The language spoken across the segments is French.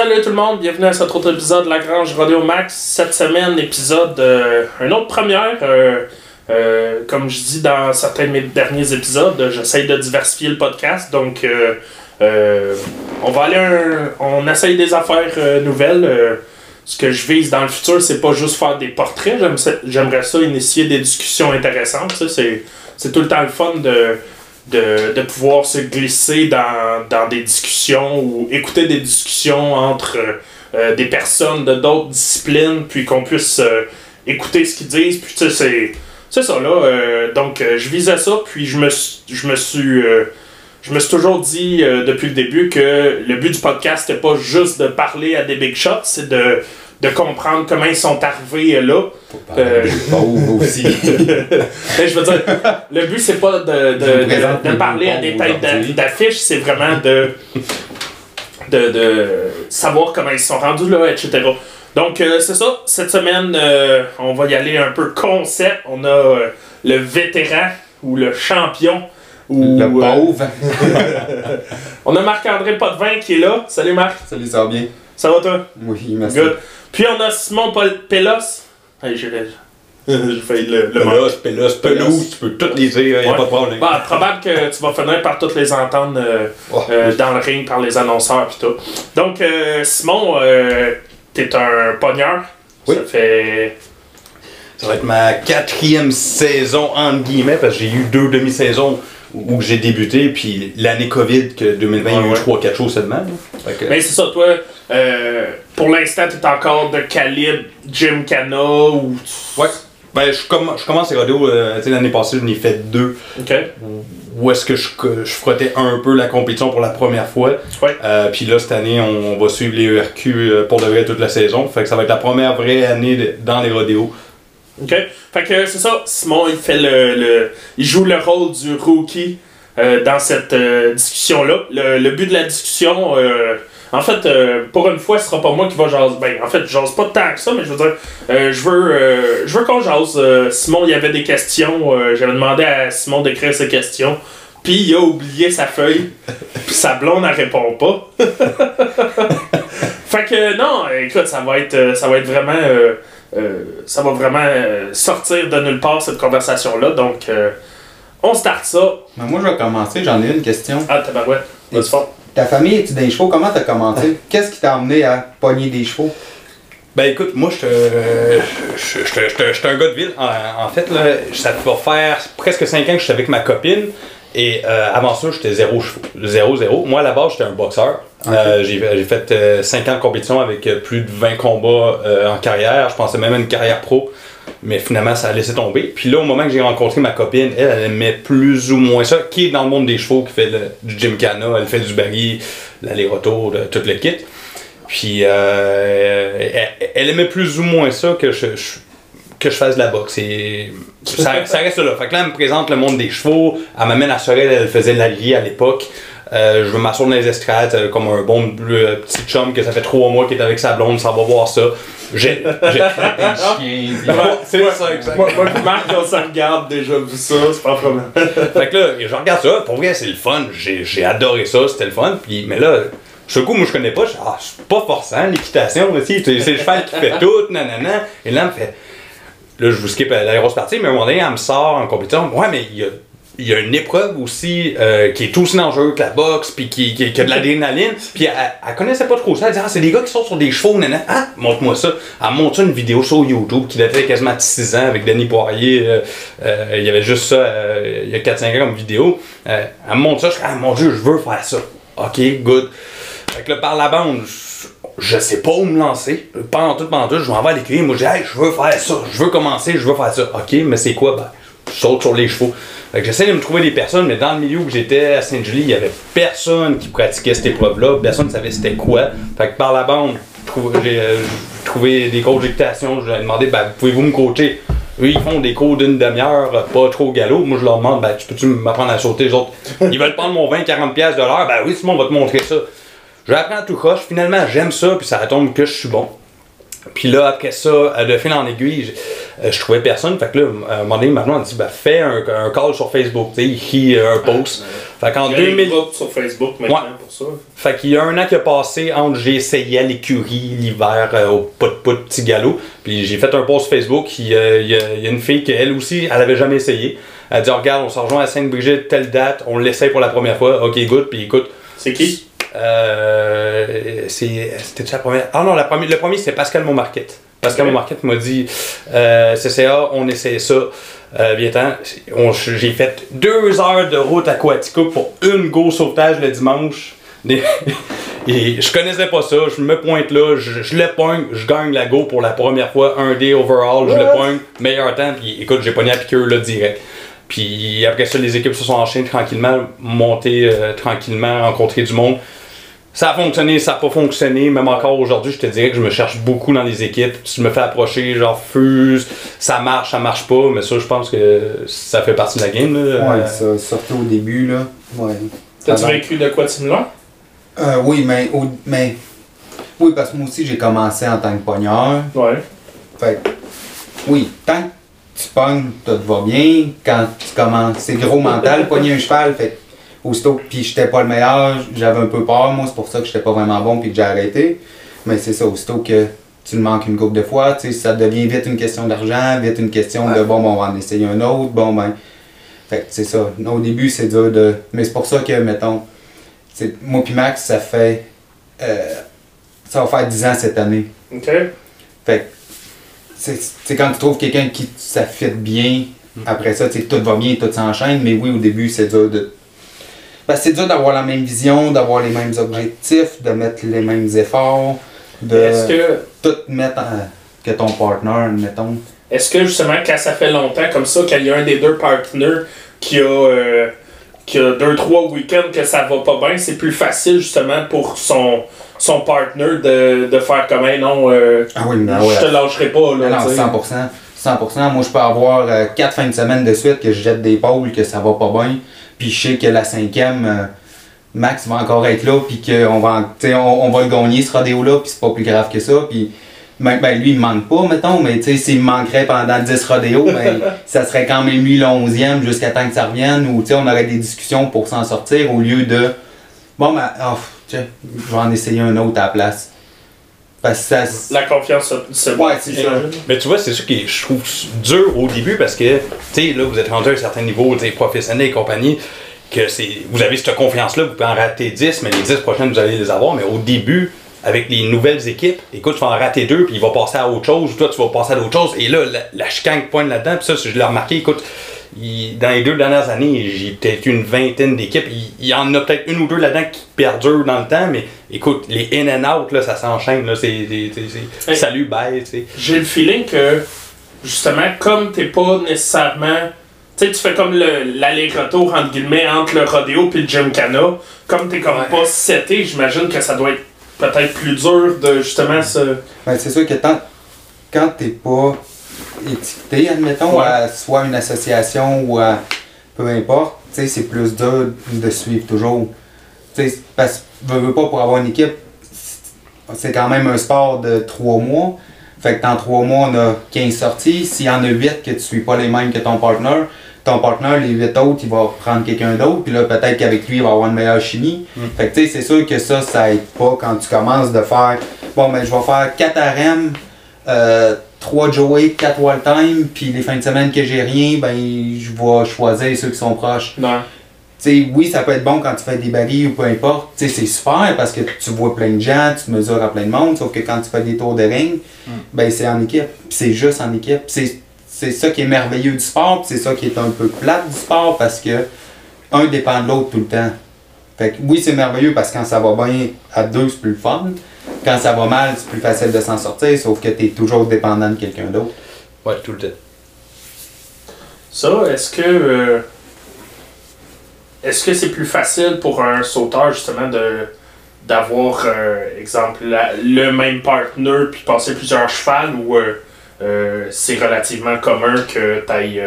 Salut tout le monde, bienvenue à cet autre épisode de La Grange Radio Max. Cette semaine, épisode, euh, une autre première. euh, euh, comme je dis dans certains de mes derniers épisodes, j'essaye de diversifier le podcast. Donc, euh, on va aller un, on essaye des affaires nouvelles. ce que je vise dans le futur, c'est pas juste faire des portraits. J'aimerais ça initier des discussions intéressantes. c'est tout le temps le fun de, de, de pouvoir se glisser dans, dans des discussions ou écouter des discussions entre euh, euh, des personnes de d'autres disciplines, puis qu'on puisse euh, écouter ce qu'ils disent. Puis tu sais, c'est. C'est ça, là. euh, donc, euh, je visais ça, puis je me, je me suis. euh, je me suis toujours dit depuis le début que le but du podcast, c'était pas juste de parler à des big shots, c'est de, de comprendre comment ils sont arrivés euh, là. Euh, aussi. Mais je veux dire, le but, c'est pas de, de, de, parler à des têtes d'affiches, c'est vraiment de, de, de savoir comment ils sont rendus là, etc. Donc, euh, c'est ça. Cette semaine, euh, on va y aller un peu concept. On a le vétéran ou le champion. Ou, Le pauvre. on a Marc-André Potvin qui est là. Salut Marc. Salut, ça va bien? Ça va toi? Oui, merci. Good. Puis on a Simon Paul Pélos. Hey, j'ai j'ai failli le, le manquer. Pelouse, pelouse, tu peux toutes les dire, y a Ouais. pas de problème. Bah, probable que tu vas finir par toutes les entendre euh, Oh. euh, dans le ring par les annonceurs pis tout. Donc, euh, Simon, euh, t'es un pogneur. Oui. Ça fait. Ça va être ma quatrième saison, entre guillemets, parce que j'ai eu deux demi-saisons où j'ai débuté, puis l'année COVID, que 2020, il y a eu ouais. 3-4 shows seulement. que- Mais c'est ça, toi, euh, pour l'instant, t'es encore de calibre Jim Cana ou. Ouais. Ben, je, comm- je commence les radios, euh, l'année passée, j'en ai fait deux, Ok. où est-ce que je, je frottais un peu la compétition pour la première fois. Ouais. Euh, puis là, cette année, on, va suivre les ERQ euh, pour de vrai toute la saison. Fait que ça va être la première vraie année de- dans les rodéos. OK. Fait que c'est ça, Simon, il fait le, le- il joue le rôle du rookie euh, dans cette discussion-là. Le, le but de la discussion, en fait, euh, pour une fois, ce sera pas moi qui va jaser. Ben, en fait, je jase pas tant que ça, mais je veux dire, euh, je veux, euh, je veux qu'on jase. Simon, il y avait des questions. J'avais demandé à Simon d'écrire ses questions. Puis il a oublié sa feuille. Puis sa blonde, elle répond pas. fait que non, écoute, ça va être, ça va être vraiment. ça va vraiment sortir de nulle part cette conversation-là. Donc, euh, on start ça. Ben, moi, je vais commencer. J'en ai une question. Ah, tabarouette. Vas-y. Ta famille, es-tu des chevaux? Comment t'as commencé? Qu'est-ce qui t'a amené à pogner des chevaux? Ben écoute, moi je suis un gars de ville. En, en fait, là, ça va faire presque 5 ans que je suis avec ma copine. Et euh, avant ça, j'étais zéro chevaux. Zéro, zéro. Moi, à la base, j'étais un boxeur. Euh, j'ai fait 5 ans de compétition avec euh, plus de 20 combats euh, en carrière. Je pensais même à une carrière pro. Mais finalement, ça a laissé tomber. Puis là, au moment que j'ai rencontré ma copine, elle, aimait plus ou moins ça. Qui est dans le monde des chevaux, qui fait le- du gymkhana, elle fait du baril, l'aller-retour, tout le kit. Puis euh, elle, aimait plus ou moins ça que je, que fasse de la boxe. Et ça, reste là. Fait que là, elle me présente le monde des chevaux. Elle m'amène à Sorel, elle faisait l'allier à l'époque. Euh, je veux m'asseoir dans les estrades euh, comme un bon euh, petit chum que ça fait trois mois qu'il est avec sa blonde, ça va voir ça. J'ai. j'ai- C'est ça, exact. Moi, Marc, on se regarde déjà vu ça, c'est pas. Fait que là, je regarde ça, pour vrai, c'est le fun. J'ai j'ai adoré ça, c'était le fun. Puis, mais là, ce coup, moi, je connais pas. Je ah, c'est pas forçant, l'équitation, aussi. C'est c'est le cheval qui fait tout, nanana. Et là, elle me fait. Là, je vous skip à la grosse partie, mais à un moment donné, elle me sort en compétition. Ouais, mais il y a, il y a une épreuve aussi euh, qui est aussi dangereuse que la boxe, puis qui, qui, qui a de l'adrénaline. Puis elle, elle connaissait pas trop ça. Elle dit Ah, c'est des gars qui sont sur des chevaux, nanana. Ah, montre-moi ça. Elle montre une vidéo sur YouTube qui datait quasiment de 6 ans avec Denis Poirier. euh, euh, il y avait juste ça euh, il y a 4-5 ans comme vidéo. Euh, elle me montre ça. Je dis Ah, mon Dieu, je veux faire ça. Ok, good. Fait que là, par la bande, je, je sais pas où me lancer. Pendant tout, pendant tout, je m'en vais à l'écurie. Moi, je dis, hey, je veux faire ça. Je veux commencer, je veux faire ça. Ok, mais c'est quoi? Ben, je saute sur les chevaux. Fait que j'essaie de me trouver des personnes, mais dans le milieu où j'étais à Saint-Julie, il y avait personne qui pratiquait cette épreuve-là. Personne ne savait c'était quoi. Fait que par la bande, j'ai euh, trouvé des coachs d'équitation. Je leur ai demandé, ben, pouvez-vous me coacher? Eux, ils font des cours d'une demi-heure, pas trop galop. Moi, je leur demande, ben, tu peux-tu m'apprendre à sauter? Ils veulent prendre mon 20-40$ piastres de l'heure. Ben oui, Simon, on va te montrer ça. Je l'apprends tout croche. Finalement, j'aime ça, puis ça tombe que je suis bon. Puis là, après ça, euh, de fil en aiguille, je trouvais personne. Fait que là, à un moment donné, maintenant, on dit, ben, fais un, un call sur Facebook, tu sais, euh, un post. Fait qu'en Il y a des 2000. groupes sur Facebook maintenant Ouais. pour ça. Fait qu'il y a un an qui a passé entre j'ai essayé à l'écurie l'hiver euh, au pot pot petit galop. Puis j'ai fait un post Facebook. Il y, a, y y une fille qui elle aussi, elle avait jamais essayé. Elle a dit regarde, on se rejoint à Sainte-Brigitte telle date, on l'essaye pour la première fois. Ok, good. Puis écoute, C'est qui? Euh, c'est c'était la première? Ah non, la première, le premier c'est Pascal Montmarquette. Pascal Ok. Montmarquette m'a dit euh, CCA, on essaie ça. Euh, J'ai fait deux heures de route à Coatico pour une go sauvetage le dimanche. Des- Et je connaissais pas ça, je me pointe là, je, je le pogne, je gagne la go pour la première fois, un day overall, je le pogne, meilleur temps, puis écoute, j'ai pogné la piqûre là direct. Puis après ça, les équipes se sont enchaînées tranquillement, montées euh, tranquillement, rencontré du monde. Ça a fonctionné, ça n'a pas fonctionné. Même encore aujourd'hui, je te dirais que je me cherche beaucoup dans les équipes. Je me fais approcher, genre fuse, ça marche, ça marche pas. Mais ça, je pense que ça fait partie de la game. Là. Ouais, ça, surtout au début, là. Ouais. T'as-tu vécu de quoi de similaire? Euh, oui, mais, au- mais. Oui, parce que moi aussi, j'ai commencé en tant que pogneur. Ouais. Fait oui, tant que tu pognes, tout va bien. Quand tu commences, c'est gros mental, pogner un cheval. Fait aussitôt, puis j'étais pas le meilleur, j'avais un peu peur, moi, c'est pour ça que j'étais pas vraiment bon, puis que j'ai arrêté. Mais c'est ça, aussitôt que tu le manques une couple de fois, tu sais, ça devient vite une question d'argent, vite une question de bon, bon, on va en essayer un autre, bon, ben. Fait que c'est ça. Au début, c'est dur de. Mais c'est pour ça que, mettons, moi puis Max, ça fait. euh, ça va faire 10 ans cette année. Ok. Fait que c'est c'est quand tu trouves quelqu'un qui ça fit bien, après ça, tu sais, tout va bien, tout s'enchaîne, mais oui, au début, c'est dur de. Ben, c'est dur d'avoir la même vision, d'avoir les mêmes objectifs, de mettre les mêmes efforts, de que, tout mettre en- que ton partner, mettons. est-ce que justement, quand ça fait longtemps comme ça, qu'il y a un des deux partenaires qui a, euh, qui a deux, trois week-ends que ça va pas bien, c'est plus facile justement pour son, son partner de, de faire comme Hey, non, euh, Ah oui, mais je te lâcherai pas. Non, Là, non, tu sais. 100%. 100%. Moi, je peux avoir euh, quatre fins de semaine de suite que je jette des pôles, que ça va pas bien. Puis je sais que la cinquième, euh, Max va encore être là, puis qu'on va, on, on va le gagner ce rodéo-là, puis c'est pas plus grave que ça. Puis ben, ben, lui, il me manque pas, mettons, mais s'il me manquerait pendant 10 rodéos, ben, ça serait quand même lui le 11e jusqu'à temps que ça revienne, ou on aurait des discussions pour s'en sortir au lieu de bon, ben, oh, je vais en essayer un autre à la place. Parce que ça. La confiance, c'est Ouais, c'est ça. Mais tu vois, c'est ça que je trouve dur au début parce que, tu sais, là, vous êtes rendu à un certain niveau, tu professionnel et compagnie, que c'est, vous avez cette confiance-là, vous pouvez en rater 10, mais les 10 prochaines, vous allez les avoir. Mais au début, avec les nouvelles équipes, écoute, tu vas en rater deux, puis il va passer à autre chose, ou toi, tu vas passer à d'autres choses. Et là, la, la chicane pointe là-dedans, puis ça, je l'ai remarqué, écoute, il- dans les deux dernières années, j'ai peut-être une vingtaine d'équipes. Il, il y en a peut-être une ou deux là-dedans qui perdurent dans le temps, mais écoute, les in and out, là, ça s'enchaîne. Là, c'est, c'est- c'est- c'est- Hey. salut, bye, tu sais. J'ai le feeling que, justement, comme t'es pas nécessairement. Tu sais, tu fais comme le- l'aller-retour, entre guillemets, entre le rodéo et le Gymkhana. Comme t'es comme Ouais. pas seté, j'imagine que ça doit être peut-être plus dur de justement se. Ben, c'est sûr que tant, quand t'es pas étiqueté, admettons, Ouais. à soit une association ou à peu importe, tu sais, c'est plus dur de suivre toujours. Tu sais, parce que veux, veux pas pour avoir une équipe, c'est quand même un sport de trois mois. Fait que dans trois mois, on a 15 sorties. S'il y en a 8 que tu suis pas les mêmes que ton partner, ton partner, les 8 autres, il va prendre quelqu'un d'autre. Puis là, peut-être qu'avec lui, il va avoir une meilleure chimie. Fait que tu sais, c'est sûr que ça, ça aide pas quand tu commences de faire bon, ben je vais faire 4 RM, euh, 3 Joey, 4 Wall Time, puis les fins de semaine que j'ai rien, ben je vais choisir ceux qui sont proches. Non. Oui, ça peut être bon quand tu fais des barils ou peu importe. C'est super parce que tu vois plein de gens, tu te mesures à plein de monde, sauf que quand tu fais des tours de ring, ben c'est en équipe. C'est juste en équipe. C'est, c'est ça qui est merveilleux du sport, c'est ça qui est un peu plate du sport parce que un dépend de l'autre tout le temps. Fait que oui, c'est merveilleux parce que quand ça va bien à deux, c'est plus le fun. Quand ça va mal, c'est plus facile de s'en sortir, sauf que tu es toujours dépendant de quelqu'un d'autre. Ouais, tout le temps. Ça, est-ce que. euh, est-ce que c'est plus facile pour un sauteur, justement, de d'avoir, euh, exemple, la- le même partner puis passer plusieurs chevals ou euh, euh, c'est relativement commun que tu ailles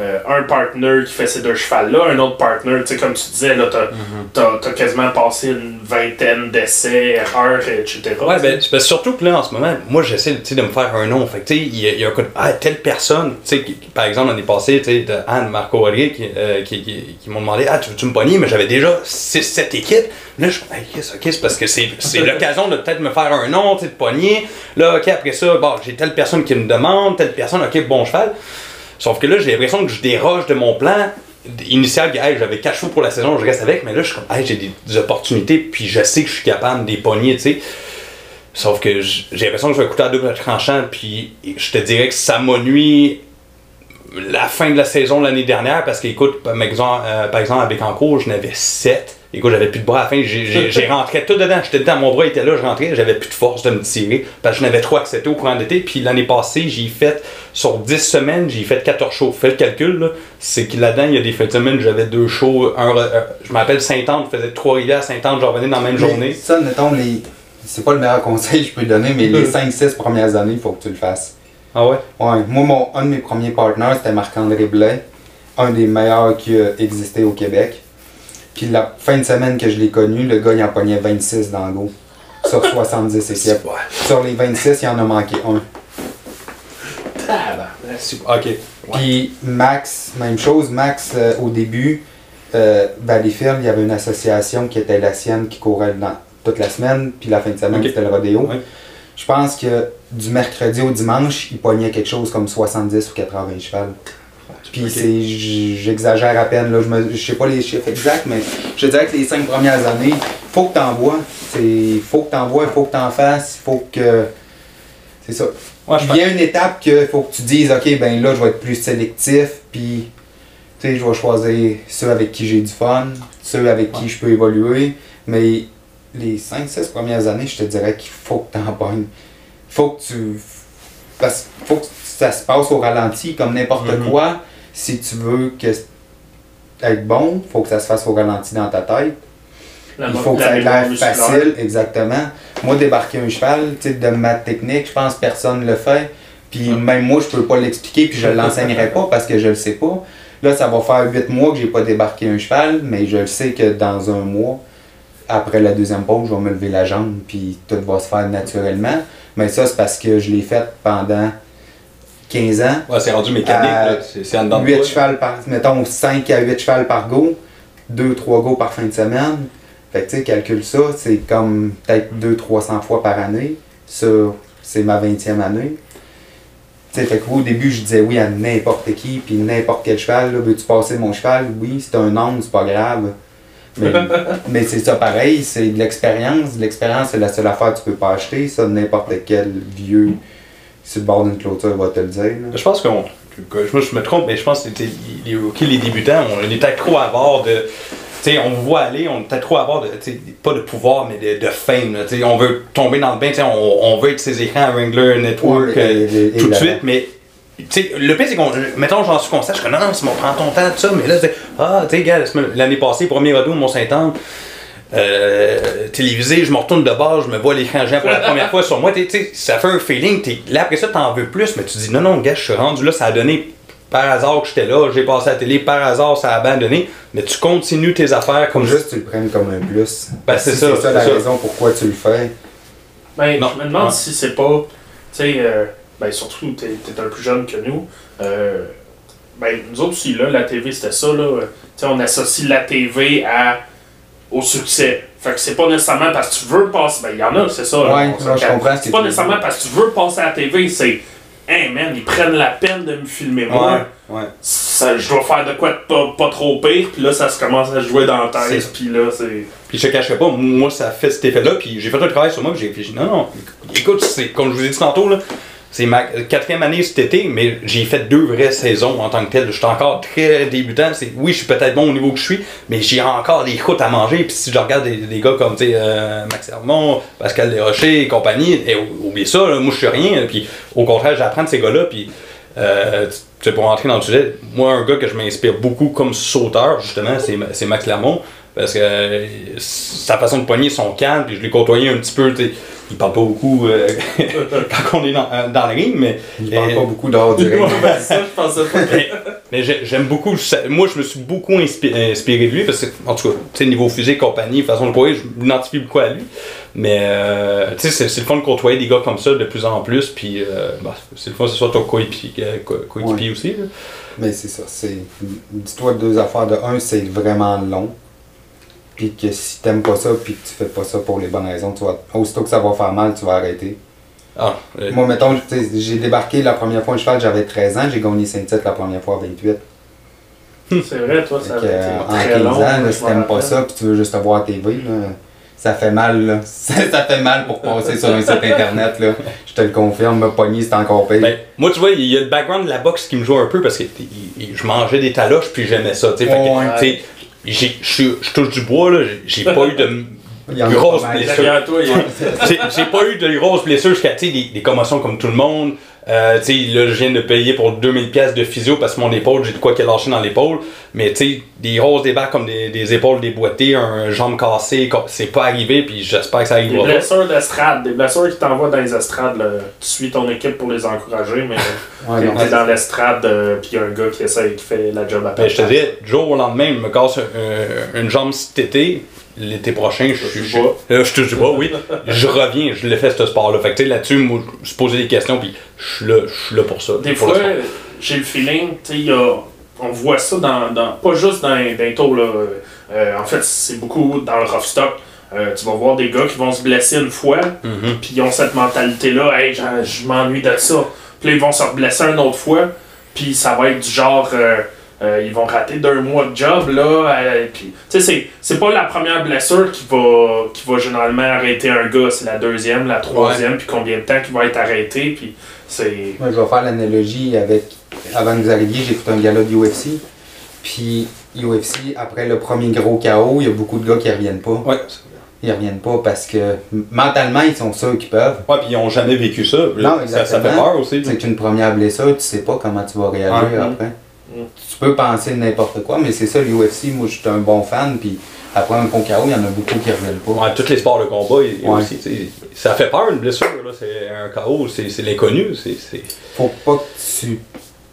euh, un partner qui fait ces deux chevals-là, un autre partner, tu sais, comme tu disais, là, t'as, t'as- t'as quasiment passé une vingtaine d'essais, erreurs, etc. Ouais, ben, surtout que là, en ce moment, moi, j'essaie tu sais, de me faire un nom. Fait que, tu sais, il y, a- un coup de. Ah, telle personne, tu sais, par exemple, l'année passée, tu sais, Anne, Marco qui, euh, qui, qui, qui m'ont demandé Ah, tu veux-tu me pogner? Mais j'avais déjà 6-7 équipes. Là, je suis hey, Chris, ok, c'est parce que c'est c'est l'occasion de peut-être me faire un nom, tu sais, de pogner. Là, ok, après ça, bon, j'ai telle personne qui me demande, telle personne, ok, bon cheval. Sauf que là, j'ai l'impression que je déroge de mon plan initial. j'avais 4 chevaux pour la saison, je reste avec, mais là, je suis comme, j'ai des, des opportunités, puis je sais que je suis capable de les pogner, tu sais. Sauf que j'ai l'impression que je vais écouter à double tranchant, puis je te dirais que ça m'a nuit la fin de la saison l'année dernière, parce qu'écoute, par exemple, euh, par exemple, avec Encourt, je n'avais 7. Écoute, j'avais plus de bras à la fin, j'ai- rentré tout dedans, j'étais dedans, mon bras était là, je rentrais, j'avais plus de force de me tirer, parce que je n'avais trop accepté au courant de l'été, puis l'année passée, j'ai fait, sur 10 semaines, j'ai fait 14 shows. Fais le calcul, là, c'est que là-dedans, il y a des fins de semaine, j'avais deux shows, un, euh, je m'appelle Saint-Anne, je faisais Trois-Rivières, Saint-Anne, je revenais dans la même Mais journée. Ça, mettons, les. C'est pas le meilleur conseil que je peux donner, mais les 5-6 premières années, il faut que tu le fasses. Ah ouais? Ouais, moi, mon, un de mes premiers partenaires, c'était Marc-André Blais, un des meilleurs qui a existé au Québec. Puis la fin de semaine que je l'ai connu, le gars, il en pognait 26 dans. Sur 70 équipes. Sur les 26, il en a manqué un. Ok. Puis Max, même chose. Max, euh, au début, euh, Valleyfield, il y avait une association qui était la sienne qui courait dans, toute la semaine, puis la fin de semaine, Ok. c'était le rodéo. Ouais. Je pense que du mercredi au dimanche, il pognait quelque chose comme 70 ou 80 chevals. Puis Ok. c'est, j- j'exagère à peine, là, je, me, je sais pas les chiffres exacts, mais je dirais que les cinq premières années, faut que t'envoies. C'est, faut que t'envoies, faut que t'en fasses, faut que. C'est ça. Ouais, je Il y a une étape que faut que tu dises, ok, ben là, je vais être plus sélectif, puis tu sais, je vais choisir ceux avec qui j'ai du fun, ceux avec qui je peux évoluer, mais les 5-6 premières années, je te dirais qu'il faut que t'en pognes. Faut que tu. Parce qu'il faut que ça se passe au ralenti, comme n'importe Mhm. quoi. Si tu veux que être bon, faut que ça se fasse au ralenti dans ta tête. La Il faut que ça ait l'air facile, exactement. Moi, débarquer un cheval, de ma technique, je pense que personne le fait. Puis même moi, je peux pas l'expliquer, puis je l'enseignerai pas parce que je le sais pas. Là, ça va faire 8 mois que j'ai pas débarqué un cheval, mais je le sais que dans un mois, après la deuxième pause, je vais me lever la jambe, puis tout va se faire naturellement. Mais ça, c'est parce que je l'ai fait pendant 15 ans. Ouais, c'est rendu mécanique, Euh. C'est en dedans de 8 toi. chevals par, mettons 5 à 8 chevals par go, 2-3 go par fin de semaine. Fait que tu sais, calcule ça, c'est comme peut-être 200-300 fois par année. Ça, c'est ma 20e année. Tu sais, fait que au début, je disais oui à n'importe qui, puis n'importe quel cheval. Là, veux-tu passer mon cheval? Oui, c'est un nom, c'est pas grave. Mais, mais c'est ça pareil, c'est de l'expérience. De L'expérience, c'est la seule affaire que tu peux pas acheter. Ça, n'importe quel vieux sur le bord d'une clôture va te le dire. là. Je pense qu'on. je me trompe, mais je pense que les rookies, les débutants, on est peut-être trop avares de. Tu sais, on vous voit aller, on est peut-être trop de. Pas de pouvoir, mais de, de fame. là. On veut tomber dans le bain, on, on veut être ces écrans Wrangler Network Ouais, euh, et- et- tout de suite, mais. t'sais, le pire, c'est qu'on. Mettons, j'en suis conscient, je suis comme, non, non, c'est mon, prends ton temps, tout ça, mais là, c'est. Ah, tu sais, gars, l'année passée, premier rodeo, Mont-Saint-Anne. Euh, télévisé, je me retourne de bord, je me vois l'écran géant pour la première fois sur moi. t'sais, t'sais, ça fait un feeling. t'es- Là, après ça, t'en veux plus, mais tu dis non, non, gars, je suis rendu là, ça a donné par hasard que j'étais là, j'ai passé à la télé, par hasard, ça a abandonné. Mais tu continues tes affaires comme juste. tu le prennes comme un plus. Ben, c'est Si ça, C'est ça c'est la ça. raison pourquoi tu le fais. Ben, Non. je me demande Ouais. si c'est pas. Tu sais, euh, ben, surtout, t'es es un plus jeune que nous. Euh, ben, nous autres aussi, là, la TV, c'était ça, là. Tu sais, on associe la TV à, au succès. Fait que c'est pas nécessairement parce que tu veux passer. Ben, il y en a, c'est ça. Ouais, je comprends C'est pas nécessairement parce que tu veux passer à la TV, c'est. Hey man, ils prennent la peine de me filmer moi. Ouais, ouais. Ça, je dois faire de quoi de pas, pas trop pire, puis là, ça se commence à jouer dans la tête, puis là, c'est. Puis je te cacherai pas, moi ça fait cet effet-là, puis j'ai fait un travail sur moi, puis j'ai réfléchi. Non, non, écoute, c'est comme je vous ai dit tantôt, là, c'est ma quatrième année cet été, mais j'ai fait deux vraies saisons en tant que tel. Je suis encore très débutant. Oui, je suis peut-être bon au niveau que je suis, mais j'ai encore des croûtes à manger. Puis si je regarde des, des gars comme euh, Max Hermon, Pascal Desrochers et compagnie, et, oubliez ça, moi je suis rien. Puis au contraire, j'apprends de ces gars-là. Puis euh, pour rentrer dans le sujet, moi, un gars que je m'inspire beaucoup comme sauteur, justement, c'est, Max Clermont. Parce que sa façon de pogner son calme, puis je l'ai côtoyé un petit peu, il parle pas beaucoup euh, quand on est dans, euh, dans le ring, mais. Il parle euh, pas beaucoup dehors du ring. Ben, ça, je pensais pas. mais, mais j'ai- j'aime beaucoup. Moi, je me suis beaucoup inspi- inspiré de lui parce que, en tout cas, niveau physique, compagnie, façon de courir, je m'identifie beaucoup à lui. Mais, euh, tu sais, c'est- le fun de côtoyer des gars comme ça de plus en plus. Puis, euh, bah, c'est le fun que ce soit ton coéquipier co- coéquipier aussi. là. Mais c'est ça, c'est. Dis-toi deux affaires. De un, c'est vraiment long. Puis que si t'aimes pas ça, puis que tu fais pas ça pour les bonnes raisons, tu vas. Aussitôt que ça va faire mal, tu vas arrêter. Ah, euh, Moi, mettons, tu sais, j'ai débarqué la première fois en cheval, j'avais 13 ans, j'ai gagné Saint-Tite la première fois à 28. C'est vrai, toi, ça Fait que, euh, en très 15 long. ans, là, si t'aimes pas ça, puis tu veux juste te voir à TV, là, ça fait mal, là. Ça, ça fait mal pour passer sur un site internet, là. Je te le confirme, me pogner, c'est encore pire. Ben, moi, tu vois, il y a le background de la boxe qui me joue un peu parce que je mangeais des taloches puis j'aimais ça. tu sais. Ouais. Je suis- je touche du bois, là. j'ai- pas eu de grosses blessures. J'ai j'ai pas eu de grosses blessures jusqu'à tu sais, des, des commotions comme tout le monde. Euh, tu sais, là, je viens de payer pour 2000 pièces de physio parce que mon épaule, j'ai de quoi qui a lâché dans l'épaule. Mais tu sais, des grosses débarques comme des, des épaules déboîtées, un jambe cassée, c'est pas arrivé, puis j'espère que ça Des arrivera pas. blessures d'estrade, des blessures qui t'envoient dans les estrades. là. Tu suis ton équipe pour les encourager, mais Ouais, t'es dans l'estrade, euh, puis il y a un gars qui essaie, qui fait la job à Ben, je te dis, jour au lendemain, je me casse un- une jambe cet été. L'été prochain, je du Je, bois. euh, je touche bois, oui. je reviens, je l'ai fait ce sport-là. Fait que tu sais, là-dessus, moi, je me posais des questions, puis je suis là, je suis là pour ça. Des pour fois, le j'ai le feeling, tu sais, il y a- on voit ça dans, dans- pas juste dans, dans les tours, là. Euh, en fait, c'est beaucoup dans le rough stock. Euh, tu vas voir des gars qui vont se blesser une fois, Mhm. puis ils ont cette mentalité-là, hey, je m'ennuie de ça. Puis là, ils vont se blesser une autre fois, puis ça va être du genre, euh, euh, ils vont rater deux mois de job, là. euh, puis, tu sais, c'est- c'est pas la première blessure qui va, qui va généralement arrêter un gars, c'est la deuxième, la troisième, puis combien de temps qu'il va être arrêté, puis c'est. Moi, je vais faire l'analogie avec. Avant que vous arriviez, j'ai écouté un gala de UFC. Puis, UFC, après le premier gros KO, il y a beaucoup de gars qui reviennent pas. Ouais. Ils reviennent pas parce que mentalement, ils sont sûrs qu'ils peuvent. Ouais, puis ils ont jamais vécu ça. Non, ça, ça fait peur aussi. C'est qu'une première blessure, tu sais pas comment tu vas réagir après. Tu peux penser n'importe quoi, mais c'est ça l'UFC. Moi, je suis un bon fan. Puis après un bon KO, il y en a beaucoup qui reviennent pas. Ouais, tous les sports de combat, Ouais. aussi, ça fait peur une blessure, là. c'est un chaos, c'est l'inconnu. c'est Faut pas que tu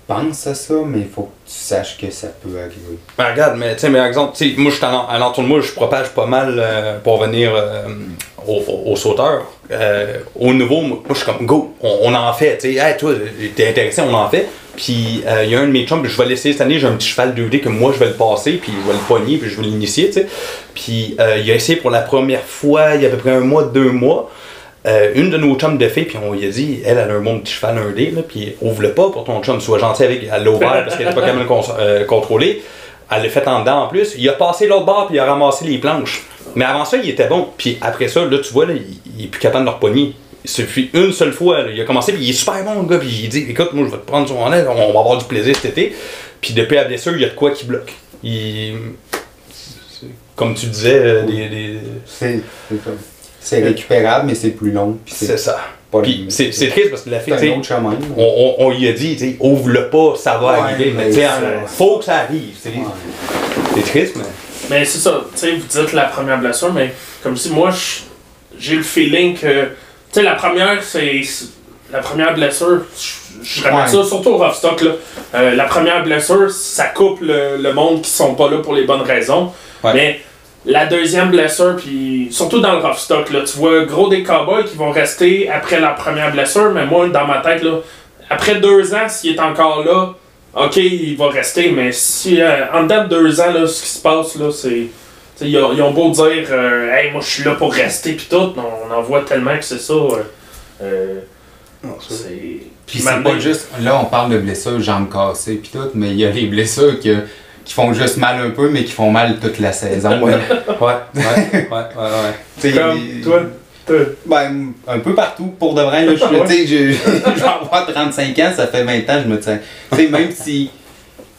penses à ça, mais il faut que tu saches que ça peut arriver. Ben, regarde, mais tu sais, mais exemple, tu sais, moi je suis à l'entour de moi, je propage pas mal euh, pour venir euh, aux, aux sauteurs. Euh, au nouveau, moi je suis comme go, on, on en fait, tu sais, hey, toi, t'es intéressé, on en fait. Puis euh, il y a un de mes chums, je vais l'essayer cette année, j'ai un petit cheval 2D que moi je vais le passer, puis je vais le pogner, puis je vais l'initier, tu sais. Puis euh, il a essayé pour la première fois, il y a à peu près un mois, deux mois. Euh, une de nos chums de filles, puis on lui a dit, elle, elle a un bon petit cheval 1D, là, puis ouvre-le pas pour ton chum, sois gentil avec, elle l'a ouvert parce qu'elle n'est pas capable de le contrôler. Elle l'a fait en dedans en plus. Il a passé l'autre bord, puis il a ramassé les planches. Mais avant ça, il était bon. Puis après ça, là, tu vois, là, il, il est plus capable de le repogner. Il suffit une seule fois, là, il a commencé, puis il est super bon, le gars, puis il dit, écoute, moi, je vais te prendre sur mon aide, on va avoir du plaisir cet été. Puis depuis la blessure, il y a de quoi qui bloque. Il... Comme tu disais, euh, des- des... C'est c'est récupérable, mais c'est plus long. puis c'est C'est ça. Puis c'est c'est triste parce que la fille, c'est tu sais, un autre chemin. on, on, on lui a dit, tu sais, ouvre-le pas, ça va Ouais, arriver. Mais mais tu sais, ça- faut que ça arrive. C'est Ouais. c'est triste, mais. Mais c'est ça, tu sais, vous dites la première blessure, mais comme si moi, je- j'ai le feeling que, sais, la première, c'est. La première blessure, je, ramène Ouais. ça surtout au rough stock, là. Euh, la première blessure, ça coupe le, le monde qui sont pas là pour les bonnes raisons. Ouais. Mais la deuxième blessure, puis surtout dans le rough stock, là, tu vois gros des cowboys qui vont rester après la première blessure, mais moi, dans ma tête, là, après deux ans, s'il est encore là, ok, il va rester, mais si euh, en dedans de deux ans, là, ce qui se passe, là, c'est. Ils ont, ils ont beau dire, euh, hey, moi je suis là pour rester, puis tout, on, on en voit tellement que c'est ça. euh, euh, c'est. Puis c'est maintenant- pas juste. Là, on parle de blessures, jambes cassées puis tout, mais il y a les blessures que- qui font juste mal un peu, mais qui font mal toute la saison. Ouais, ouais, ouais, ouais, ouais, ouais. Tu sais, Comme toi, toi. Ben, un peu partout, pour de vrai. Là, je, Ouais. tu sais, je, je vais avoir 35 ans, ça fait 20 ans, je me tiens. Tu sais, même si.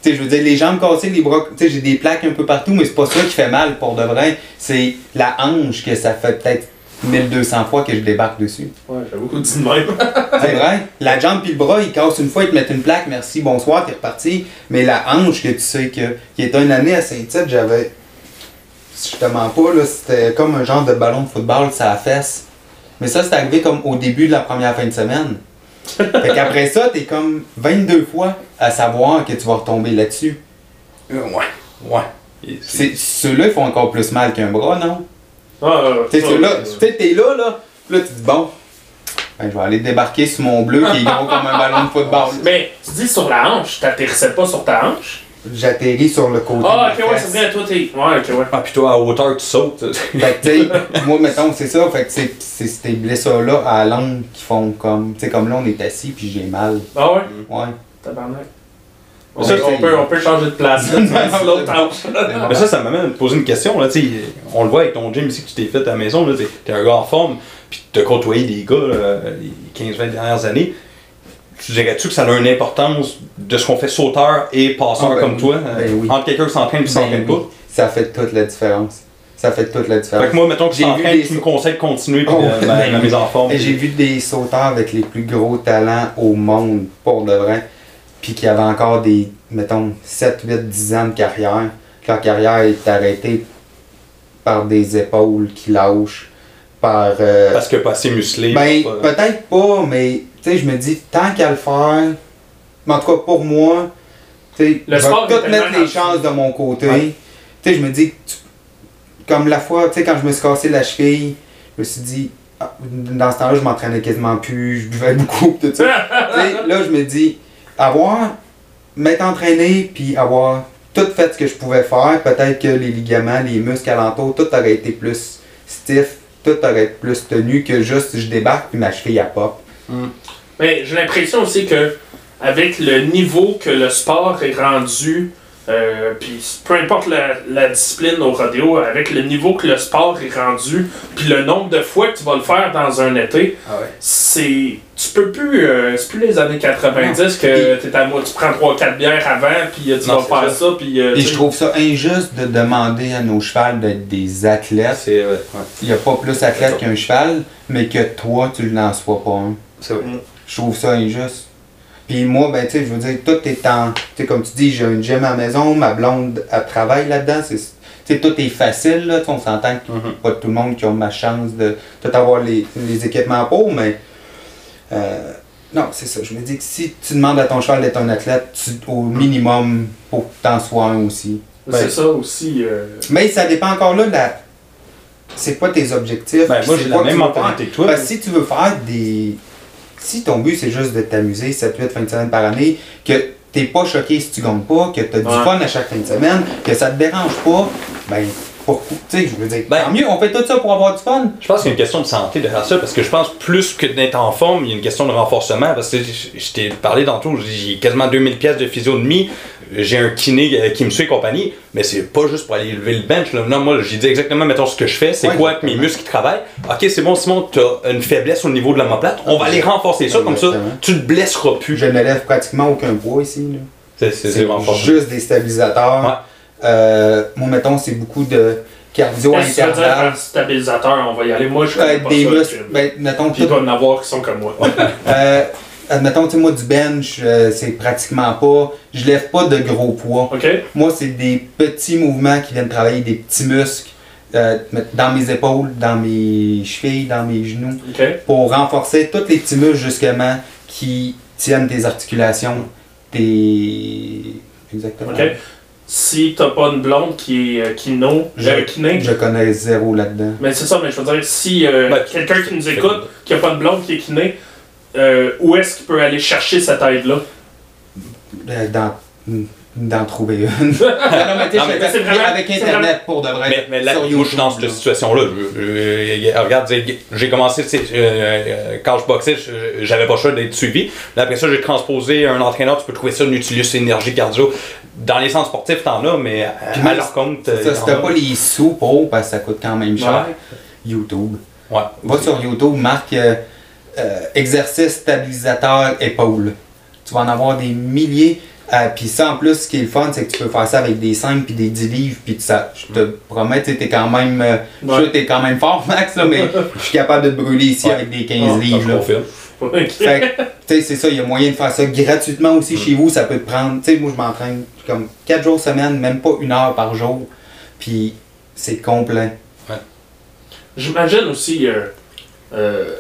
Tu sais, je veux dire, les jambes cassées, les bras. Tu sais, j'ai des plaques un peu partout, mais c'est pas ça qui fait mal, pour de vrai. C'est la hanche que ça fait peut-être 1200 fois que je débarque dessus. Ouais, j'ai beaucoup dit de même. C'est vrai. La jambe puis le bras, ils cassent une fois, ils te mettent une plaque, merci, bonsoir, t'es reparti. Mais la hanche que tu sais que. qui est une année à Saint-Tite, j'avais. Si je te mens pas, là, c'était comme un genre de ballon de football, ça fesse. Mais ça, c'est arrivé comme au début de la première fin de semaine. fait qu'après ça, t'es comme 22 fois à savoir que tu vas retomber là-dessus. Euh, ouais, ouais. Ceux-là, ils font encore plus mal qu'un bras, non? Ah, Tu sais, ceux-là, euh, tu sais, t'es là, là. Là, tu dis, bon, ben, je vais aller débarquer sur mon bleu qui est gros comme un ballon de football. Mais tu dis sur la hanche, t'atterrissais pas sur ta hanche? J'atterris sur le côté. Ah, ok, ma ouais, c'est vrai, toi t'es. Ouais, ok, ouais. Ah, puis toi, à hauteur, tu sautes. Fait que, tu sais, moi, mettons, c'est ça. Fait que c'est c'est ces blessures-là à la langue qui font comme. Tu sais, comme là, on est assis puis j'ai mal. Ah ouais? Ouais. Tabarnak. On, Ça, on peut, on peut changer de place là, tu. Mais ça, ça m'amène à te poser une question. Là, tu on le voit avec ton gym ici que tu t'es fait à la maison. là, T'es t'es un gars en forme, puis tu as côtoyé des gars là, les 15-20 dernières années. Tu dirais-tu que ça a une importance de ce qu'on fait sauteur et passeur Ah, ben comme oui. toi Ben euh, oui. Entre quelqu'un qui s'entraîne et qui Ben s'entraîne oui, pas Ça fait toute la différence. Ça fait toute la différence. Fait que moi, mettons que J'ai vu tu me conseilles de continuer puis Oh, ma, ben ma mise en forme. J'ai vu des sauteurs avec les plus gros talents au monde, pour de vrai, puis qui avaient encore des, mettons, 7, 8, 10 ans de carrière. que Leur carrière est arrêtée par des épaules qui lâchent, par... euh, Parce que pas assez musclé. ben, pas- peut-être pas, mais, tu sais, je me dis, tant qu'à le faire, mais en tout cas, pour moi, tu sais, je vais tout mettre les chances de mon côté. Ouais. Tu sais, je me dis, comme la fois, tu sais, quand je me suis cassé la cheville, je me suis dit, ah, dans ce temps-là, je m'entraînais quasiment plus, je buvais beaucoup, tout ça. Tu sais, là, je me dis, avoir, m'être entraîné, puis avoir tout fait ce que je pouvais faire, peut-être que les ligaments, les muscles alentours, tout aurait été plus stiff, tout aurait été plus tenu que juste je débarque, puis ma cheville, elle pop. Mais j'ai l'impression aussi que avec le niveau que le sport est rendu, euh, puis peu importe la, la discipline au rodéo, avec le niveau que le sport est rendu, puis le nombre de fois que tu vas le faire dans un été, Ah ouais. c'est tu peux plus euh, c'est plus les années 90 que t'es à moi tu prends 3 4 bières avant puis euh, tu Non, vas faire ça. ça puis euh, Et je trouve ça injuste de demander à nos chevals d'être des athlètes. Ouais, Il n'y a pas plus athlète qu'un cheval, mais que toi, tu n'en sois pas un. c'est vrai. Je trouve ça injuste. Puis moi, ben, tu sais, je veux dire, tout est en. Tu sais, comme tu dis, j'ai un gym à la maison, ma blonde, elle travaille là-dedans. c'est- Tu sais, tout est facile, là. On s'entend que Mhm. pas tout le monde qui a ma chance de tout avoir les, les équipements pour, mais. euh, non, c'est ça. Je me dis que si tu demandes à ton cheval d'être un athlète, tu- au minimum, pour que tu en sois un aussi. c'est ben- ça aussi euh, Mais ça dépend encore là de la. C'est quoi tes objectifs? Ben, moi, j'ai la même mentalité que toi. Parce que si tu veux faire des. Si ton but c'est juste de t'amuser 7-8 fins de semaine par année, que t'es pas choqué si tu gagnes pas, que t'as du fun à chaque fin de semaine, que ça te dérange pas, ben pourquoi? Tu sais, je veux dire, Ben- tant mieux, on fait tout ça pour avoir du fun. Je pense qu'il y a une question de santé derrière ça, parce que je pense plus que d'être en forme, il y a une question de renforcement, parce que je, t'ai parlé tantôt, j'ai quasiment 2000 pièces de physio de demi, j'ai un kiné euh, qui me suit et compagnie, mais c'est pas juste pour aller lever le bench. Là. Non, moi, j'ai dit exactement, mettons, ce que je fais, c'est Ouais, quoi que mes exactement. muscles qui travaillent. Ok, c'est bon, Simon, t'as une faiblesse au niveau de la moplate, on va aller renforcer ça, comme ça, Exactement. tu te blesseras plus. Je ne lève pratiquement aucun poids ici. C'est juste des stabilisateurs. Ouais. Euh, moi, mettons, c'est beaucoup de cardio intervalle. par stabilisateur on va y aller moi je connais Euh, pas des ça muscles, ben, mettons, puis il tout- doit en avoir qui sont comme moi Euh, admettons, tu sais, moi, du bench, euh, c'est pratiquement pas. Je lève pas de gros poids. Moi, c'est des petits mouvements qui viennent travailler des petits muscles euh, dans mes épaules, dans mes chevilles, dans mes genoux, pour renforcer tous les petits muscles, justement, qui tiennent tes articulations, tes. Exactement. si t'as pas une blonde qui est kino Je, euh, kiné je connais zéro là-dedans. Mais c'est ça, mais je veux dire, si euh, Ben, quelqu'un qui nous écoute, qui a pas de blonde, qui est kiné, euh, où est-ce qu'il peut aller chercher cette aide-là? Euh, D'en, d'en trouver une. non, mais Non, mais vraiment- avec Internet pour de vrai. Mais, mais là, moi, je suis dans cette là. situation-là. Regarde, j'ai- commencé, euh, quand je boxais, je- j'avais pas le choix d'être suivi. Là, après ça, j'ai transposé un entraîneur. Tu peux trouver ça, Nautilus Énergie Cardio. Dans les centres sportifs, t'en as, mais à, Puis à même leur compte. Ça, si t'as as. pas les sous pour, parce que ça coûte quand même cher, YouTube. Ouais. Va sur YouTube, marque euh, euh, exercice stabilisateur épaule. Tu vas en avoir des milliers. Euh, puis ça, en plus, ce qui est le fun, c'est que tu peux faire ça avec des 5 puis des 10 livres. Puis ça, je te promets, tu es quand même. euh, Je Ouais. quand même fort, Max, là, mais je suis capable de te brûler ici Ouais. avec des 15 Ah, livres. Fait tu sais, c'est ça, il y a moyen de faire ça gratuitement aussi chez vous. Ça peut te prendre, tu sais, moi je m'entraîne comme 4 jours semaine, même pas une heure par jour. Puis c'est complet. J'imagine aussi, euh, euh,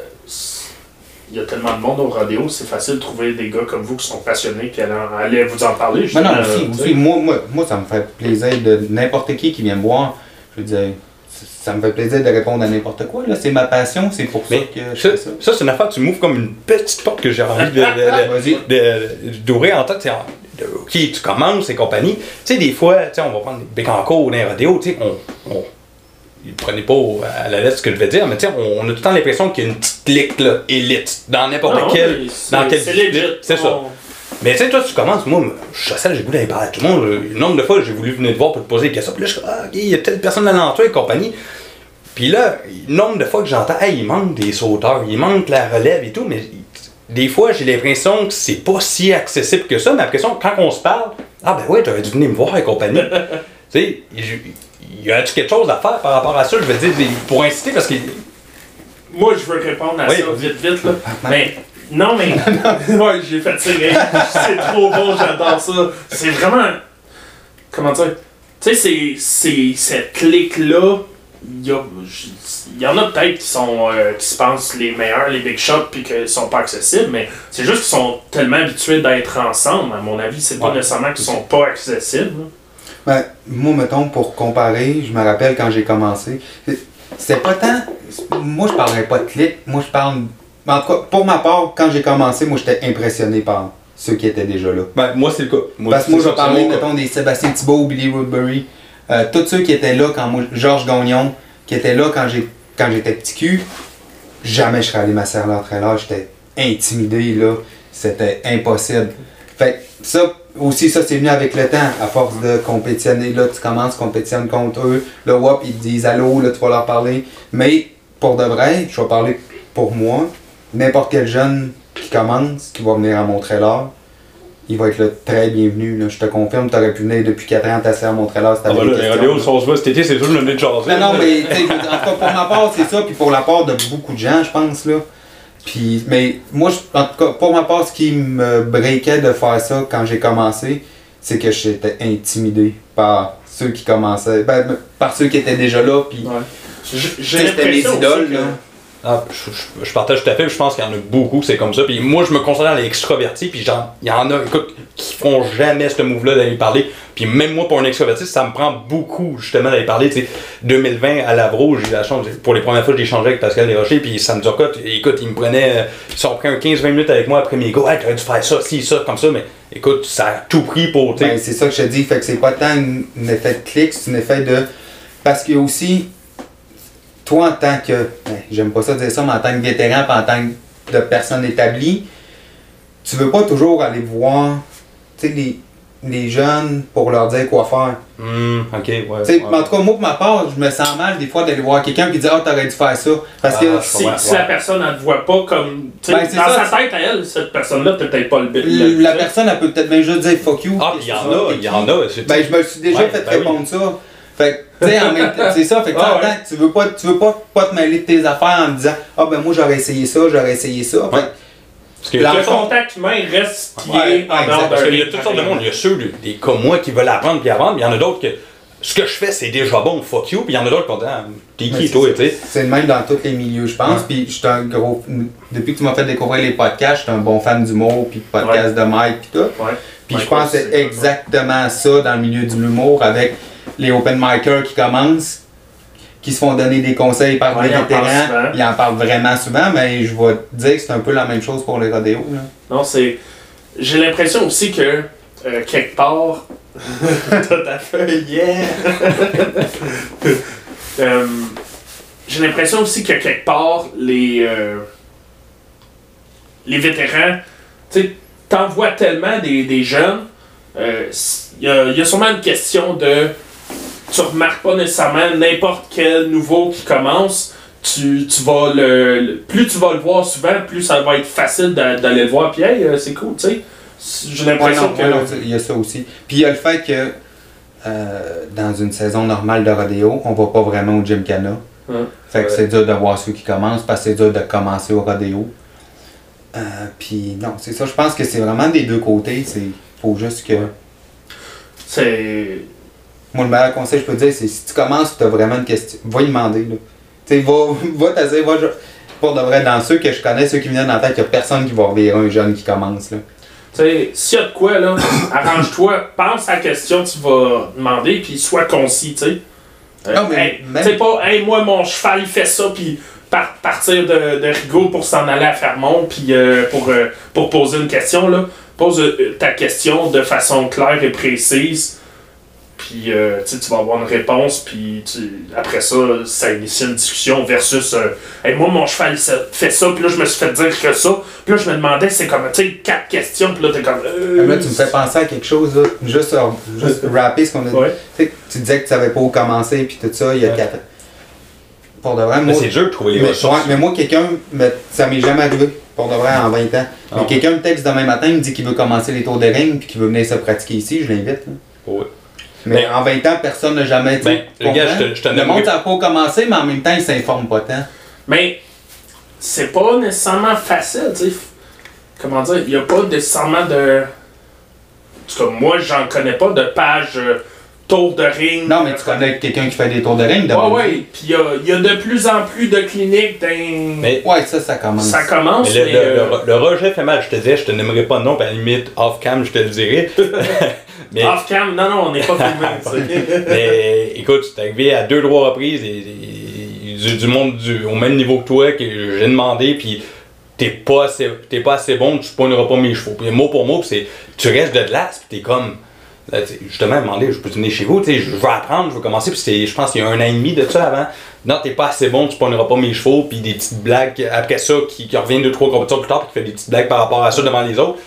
il y a tellement de monde au rodéo, c'est facile de trouver des gars comme vous qui sont passionnés puis aller, aller vous en parler. Mais non, aussi, aussi, moi, moi, moi, ça me fait plaisir de n'importe qui qui vient me voir. Je veux dire, ça me fait plaisir de répondre à n'importe quoi. là. C'est ma passion, c'est pour ça Mais que je ça, fais ça. ça, c'est une affaire, tu m'ouvres comme une petite porte que j'ai envie de- de- de, Vas-y. de- d'ouvrir en tête. Ok, tu commences et compagnie. Tu sais, des fois, tu sais, on va prendre des Bécancourt ou des rodéos, tu sais, on. on ne prenez pas au- à la lettre ce que je vais dire, mais on, on a tout le temps l'impression qu'il y a une petite clique là, élite dans n'importe Non, quel. dans quel C'est ça. Mais tu sais, toi, tu commences, moi, je sais, j'ai voulu aller parler à tout le monde. Le nombre de fois, j'ai voulu venir te voir pour te poser des questions. Puis là, je suis ah, il y a telle personne dans l'entour et compagnie. Puis là, le nombre de fois que j'entends, hey, il manque des sauteurs, il manque la relève et tout, mais des fois, j'ai l'impression que c'est pas si accessible que ça. Mais l'impression quand on se parle, ah ben ouais, t'aurais dû venir me voir et compagnie. tu sais, il y a-tu quelque chose à faire par rapport à ça? Je te dire, pour inciter, parce que. Moi, je veux répondre à Oui, ça vite, vite. Là. Mais, non, mais. ouais, j'ai hein. C'est trop bon, j'adore ça. C'est vraiment. Comment dire? Tu sais, c'est- c'est cette clique-là. Il y, a- y en a peut-être qui sont euh, qui se pensent les meilleurs, les big shots, puis qu'ils sont pas accessibles, mais c'est juste qu'ils sont tellement habitués d'être ensemble. À mon avis, c'est pas Ouais. nécessairement qu'ils sont pas accessibles. là. Ben, moi, mettons, pour comparer, je me rappelle quand j'ai commencé, c'était pas tant. Moi, je parlerais pas de clic. Moi, je parle. En tout cas, pour ma part, quand j'ai commencé, moi, j'étais impressionné par ceux qui étaient déjà là. Ben, moi, c'est le cas. Moi, Parce que moi, c'est je c'est cas. mettons, des Sébastien Thibault, Billy Woodbury, euh, tous ceux qui étaient là quand moi, Georges Gagnon, qui étaient là quand j'ai quand j'étais petit cul, jamais je serais allé m'asseoir très là, j'étais intimidé, là, c'était impossible. Fait ça, aussi, ça, c'est venu avec le temps, à force de compétitionner, là, tu commences, compétitionnes contre eux, là, whoop, ils te disent allô, là, tu vas leur parler, mais pour de vrai, je vais parler pour moi, n'importe quel jeune qui commence, qui va venir à mon trailer, il va être là, très bienvenu. Là. Je te confirme, tu aurais pu venir depuis 4 ans t'asseoir à mon trailer si Ah, des là, les on se voit cet été, c'est que je me de jaser. Non, non, mais en tout cas, pour ma part, c'est ça, puis pour la part de beaucoup de gens, je pense. là. Puis, mais moi, je- en tout cas, pour ma part, ce qui me breakait de faire ça quand j'ai commencé, c'est que j'étais intimidé par ceux qui commençaient, ben, par ceux qui étaient déjà là, puis Ouais. C'était mes idoles. que- Là. Ah, je, je- partage tout à fait, je pense qu'il y en a beaucoup, c'est comme ça. Puis moi, je me considère les extrovertis, puis il y en a, écoute, qui font jamais ce move-là d'aller parler. Puis même moi, pour un extroverti, ça me prend beaucoup, justement, d'aller parler. Tu sais, 2020, à Lavro, j'ai eu la chance, pour les premières fois, j'ai échangé avec Pascal Desrochers, puis ça me dit, écoute, écoute, il me prenait, ils sont pris un 15-20 minutes avec moi après mes gars, hey, t'aurais dû faire ça, si, ça, comme ça, mais écoute, ça a tout pris pour. Ben, c'est ça que je te dis, fait que c'est pas tant un, effet de clic, c'est un effet de. Parce a aussi, toi en tant que. ben, J'aime pas ça dire ça, mais en tant que vétéran, puis en tant que de personne établie, tu veux pas toujours aller voir tu sais, les, les jeunes pour leur dire quoi faire. Hmm, ok, ouais. Tu sais, ouais. En tout cas, moi, pour ma part, je me sens mal des fois d'aller voir quelqu'un qui dit Ah, t'aurais dû faire ça. Parce que. Ah, Si, Ouais, si ouais. la personne ne te voit pas comme. tu sais, Ben, dans ça, sa tête à elle, cette personne-là, t'as peut-être pas le bit. l- La personne, elle peut peut-être même juste dire fuck you. Ah, il y en a, il y en a. c'est- Ben, je me suis déjà Ouais, fait ben oui. répondre ça. Fait que, tu sais, en même temps, c'est ça. Fait que, Ah que tu veux pas, tu veux pas, pas te mêler de tes affaires en me disant, ah, ben, moi, j'aurais essayé ça, j'aurais essayé ça. Fait Ouais. que, Parce que Le contact humain reste qui Ouais, est ouais, Parce qu'il y a toutes sortes de monde. Il y a ceux, des comme moi, qui veulent apprendre puis apprendre. puis Il y en a d'autres que ce que je fais, c'est déjà bon, fuck you. Puis il y en a d'autres qui dire, ah, t'es qui, c'est toi, tu sais? C'est le même dans tous les milieux, je pense. Ouais. Puis, je suis un gros. Depuis que tu m'as fait découvrir les podcasts, je suis un bon fan d'humour, puis de podcasts de Mike, puis tout. Ouais. Puis je pense que c'est exactement ça dans le milieu de l'humour avec les open micers qui commencent, qui se font donner des conseils par Ouais, des vétérans. Ils en parlent vraiment souvent, mais je vais te dire que c'est un peu la même chose pour les rodéos. Là. Non, c'est. J'ai l'impression aussi que, euh, quelque part. T'as ta feuille, yeah! Euh, J'ai l'impression aussi que, quelque part, les. euh, les vétérans. Tu sais, t'en vois tellement des, des jeunes. Il y, a, y a sûrement une question de. Tu remarques pas nécessairement n'importe quel nouveau qui commence. Tu, tu vas le, le- Plus tu vas le voir souvent, plus ça va être facile d'a- d'aller le voir. Puis, hey, euh, c'est cool, tu sais. J'ai l'impression que. il y a ça aussi. Puis il y a le fait que euh, dans une saison normale de rodéo, on va pas vraiment au Gymkhana. Ouais. Fait que Ouais. c'est dur de voir ceux qui commencent parce que c'est dur de commencer au rodéo. Euh, puis non, c'est ça. Je pense que c'est vraiment des deux côtés. C'est faut juste que. C'est. Moi, le meilleur conseil que je peux te dire, c'est si tu commences tu as vraiment une question, va y demander. Là. Tu sais, va, va t'asseoir, va. pour de vrai, dans ceux que je connais, ceux qui me viennent en tête, il n'y a personne qui va revirer un jeune qui commence. Là. Tu sais, s'il y a de quoi, là, arrange-toi, pense à la question que tu vas demander, puis sois concis, tu sais. Euh, Non, mais hey, même- tu sais pas, hey, moi, mon cheval, il fait ça, puis par- partir de, de Rigaud pour s'en aller à Fermont, puis euh, pour, euh, pour poser une question, là, pose euh, ta question de façon claire et précise, puis euh, tu vas avoir une réponse, puis après ça, ça initie une discussion versus euh, Hey, moi, mon cheval, il se- fait ça, puis là, je me suis fait dire que ça, puis là, je me demandais, c'est comme, tu sais, quatre questions, puis là, t'es comme. euh, Là, tu me fais penser à quelque chose, là, juste, euh, juste rapper ce qu'on a dit. Ouais. Tu sais, tu disais que tu savais pas où commencer, puis tout ça, il y a Ouais. quatre. Pour de vrai, Mais moi. c'est dur de trouver les mais, ouais, mais moi, quelqu'un, me- ça m'est jamais arrivé, pour de vrai, en 20 ans. Ah mais ouais. quelqu'un me texte demain matin, il me dit qu'il veut commencer les tours de ring, puis qu'il veut venir se pratiquer ici, je l'invite. là. Mais Ben- en 20 ans, personne n'a jamais dit. Ben, le gars, je te- je te Le monde, ça n'a pas commencé, mais en même temps, il s'informe pas tant. Mais c'est pas nécessairement facile, tu sais. Comment dire, il n'y a pas nécessairement de. En tout cas, moi, j'en connais pas de page euh, tour de ring. Non, mais tu connais quelqu'un qui fait des tours de ring, de Ouais, ouais. Puis il y a, il y a de plus en plus de cliniques dans. Mais- Ouais, ça, ça commence. ça commence, Mais mais. le, le- euh, le- le rejet fait mal, je te disais, je te nommerai pas de nom, puis à la limite, off-cam, je te le dirai. mais, Off-cam, non, non, on n'est pas filmé, mais écoute, c'est arrivé à deux, trois reprises, et, et- du, du monde du, au même niveau que toi, que j'ai demandé, puis t'es pas assez, t'es pas assez bon, tu poigneras pas mes chevaux. Puis mot pour mot, c'est, tu restes de glace, puis t'es comme. là, justement, demander, je peux venir chez vous, tu sais, je veux apprendre, je veux commencer, puis c'est, je pense qu'il y a un an et demi de ça avant. Non, t'es pas assez bon, tu poigneras pas mes chevaux, puis des petites blagues après ça qui, qui reviennent deux, trois compétitions plus tard, puis qui fait des petites blagues par rapport à ça devant les autres.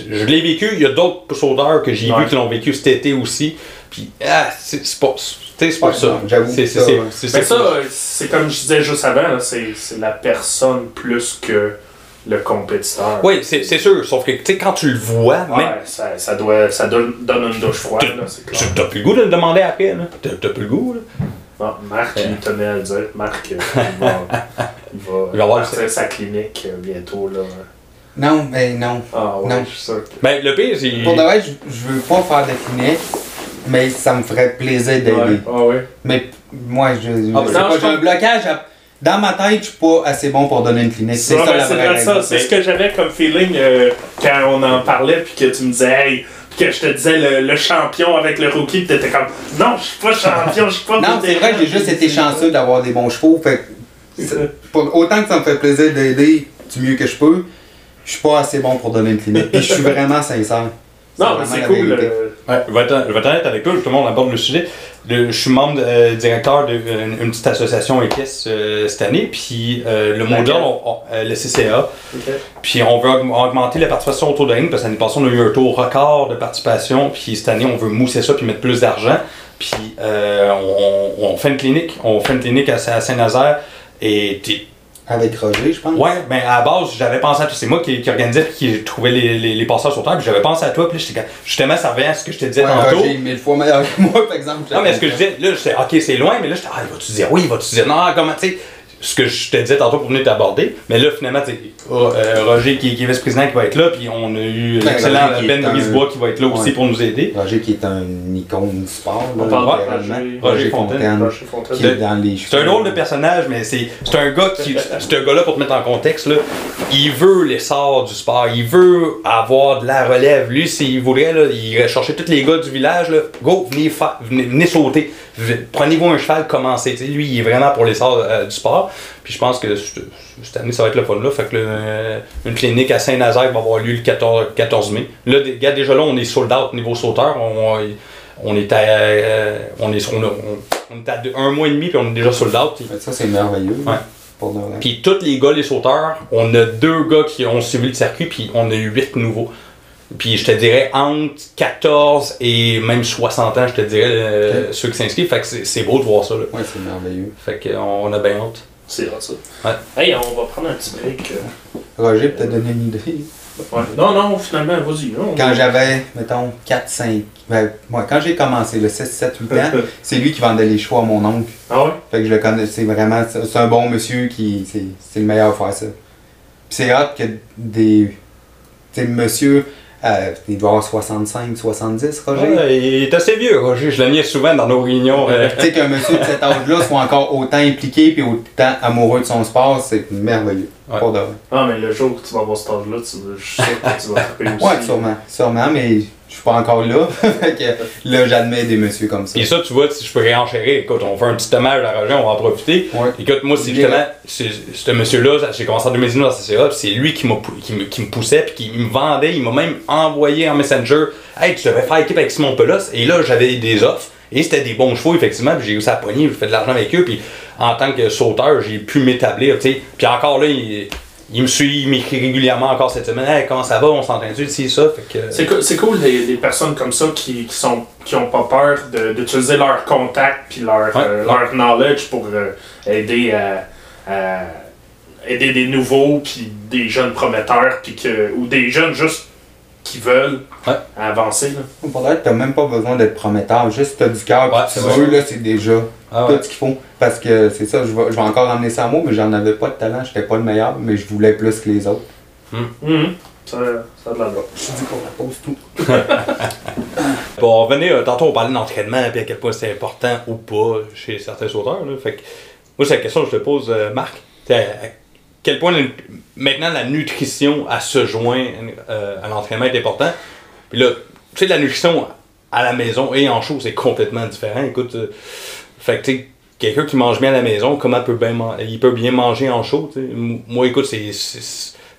Je l'ai vécu, il y a d'autres sauteurs que j'ai Ouais. vu qui l'ont vécu cet été aussi, puis ah, c'est, c'est pas. tu c'est pas Ouais, ça. C'est, que c'est, ça, c'est, ouais. euh, c'est comme je disais juste avant, c'est c'est la personne plus que le compétiteur. Oui, c'est, c'est sûr, sauf que tu sais, quand tu le vois, Ouais, même. ça, ça, doit, ça donne, donne une douche froide, Tu t'as plus le goût de le demander après, là. T'as, t'as plus le goût, là. Bon, Marc, il tenait à le dire. Marc, euh, il va, il va, Il va avoir partir sa clinique euh, bientôt. Là. Non, mais non. Ah ouais, Non. je suis sûr. que- Ben, le pire, c'est. Pour de vrai, je, je veux pas faire de clinique, mais ça me ferait plaisir d'aider. Ouais, ah ouais. Mais moi, je, je Ah, ben, non, pas, je j'ai un blocage. à- Dans ma tête, je suis pas assez bon pour donner une clinique. C'est ça ben, la c'est vraie vrai ça, raison. c'est ce que j'avais comme feeling euh, quand on en parlait, puis que tu me disais, hey, puis que je te disais le, le champion avec le rookie, puis t'étais comme, non, je suis pas champion, je suis pas Non, c'est vrai que j'ai juste été chanceux d'avoir des bons chevaux. Fait pour- autant que ça me fait plaisir d'aider du mieux que je peux, je suis pas assez bon pour donner une clinique. Puis je suis vraiment sincère. Non, mais c'est la cool. euh, Ouais, je vais être, je vais être honnête avec toi, justement, on aborde le sujet. Le- je suis membre euh, directeur d'une une petite association équestre euh, cette année, puis euh, le euh, le CCA, puis on veut aug- augmenter la participation autour de ring, parce que l'année passée, on a eu un taux record de participation, puis cette année, on veut mousser ça, puis mettre plus d'argent. Puis euh, on, on- fait une clinique, on fait une clinique à, à Saint-Nazaire, et t'es- Avec Roger, je pense. Ouais, ben à la base, j'avais pensé à toi. C'est moi qui, qui organisais puis qui trouvais les, les, les passeurs sur terre. Puis j'avais pensé à toi. Puis justement, ça revient à ce que je te disais Ouais, tantôt. Roger est mille fois meilleur que moi, par exemple. Non, mais ce que je disais, là, j'étais, ok, c'est loin, mais là, j'étais, ah, il va-tu dire oui, il va-tu dire non, comment, tu sais, ce que je te disais tantôt pour venir t'aborder. Mais là, finalement, oh, euh, Roger qui, qui est vice-président qui va être là, puis on a eu l'excellent Ben un- Brisebois qui va être là aussi pour nous aider. Roger qui est un icône du sport. On là, parle pas de littéralement. Roger. Roger Fontaine. Roger Fontaine. Qui est dans les cheveux. C'est un drôle de personnage, mais c'est c'est un gars qui. C'est un gars-là, pour te mettre en contexte, là, il veut l'essor du sport, il veut avoir de la relève. Lui, s'il voulait, là, il irait chercher tous les gars du village, là, go, venez, venez, venez sauter. Prenez-vous un cheval, commencez. Lui, il est vraiment pour l'essor euh, du sport. Puis je pense que cette année, ça va être le fun là. Fait que le- euh, une clinique à Saint-Nazaire va avoir lieu le 14, 14 mai. Là, gars, déjà là, on est sold out niveau sauteur. On, on est à, euh, on est, on, a- on- on est à deux- un mois et demi, puis on est déjà sold out. Ça, c'est merveilleux. Ouais. Puis tous les gars, les sauteurs, on a deux gars qui ont suivi le circuit, puis on a eu huit nouveaux. Puis je te dirais entre 14 et même 60 ans, je te dirais, euh, ceux qui s'inscrivent. Fait que c'est beau de voir ça. Là. Ouais, c'est merveilleux. Fait qu'on a bien hâte. C'est hot, ça. Ouais. Hey, on va prendre un petit break. euh. Roger peut t'a donné une idée. Ouais. Non, non, finalement, vas-y. Quand j'avais, mettons, 4, 5. Ben, moi, quand j'ai commencé, le 6, 7, 8 ans, c'est lui qui vendait les chevaux à mon oncle. Ah ouais? Fait que je le connais, c'est vraiment, c'est un bon monsieur qui, c'est c'est le meilleur à faire ça. Puis c'est hâte que des, tu sais, monsieur Euh, il doit avoir 65, 70, Roger. Ouais, il est assez vieux, Roger. Je l'ai souvent dans nos réunions. euh. Tu sais qu'un monsieur de cet âge-là soit encore autant impliqué puis autant amoureux de son sport, c'est merveilleux. Ouais. Pour de vrai. Ah, mais le jour où tu vas avoir cet âge-là, tu, je suis sûr que tu vas frapper aussi. Ouais, sûrement. Sûrement, mais je suis pas encore là. Fait que là, j'admets des messieurs comme ça. Et ça, tu vois, si je peux réenchérir, écoute, on fait un petit hommage à Roger, on va en profiter. Ouais. Écoute, moi, c'est justement, c'est- ce monsieur-là, j'ai commencé en 2019 dans CCA, c'est lui qui, qui, me, qui me poussait, puis qui me vendait, il m'a même envoyé en Messenger, hey, tu devrais faire équipe avec Simon Pelos, et là, j'avais des offres, et c'était des bons chevaux, effectivement, puis j'ai réussi à pogner, j'ai fait de l'argent avec eux, puis en tant que sauteur, j'ai pu m'établir, tu sais, puis encore là, il, il me suit, il m'écrit régulièrement encore cette semaine, hey, comment ça va, on s'entend-tu, c'est ça, que... C'est cool des, des personnes comme ça qui, qui sont qui ont pas peur d'utiliser leur contact puis leur, Ouais. euh, leur knowledge pour euh, aider à, à- aider des nouveaux puis des jeunes prometteurs puis que ou des jeunes juste qui veulent Ouais. avancer là. Pour vrai, t'as même pas besoin d'être prometteur. Juste t'as du cœur Ouais, tu c'est veux, là, c'est déjà Ah ouais. tout ce qu'il faut. Parce que c'est ça, je vais, je vais encore emmener ça à moi, mais j'en avais pas de talent, j'étais pas le meilleur, mais je voulais plus que les autres. Mhm. Ça, ça a de la drogue. Je dis la pause tout. Pour revenir, euh, tantôt on parlait d'entraînement et à quel point c'est important ou pas chez certains sauteurs. Là. Fait que, moi, c'est la question que je te pose, euh, Marc. T'sais, quel point maintenant la nutrition à se joindre euh, à l'entraînement est important. Puis là, tu sais, la nutrition à la maison et en show, c'est complètement différent. Écoute, euh, fait que tu sais, quelqu'un qui mange bien à la maison, comment peut bien il peut bien manger en show, tu sais. M- Moi, écoute, c'est.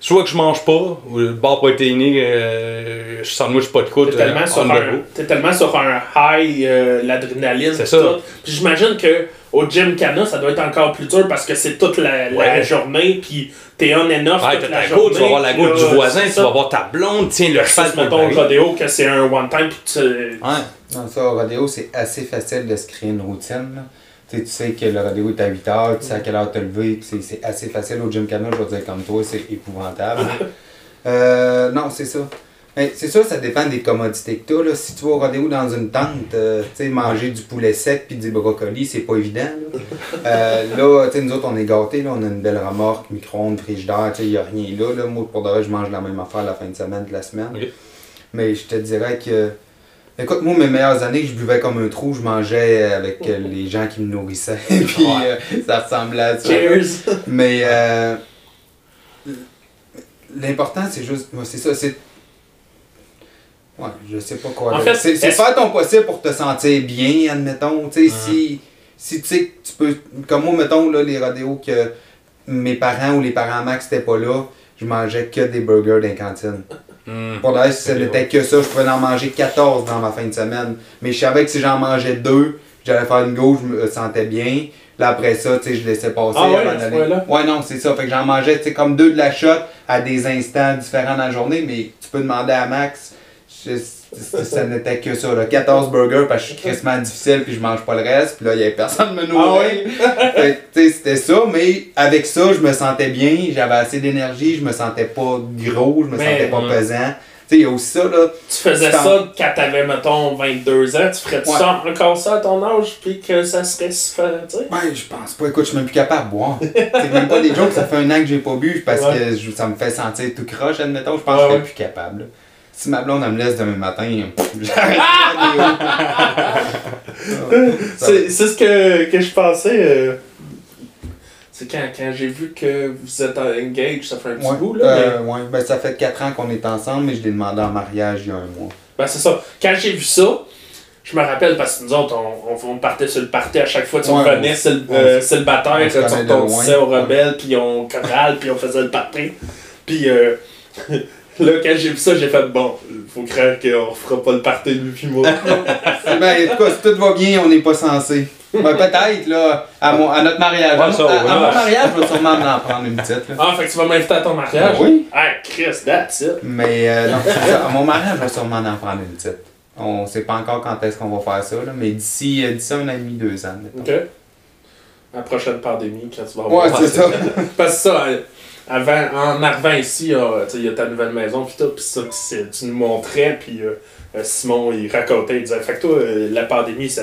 Soit que je mange pas, ou le bar protéiné, euh, je sandwich pas de croûte. T'es tellement, euh, sur un, go. t'es tellement sur un high, euh, l'adrénaline. C'est pis ça. tout. Puis j'imagine que au gym Cana, ça doit être encore plus dur parce que c'est toute la, la Ouais. journée, puis t'es on and off Ouais, toute t'as la ta journée. goutte, tu vas voir la goutte du voisin, tu vas voir ta blonde, tiens, le cheval mettons, rodéo, que c'est un one time, puis tu... Ouais. Non, ça, au rodéo, c'est assez facile de se créer une routine. là. Tu sais, tu sais que le rodéo est à 8 heures, tu sais à quelle heure te lever, c'est c'est assez facile au gym Cana, je vais dire comme toi, c'est épouvantable. euh, non, c'est ça. Mais c'est sûr, ça dépend des commodités que tu là. Si tu vas au rodéo dans une tente, euh, tu sais, manger du poulet sec puis du brocoli, c'est pas évident. Là, Euh, là tu sais, nous autres, on est gâtés, là, on a une belle remorque, micro-ondes, frigidaire, tu sais, il n'y a rien là, là. Moi, pour de vrai, je mange la même affaire la fin de semaine de la semaine. Mais je te dirais que. Écoute, moi, mes meilleures années, je buvais comme un trou, je mangeais avec euh, les gens qui me nourrissaient. Puis Ouais. euh, ça ressemblait à ça. Cheers! Mais euh, l'important, c'est juste. moi, C'est ça, c'est. Ouais, je sais pas quoi En dire. fait, c'est c'est est-ce- faire ton possible pour te sentir bien, admettons. Tu sais, si, si tu sais que tu peux. Comme moi, mettons, là, les rodéos que mes parents ou les parents Max n'étaient pas là, je mangeais que des burgers dans les cantines. Hmm. Pour le ce n'était que ça, je pouvais en manger 14 dans ma fin de semaine. Mais je savais que si j'en mangeais deux, j'allais faire une go, je me sentais bien. Là, après ça, tu sais, je laissais passer Ah ouais, avant ce? Ouais, non, c'est ça. Fait que j'en mangeais, tu sais, comme deux de la shot à des instants différents dans la journée, mais tu peux demander à Max, je- ça n'était que ça, là. 14 burgers parce que je suis crissement difficile puis je mange pas le reste, puis là, il y avait personne de me nourrir. Ah sais, c'était ça, mais avec ça, je me sentais bien, j'avais assez d'énergie, je me sentais pas gros, je me Mais, sentais pas hum. pesant. Tu sais, il y a aussi ça, là. Tu faisais ça quand t'avais, mettons, 22 ans, tu ferais Ouais. ça encore ça à ton âge, puis que ça serait suffisant, tu sais? Ouais, je pense pas. Écoute, je suis même plus capable de boire. C'est même pas des jokes, ça fait un an que j'ai pas bu parce Ouais. que ça me fait sentir tout croche, admettons. Je pense Ouais, que je suis plus capable. là. Si ma blonde elle me laisse demain matin, j'arrête C'est c'est ce que, que je pensais. euh, c'est quand, quand j'ai vu que vous êtes engaged, ça fait un petit Ouais, bout, là. euh, mais- ouais. Ben, ça fait 4 ans qu'on est ensemble, mais je l'ai demandé en mariage il y a un mois. Ben, c'est ça. Quand j'ai vu ça, je me rappelle parce que nous autres, on, on, on partait sur le party à chaque fois. Tu Ouais, revenais on- sur le on- euh, on tu se connaît de retournais loin. au rebelle, puis on chorale, puis on faisait le party. Puis euh, là, quand j'ai vu ça, j'ai fait bon, faut craindre qu'on refera pas le party lui puis moi. ben, en tout cas, si tout va bien, on n'est pas censé. Ben, peut-être, là, à, mon, à notre mariage. Ouais, à, ça, à- à ouais. mon mariage, je vais sûrement en prendre une petite. Là. ah, fait que tu vas m'inviter à ton mariage? Oui. Ah, Chris, that's it. Mais euh, non, c'est ça. À mon mariage, je vais sûrement en prendre une petite. On sait pas encore quand est-ce qu'on va faire ça, là, mais d'ici euh, d'ici un an et demi, deux ans. mettons. OK. La prochaine pandémie, quand tu vas avoir. Ouais, c'est ça. Parce que ça, euh, avant, en arrivant ici, il y a ta nouvelle maison, puis tout, puis ça, tu nous montrais, puis euh, euh, Simon, il racontait, il disait, fait que toi, euh, la pandémie, ça,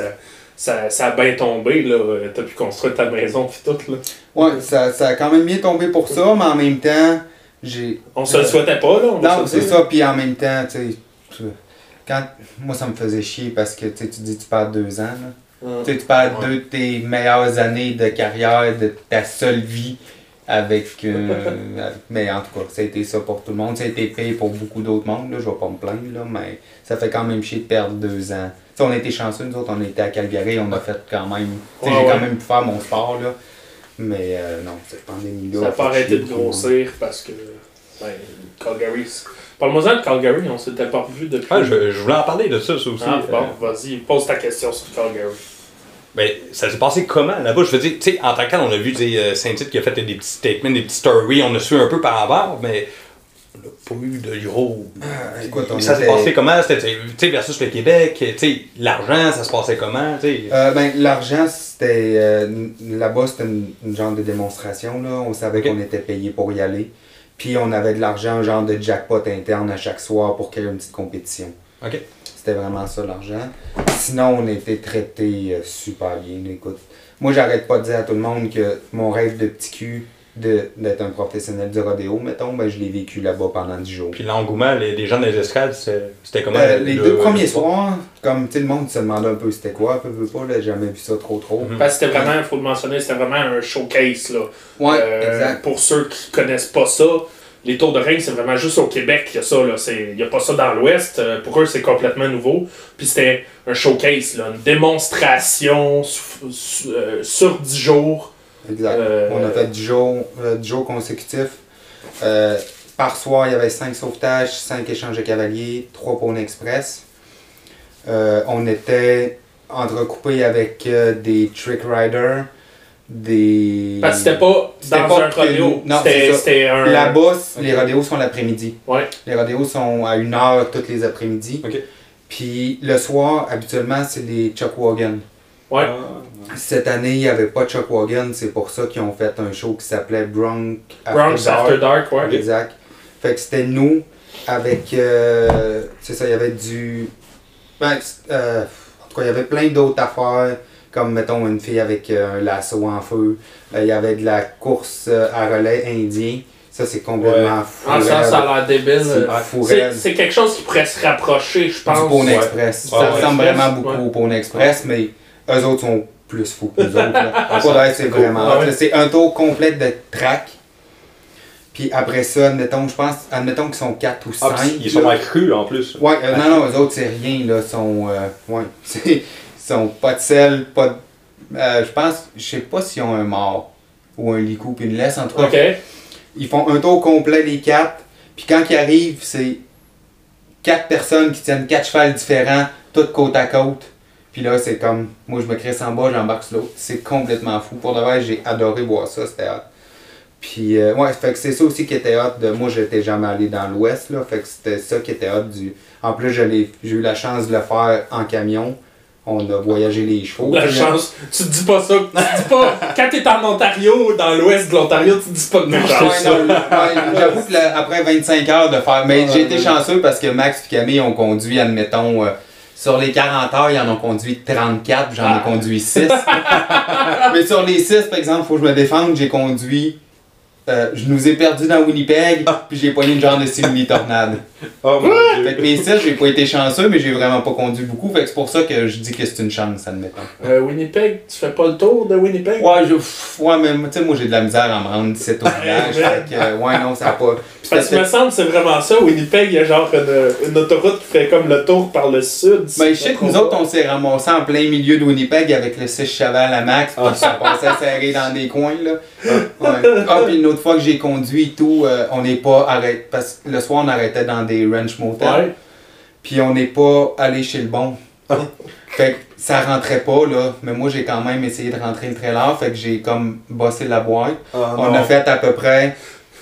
ça, ça a bien tombé, là, t'as pu construire ta maison, puis tout, là. Ouais, ça, ça a quand même bien tombé pour ça, mais en même temps, j'ai. On se le souhaitait pas, là. on Non, c'est ça, puis en même temps, tu sais, quand moi ça me faisait chier parce que tu tu dis tu perds deux ans, là. Hum. Tu perds Ouais. deux de tes meilleures années de carrière, de ta seule vie avec. euh, mais en tout cas, ça a été ça pour tout le monde. Ça a été payé pour beaucoup d'autres mondes, là, je vais pas me plaindre, là, mais ça fait quand même chier de perdre deux ans. Tu sais, on a été chanceux, nous autres, on était à Calgary, on a fait quand même. Tu sais, Ouais, j'ai ouais. quand même pu faire mon sport, là. Mais euh, non, cette pandémie-là. Ça n'a a pas arrêté de grossir parce que. Ben, Calgary. c'est- Parle-moi-en de Calgary, on s'était pas revu depuis. Ah, je, je voulais en parler de ça, ça aussi. Ah, bon, Euh, vas-y, pose ta question sur Calgary. Ben, ça s'est passé comment là-bas? Je veux dire, tu sais, en tant que on a vu euh, Saint-Tite qui a fait des petits statements, des petites stories, on a su un peu par avant, mais on n'a pas eu de gros. Ah, écoute, on ça s'est passé comment? C'était, versus le Québec, tu sais, l'argent, ça se passait comment? Euh, ben, l'argent, c'était. euh, Là-bas, c'était une, une genre de démonstration. Là. On savait qu'on était payé pour y aller. Puis on avait de l'argent, un genre de jackpot interne à chaque soir pour qu'il y ait une petite compétition. Ok. C'était vraiment ça l'argent. Sinon, on a été traités euh, super bien. Écoute, moi, j'arrête pas de dire à tout le monde que mon rêve de petit cul de- d'être un professionnel du rodéo, mettons, ben, je l'ai vécu là-bas pendant 10 jours. Puis l'engouement les, des gens des estrades, c'était, comment? Euh, les le- deux premiers le- soirs, comme sais, le monde se demandait un peu c'était quoi, peu, peu pas, là, j'ai jamais vu ça trop trop. Mhm. Parce que c'était vraiment, il faut le mentionner, c'était vraiment un showcase. Là. Ouais, Euh, exact. Pour ceux qui connaissent pas ça, les Tours de Rhin, c'est vraiment juste au Québec qu'il y a ça. Il n'y a pas ça dans l'Ouest. Euh, Pour eux, c'est complètement nouveau. Puis c'était un showcase, là, une démonstration su- su- euh, sur 10 jours. Exact. Euh, On a fait 10 jours, 10 jours consécutifs. Par soir, il y avait 5 sauvetages, 5 échanges de cavaliers, 3 pônes express. On était entrecoupés avec des trick riders, des. Parce que c'était pas dans pas un rodéo. non, C'était un. Là-bas, les rodéos sont l'après-midi. Ouais. Les rodéos sont à 1 heure tous les après-midi. Ok. Puis le soir, habituellement, c'est les chuck wagons. Ouais. Cette année, il n'y avait pas de chuck wagon, c'est pour ça qu'ils ont fait un show qui s'appelait Bronx After Bronx Dark. After Dark, ouais. Exact. Fait que c'était nous avec. euh, c'est ça, il y avait du. Ben, euh, en tout cas, il y avait plein d'autres affaires, comme mettons une fille avec euh, un lasso en feu. Euh, il y avait de la course euh, à relais indien. Ça, c'est complètement fou. Ah, ça, ça a l'air débile. C'est quelque chose qui pourrait se rapprocher, je Du pense. Pône ouais. Express. Du Ça ressemble Express, vraiment beaucoup ouais. au Pône Express, mais eux autres sont plus fous que nous autres. là. C'est vraiment. Là. C'est un tour complet de track. Puis après ça, admettons, je pense, admettons qu'ils sont 4 ou 5. Ah, ils sont mal crus en plus. Ouais, euh, non, non, eux autres, c'est rien, là. Sont, euh, ouais, sont pas de sel, pas de. euh, je pense, je sais pas s'ils ont un mort ou un licou puis une laisse, en tout cas. Ok. Ils font un tour complet, les quatre. Puis quand ils arrivent, c'est quatre personnes qui tiennent quatre chevals différents, toutes côte à côte. Puis là, c'est comme, moi je me crisse en bas, j'embarque sur l'autre. C'est complètement fou. Pour de vrai, j'ai adoré voir ça, c'était hot. Puis, euh, ouais, fait que c'est ça aussi qui était hot. De, moi, j'étais jamais allé dans l'ouest, là. Fait que c'était ça qui était hot. Du... En plus, j'ai eu la chance de le faire en camion. On a voyagé les chevaux. La chance. Tu te dis pas ça. Tu dis pas. Quand t'es en Ontario, dans l'ouest de l'Ontario, tu te dis pas Ouais, chanceux. non, ouais, J'avoue que là, après 25 heures de faire. Mais j'ai été chanceux parce que Max et Camille ont conduit, admettons, euh, sur les 40 heures, ils en ont conduit 34, j'en Ah. ai conduit 6. mais sur les 6, par exemple, faut que je me défende, j'ai conduit. euh, je nous ai perdus dans Winnipeg, puis j'ai poigné une genre de simili-tornade. Oh mon Fait que dieu. mes 6, j'ai pas été chanceux, mais j'ai vraiment pas conduit beaucoup. Fait que c'est pour ça que je dis que c'est une chance, admettons. Euh, Winnipeg, tu fais pas le tour de Winnipeg? Ouais, je, ouais mais tu sais, moi j'ai de la misère à me rendre 17 au village. fait que, euh, ouais, non, ça a pas. Puis Parce que me semble que c'est vraiment ça. Winnipeg, il y a genre une, une autoroute qui fait comme le tour par le sud. Ben, je sais que nous autres, on s'est ramassés en plein milieu de Winnipeg avec le 6 cheval à max, puis ça passait serré dans des coins, là. Ouais. Ah, puis une autre fois que j'ai conduit et tout, euh, on n'est pas arrêté, parce que le soir, on arrêtait dans des ranch motels, Ouais. puis on n'est pas allé chez le bon. fait que ça rentrait pas, là, mais moi, j'ai quand même essayé de rentrer le trailer, fait que j'ai comme bossé la boîte. Ah, on a fait à peu près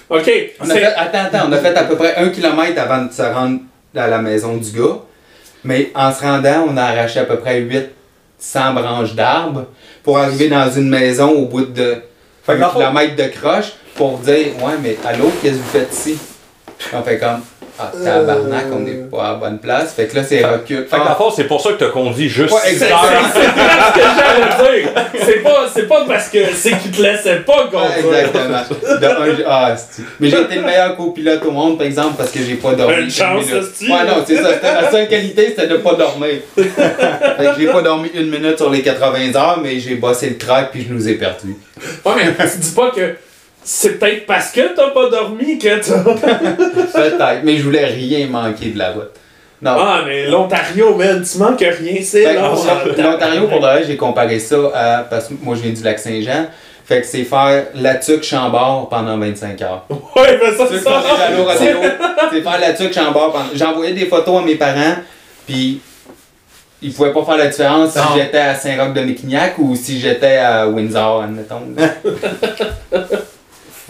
Ok. on a c'est- fait, attends, attends, on a fait à peu près un kilomètre avant de se rendre à la maison du gars. Mais en se rendant, on a arraché à peu près 800 branches d'arbres pour arriver dans une maison au bout de Fait un kilomètre de croche pour dire Ouais, mais allô, qu'est-ce que vous faites ici On fait comme Ah, tabarnak, on n'est pas à la bonne place. Fait que là, c'est recul. Fait que dans le fond, c'est pour ça que t'as conduit juste Ouais, exactement. heures. C'est ce que j'allais dire. C'est pas, c'est pas parce que c'est qu'ils te laissaient pas conduire. exactement. De un, ah, c'est- Mais j'ai été le meilleur copilote au monde, par exemple, parce que j'ai pas dormi. Une une chance. Ouais, non, c'est ça. Ma seule qualité, c'était de pas dormir. fait que j'ai pas dormi une minute sur les 80 heures, mais j'ai bossé le track puis je nous ai perdus. Ouais, mais tu dis pas que c'est peut-être parce que t'as pas dormi que t'as. Peut-être, mais je voulais rien manquer de la route. Non. Ah, mais l'Ontario, man, tu manques rien, c'est pour- L'Ontario, pour de vrai, j'ai comparé ça à. Parce que moi, je viens du lac Saint-Jean. Fait que c'est faire la tuque chambord pendant 25 heures. Ouais, mais ça, c'est ça. c'est faire la tuque chambord pendant. J'envoyais des photos à mes parents, puis ils pouvaient pas faire la différence si j'étais à Saint-Roch-de-Méquignac ou si j'étais à Windsor, admettons.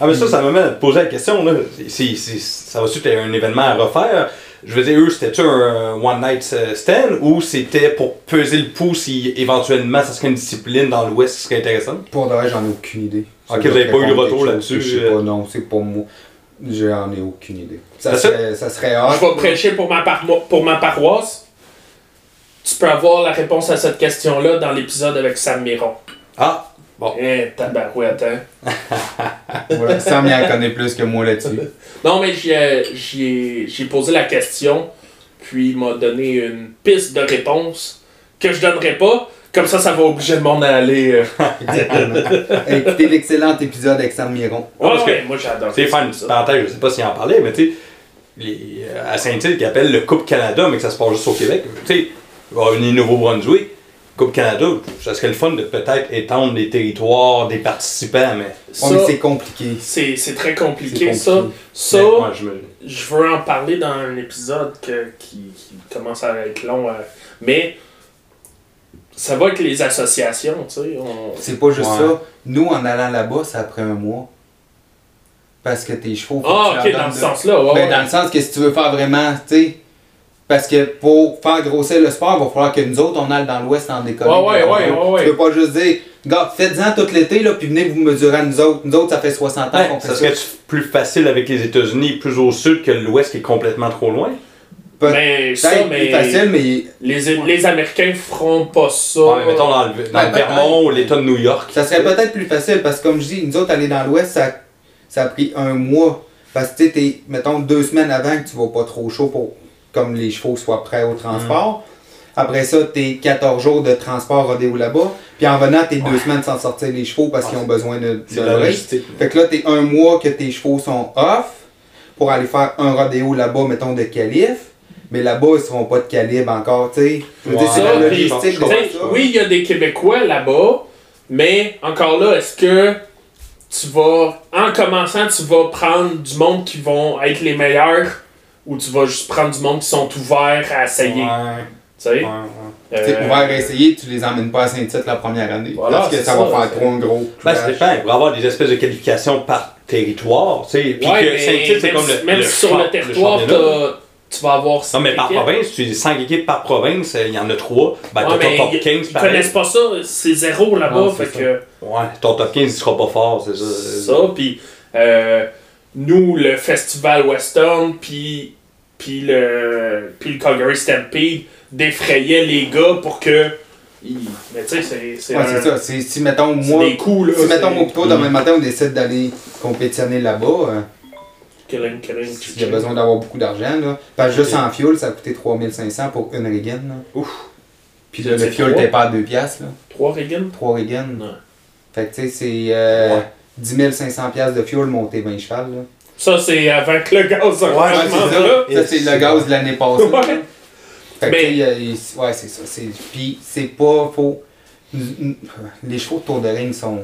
Ah, mais ça, ça m'amène à te poser la question, là. Ça va-tu être un événement à refaire? Je veux dire, eux, c'était-tu un one night euh, stand ou c'était pour peser le pouls si éventuellement ça serait une discipline dans l'Ouest qui serait intéressante? Pour de vrai, j'en ai aucune idée. Ok, Ça vous doit avez pas eu de retour là-dessus, Je sais euh. pas, non, c'est pas moi. J'en ai aucune idée. Ça ça- serait, ça serait Je vais prêcher pour ma, par- pour ma paroisse. Tu peux avoir la réponse à cette question-là dans l'épisode avec Sam Miron. Ah, bon. Eh, tabarouette, hein. Voilà, Sam y en connaît plus que moi là-dessus. Non, mais j'ai posé la question, puis il m'a donné une piste de réponse que je donnerai pas. Comme ça, ça va obliger le monde à aller. euh, Exactement. Écoutez l'excellent épisode avec Sam Miron. Ouais, parce que- ouais, moi j'adore. Tu sais, faire une petite parenthèse, je sais pas s'il en parlait, mais tu sais, les- euh, à Saint-Tite, qui appelle le Coupe Canada, mais que ça se passe juste au Québec, tu sais, il va venir Nouveau-Brunswick, Coupe Canada, ça serait le fun de peut-être étendre les territoires des participants, mais. Ça, Ouais, mais c'est compliqué. c'est c'est très C'est compliqué, ça. Ça, mais je me- je veux en parler dans un épisode que- qui, qui commence à être long. euh, mais ça va avec les associations, tu sais. on- C'est pas juste Ouais. ça. Nous, en allant là-bas, ça après un mois. Parce que tes chevaux. Ah, ok, dans de- sens-là. ouais, Ben, ouais. dans le sens que si tu veux faire vraiment, tu sais. Parce que pour faire grossir le sport, il va falloir que nous autres, on aille dans l'ouest en décoller. Ouais, ouais, ouais, ouais, ouais. Tu peux pas juste dire, gars, faites-en tout l'été, là, puis venez vous mesurer à nous autres. Nous autres, ça fait 60 ans Ouais, qu'on fait ça ça. serait plus facile avec les États-Unis, plus au sud que l'Ouest qui est complètement trop loin? Mais ça, Peut-être mais plus facile, mais les, les Américains feront pas ça. Ouais, mettons dans le, dans le Vermont ou l'État de New York. ça serait peut-être plus facile parce que, comme je dis, nous autres, aller dans l'ouest, ça, ça a pris un mois. Parce que, tu mettons, deux semaines avant que tu vas pas trop chaud pour comme les chevaux soient prêts au transport. Après ça, t'es 14 jours de transport rodéo là-bas. Puis en venant, t'es deux semaines sans sortir les chevaux parce qu'ils ont besoin de, C'est de la logistique. Fait que là, t'es un mois que tes chevaux sont off pour aller faire un rodéo là-bas, mettons, de calife. Mais là-bas, ils seront pas de calibre encore, tu sais. C'est la logistique oui, il y a des Québécois là-bas, mais encore là, est-ce que tu vas, en commençant, tu vas prendre du monde qui vont être les meilleurs ou tu vas juste prendre du monde qui sont ouverts à essayer? Ouais, Tu sais? ouais, ouais. Tu sais, Euh, pouvoir essayer, tu les emmènes pas à Saint-Tite la première année. Voilà, parce que ça va faire trop un gros. Ben, ça dépend. Il va y avoir des espèces de qualifications par territoire, tu sais. Puis ouais, que mais Saint-Tite, c'est même, comme le. même le sur champ- le territoire, tu vas avoir Non, cinq mais par équipes. province, tu dis 5 équipes par province, il y en a 3. Ben, Ouais, ton top ils- 15, ils connaissent pas ça, c'est zéro là-bas, Non, fait que... Ouais, ton top 15, il sera pas fort, c'est ça. ça, puis euh, nous, le Festival Western, puis puis le, puis le Calgary Stampede défrayaient les gars pour que... ils- Mais tu sais, c'est c'est Ouais, un- c'est ça. Si, mettons, moi. des coups, là. Si, mettons, moi, plutôt, demain matin, on décide d'aller compétitionner là-bas, euh, Killing, killing, il y a besoin d'avoir beaucoup d'argent, là. Parce que juste en fuel, ça a coûté 3500 pour une Regan, là. Ouf. Puis là, le fuel t'es pas à 2 piastres, là. 3 Reagan? 3 Regan. Ouais. Fait que, tu sais, c'est euh, Ouais. 10 500 piastres de fuel monté 20 cheval, là. Ça, c'est avant que le gaz Ouais, ça. C'est le gaz de l'année passée. Ouais. Fait que, Mais- ouais, c'est ça. c'est- Puis, c'est pas. Faut, les chevaux de tour de ring sont,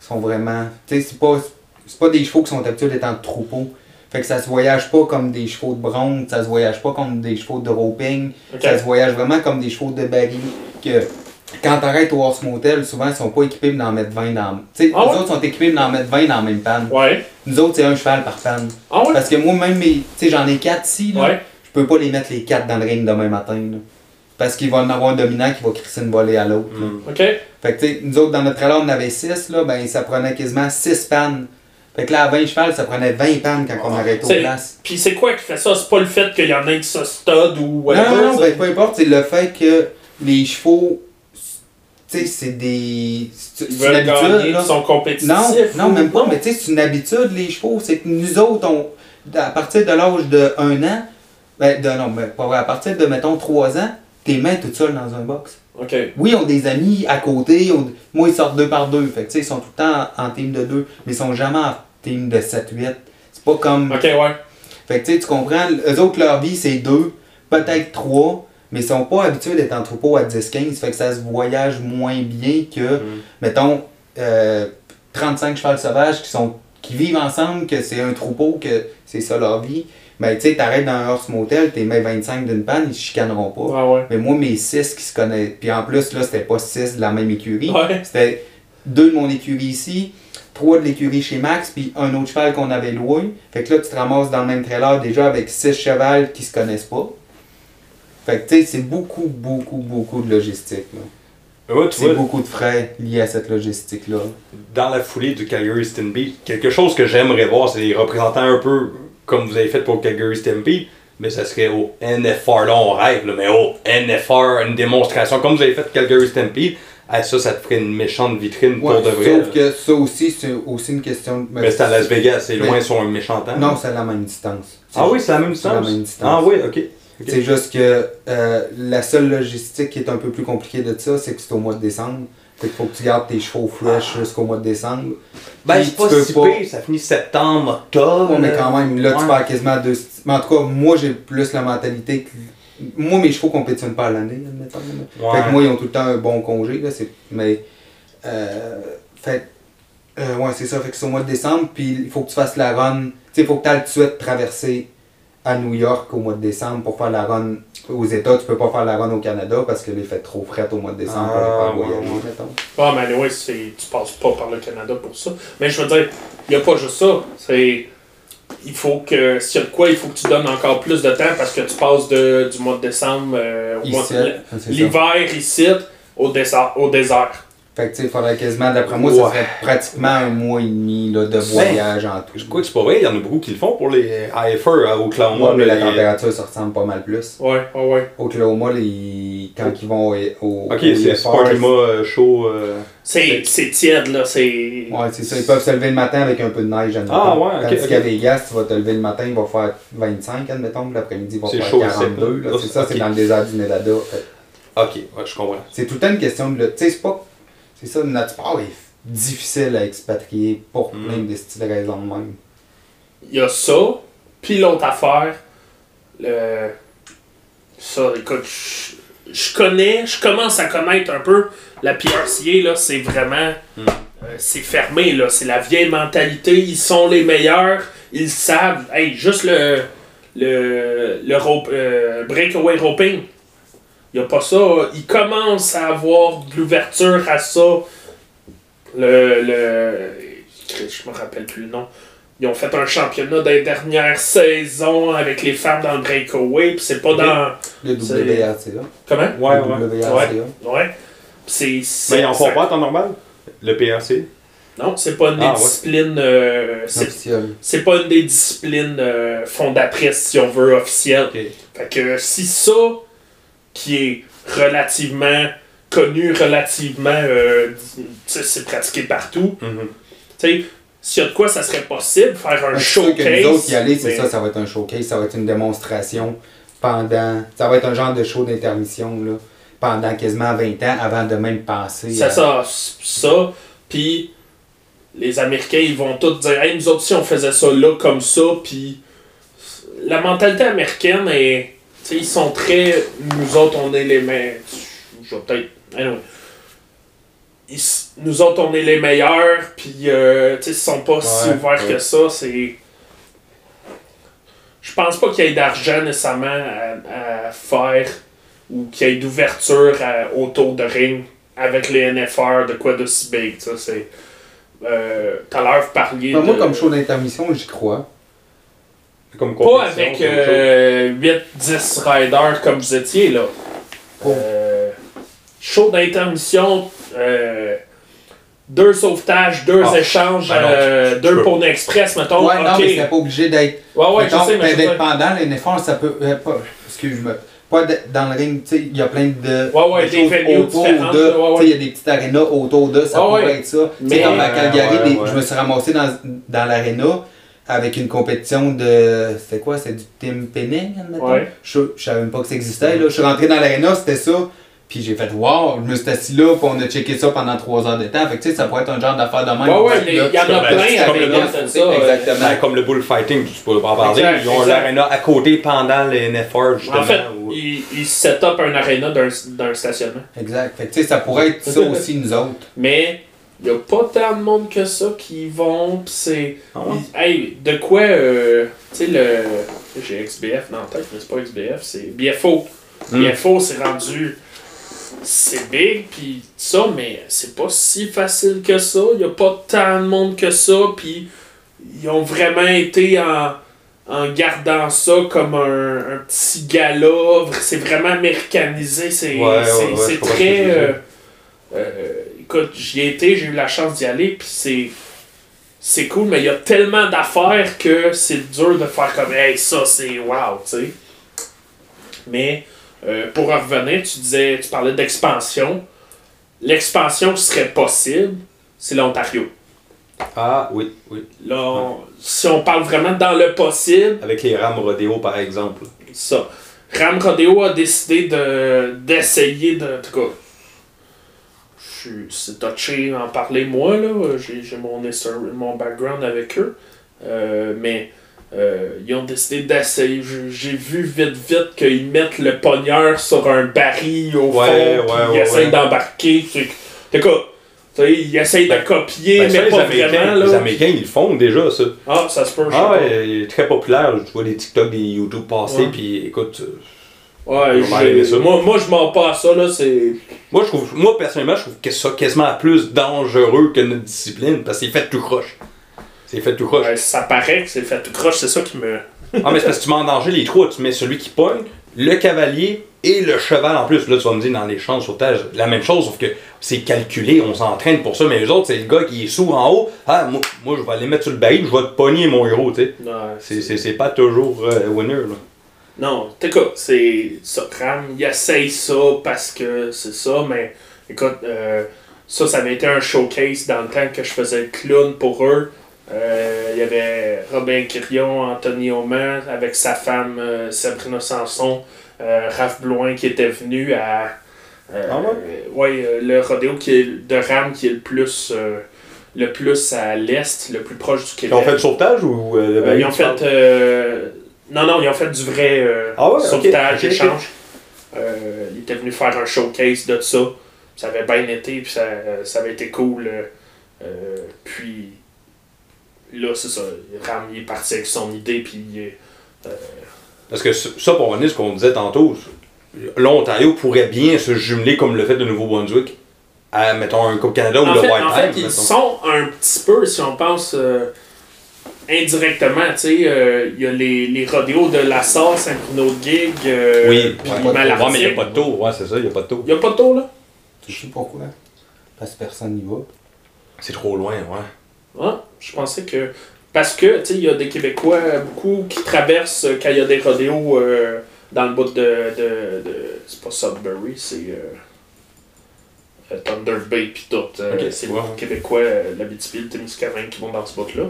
sont vraiment. Tu sais, c'est pas, c'est pas des chevaux qui sont habitués d'être en troupeau. Fait que ça se voyage pas comme des chevaux de bronze, ça se voyage pas comme des chevaux de roping. Ça se voyage vraiment comme des chevaux de baril. Que quand t'arrêtes au Horse Motel, souvent ils sont pas équipés d'en mettre 20 dans. Tu sais, Ah ouais? autres sont équipés d'en mettre 20 dans la même panne. Ouais. Nous autres, c'est un cheval par panne. Ah ouais? Parce que moi, même, mes- tu sais, j'en ai 4 ici, là. Ouais. Je peux pas les mettre les 4 dans le ring demain matin, là. Parce qu'il va en avoir un dominant qui va crisser une volée à l'autre. Mm. OK. Fait que, tu sais, nous autres, dans notre trailer, on avait 6, là, ben, ça prenait quasiment 6 pannes. Fait que là, à 20 chevals, ça prenait 20 pannes quand on arrêtait aux places. Puis c'est quoi qui fait ça? C'est pas le fait qu'il y en ait qui se stud ou Non, whatever? non, non, ça? ben, peu importe, c'est le fait que les chevaux, sais, c'est des. C'est une veulent habitude, gagner, là. ils sont compétitifs. Non, non, même pas, mais tu sais, c'est une habitude, les chevaux. C'est que nous autres, on, à partir de l'âge de 1 an, ben, de, non, mais pas vrai, à partir de, mettons, 3 ans, t'es mains toutes seules dans un box. Ok. Oui, ils ont des amis à côté. on- moi, ils sortent deux par deux. Fait que, tu sais, ils sont tout le temps en, team de deux, mais ils sont jamais en team de 7-8. C'est pas comme. Ok, ouais. Fait que, tu sais, tu comprends, eux autres, leur vie, c'est deux, peut-être trois, mais ils sont pas habitués d'être en troupeau à 10-15. Fait que ça se voyage moins bien que, Mm. mettons, euh, 35 chevals sauvages qui sont qui vivent ensemble, que c'est un troupeau, que c'est ça leur vie. Mais tu sais, t'arrêtes dans un horse motel, t'es mets 25 d'une panne, ils se chicaneront pas. Ouais, ouais. Mais moi, mes 6 qui se connaissent. Puis en plus, là, c'était pas 6 de la même écurie. Ouais. C'était deux de mon écurie ici, trois de l'écurie chez Max, puis un autre cheval qu'on avait loué. Fait que là, tu te ramasses dans le même trailer déjà avec six chevals qui se connaissent pas. Fait que tu sais, c'est beaucoup, beaucoup, beaucoup de logistique. là. Ouais, C'est beaucoup de frais liés à cette logistique-là. dans la foulée du Calgary Stampede, quelque chose que j'aimerais voir, c'est les représentants un peu comme vous avez fait pour Calgary Stampede, mais ça serait au NFR, là on rêve, là, mais au NFR, une démonstration, comme vous avez fait Calgary Stampede, ah, ça, ça te ferait une méchante vitrine Ouais, pour de vrai. sauf que ça aussi, c'est aussi une question de. Mais c'est à Las Vegas, c'est loin sur un méchant temps. Non, c'est à la même distance. Ah oui, c'est la même c'est la distance? même distance. Ah oui, ok. C'est juste que euh, la seule logistique qui est un peu plus compliquée de ça, c'est que c'est au mois de décembre. Fait qu'il faut que tu gardes tes chevaux fresh jusqu'au mois de décembre. Ben, c'est pas tu si pas- pire, ça finit septembre, octobre. Ouais, mais quand même, là, tu Ouais. perds quasiment deux. Mais en tout cas, moi, j'ai plus la mentalité que. Moi, mes chevaux compétitionnent pas à l'année, admettons. Ouais. Fait que moi, ils ont tout le temps un bon congé, là. Mais. Euh, fait. euh, ouais, c'est ça. Fait que c'est au mois de décembre, puis il faut que tu fasses la run. Tu sais, il faut que tu ailles tout de suite traverser à New York au mois de décembre pour faire la run aux États. Tu peux pas faire la run au Canada parce que là, il fait trop fret au mois de décembre pour Ah, les faire ouais, voyager, ouais. mettons. Ah, mais anyway, tu passes pas par le Canada pour ça. Mais je veux dire, il n'y a pas juste ça. C'est. Il faut que. S'il y a de quoi, il faut que tu donnes encore plus de temps parce que tu passes de, du mois de décembre euh, au mois de. L'hiver ici au désert. Au désert. Fait que tu sais, il faudrait quasiment, d'après moi, ça serait pratiquement un mois et demi là, de voyage en tout. Je crois que c'est pas vrai, il y en a beaucoup qui le font pour les IFR à Oklahoma. Ouais, mais la les- température, ça ressemble pas mal plus. Ouais, ouais, ouais. Oklahoma, les... quand ils vont au. au Ok, c'est pas un climat euh, chaud. euh. C'est, tiède, là. C'est. Ouais, c'est ça. Ils peuvent se lever le matin avec un peu de neige, admettons. Ah, ouais, ok, Tandis ok. qu'à Vegas, tu vas te lever le matin, il va faire 25, admettons, l'après-midi, il va faire chaud, 42. c'est- là. C'est ça, c'est dans le désert du Nevada. Fait Ok, ouais, je comprends. C'est tout le temps une question de. Tu sais, c'est pas. C'est ça, notre sport est difficile à expatrier pour Mm. plein de styles de raisons de même. Il y a ça. Puis l'autre affaire. Le... Ça, écoute, je- je connais, je commence à connaître un peu la PRCA, là, c'est vraiment. Mm. euh, c'est fermé, là. C'est la vieille mentalité. Ils sont les meilleurs. Ils savent. Hey, juste le. Le. Le rope, euh, breakaway roping. Il n'y a pas ça. Ils commencent à avoir de l'ouverture à ça. Le. le je me rappelle plus le nom. Ils ont fait un championnat des dernières saisons avec les femmes dans le breakaway. Puis c'est pas dans. Le WRCA. Comment? Ouais, le ouais. Ouais. C'est. Mais ils en font pas en temps normal? Le PRC Non, c'est pas une des Ah, ouais. disciplines. euh, c'est pas une des disciplines euh, fondatrices, si on veut, officielles. Ok. Fait que si ça, qui est relativement connu, relativement. euh, c'est pratiqué partout. Mhm. Tu sais, s'il y a de quoi, ça serait possible, faire un sûr showcase. que nous autres y aller, c'est mais- ça, ça va être un showcase, ça va être une démonstration pendant. Ça va être un genre de show d'intermission, là. Pendant quasiment 20 ans avant de même penser. C'est à- ça, ça. Puis les Américains, ils vont tous dire Hey, nous autres, si on faisait ça là, comme ça. Puis la mentalité américaine est. Sais, ils sont très. Nous autres, on est les meilleurs. Je vais peut-être. anyway. Ils nous autres, on est les meilleurs. Puis, euh, sais, ils sont pas si ouverts ouais. que ça. C'est. Je pense pas qu'il y ait d'argent nécessairement à, à faire ou qu'il y ait d'ouverture autour de ring avec les NFR de quoi de si big. Ça, c'est. Euh, Tout à l'heure, vous parliez. Ben, moi, de- comme show d'intermission, j'y crois. Comme Pas avec comme chose. euh, 8-10 riders comme vous étiez, là. Euh, show d'intermission, euh, deux sauvetages, deux Ah, échanges, ben non, euh, deux une express, mettons. ouais, non, ok. mais c'est pas obligé d'être. ouais, ouais, je sais, mais d'être pendant les NFR, ça peut. euh, pas, excuse-moi. pas de- dans le ring, tu sais, il y a plein de. Ouais, ouais, de des choses venues autour de. Tu sais, il y a des petites arénas autour de, ça Ouais, pourrait ouais. être ça. Tu sais, Mais- comme à Calgary, ouais, des- ouais. je me suis ramassé dans, dans l'aréna avec une compétition de. C'était quoi C'est du Tim Penning, admettons? Ouais. Je, je savais même pas que ça existait. Là. Je suis rentré dans l'aréna, c'était ça. Puis j'ai fait wow, je me suis assis là, puis on a checké ça pendant 3 heures de temps. Fait que tu sais, ça pourrait être un genre d'affaire de même. Ouais, ouais, il y en a plein avec le ça. exactement. Ben, comme le bullfighting, tu peux pas en parler. Exact, Ils ont l'aréna à côté pendant les NFR, justement. En fait, où- ils il set up un aréna d'un stationnement. Exact. Fait que tu sais, ça pourrait être ça aussi, nous autres. Mais il n'y a pas tant de monde que ça qui vont. Pis c'est. Ah ouais? Hey, de quoi. euh, tu sais, le. J'ai XBF dans la tête, mais c'est pas XBF, c'est BFO. Hmm. BFO, c'est rendu. C'est big, puis ça, mais c'est pas si facile que ça. Il n'y a pas tant de monde que ça, puis ils ont vraiment été en, en gardant ça comme un, un petit gala. C'est vraiment américanisé. C'est Ouais, ouais, très. euh, euh, écoute, j'y ai été, j'ai eu la chance d'y aller, puis c'est. C'est cool, mais il y a tellement d'affaires que c'est dur de faire comme Hey, ça c'est wow, tu sais. Mais euh, pour en revenir, tu disais, tu parlais d'expansion. L'expansion qui serait possible, c'est l'Ontario. Ah, oui, oui. Là, on- si on parle vraiment dans le possible, Avec les rames rodéo, par exemple. ça. Ram Rodeo a décidé de d'essayer de. En tout cas, suis- c'est touché d'en parler moi, là. J'ai j'ai mon, mon background avec eux. Euh, mais euh, ils ont décidé d'essayer. Je- J'ai vu vite, vite qu'ils mettent le pogneur sur un baril au Ouais, fond, ouais, ils essayent d'embarquer. C'est- En sais, ils essayent de copier, Ben, mais les, pas Américains, vraiment. les. Américains, ils le font déjà, ça. Ah, ça se peut, je Ah ouais, il est très populaire. Tu vois des TikTok, des YouTube passer, puis écoute. Ouais, ça. moi, moi je m'en pas à ça, là, c'est... Moi, je trouve, moi, personnellement, je trouve que ça quasiment plus dangereux que notre discipline, parce que c'est fait tout croche. C'est fait tout croche. Ouais, ça paraît que c'est fait tout croche, c'est ça qui me. Ah, mais c'est parce que tu mets en danger les trois. Tu mets celui qui pogne, le cavalier et le cheval en plus. Là, tu vas me dire, dans les champs de sauvetage, la même chose, sauf que c'est calculé, on s'entraîne pour ça. Mais les autres, c'est le gars qui est sourd en haut. Ah, moi, moi, je vais aller mettre sur le baril, je vais te pogner mon héros, tu sais. Ouais, c'est pas toujours euh, winner, là. Non, cas, c'est ça. Ram, il essaye ça parce que c'est ça, mais écoute, euh, ça, ça avait été un showcase dans le temps que je faisais le clown pour eux. Euh, Il y avait Robin Quirion, Anthony Oman, avec sa femme euh, Sabrina Sanson, euh, Raph Bloin qui était venu à. Ah ouais? euh, ouais, le rodéo qui est, de Ram qui est le plus, le plus à l'est, le plus proche du Ils Québec. ont fait le sauvetage ou euh, le ils ont fait. euh, non, non, ils ont fait du vrai euh, Ah ouais, sauvetage, échange. Euh, ils étaient venus faire un showcase de ça. Ça avait bien été, puis ça, ça avait été cool. euh, euh, puis là, c'est ça. Ram, il est parti avec son idée, puis est- Parce que ça, pour revenir à ce qu'on disait tantôt, l'Ontario pourrait bien se jumeler comme le fait de Nouveau-Brunswick à, mettons, un Coupe Canada ou En le fait, White en fait, Time. ils mettons. sont un petit peu, si on pense euh, indirectement, tu sais, euh, il y a les, les rodéos de La Salle, Saint-Bruno de Gig, euh, Oui, puis ouais. Malartic. Ouais, mais il n'y a pas de tour, ouais, c'est ça, il n'y a pas de tour. Il n'y a pas de tour, là? Je sais pourquoi. Parce que personne n'y va. C'est trop loin, ouais. Ah, je pensais que. Parce que, tu sais, il y a des Québécois, beaucoup, qui traversent euh, quand il y a des rodéos euh, dans le bout de. de, de c'est pas Sudbury, c'est. euh, euh, Thunder Bay pis tout. Euh, c'est ouais. beaucoup de Québécois, euh, l'Abitibi, le Témiscamingue qui vont dans ce bout-là.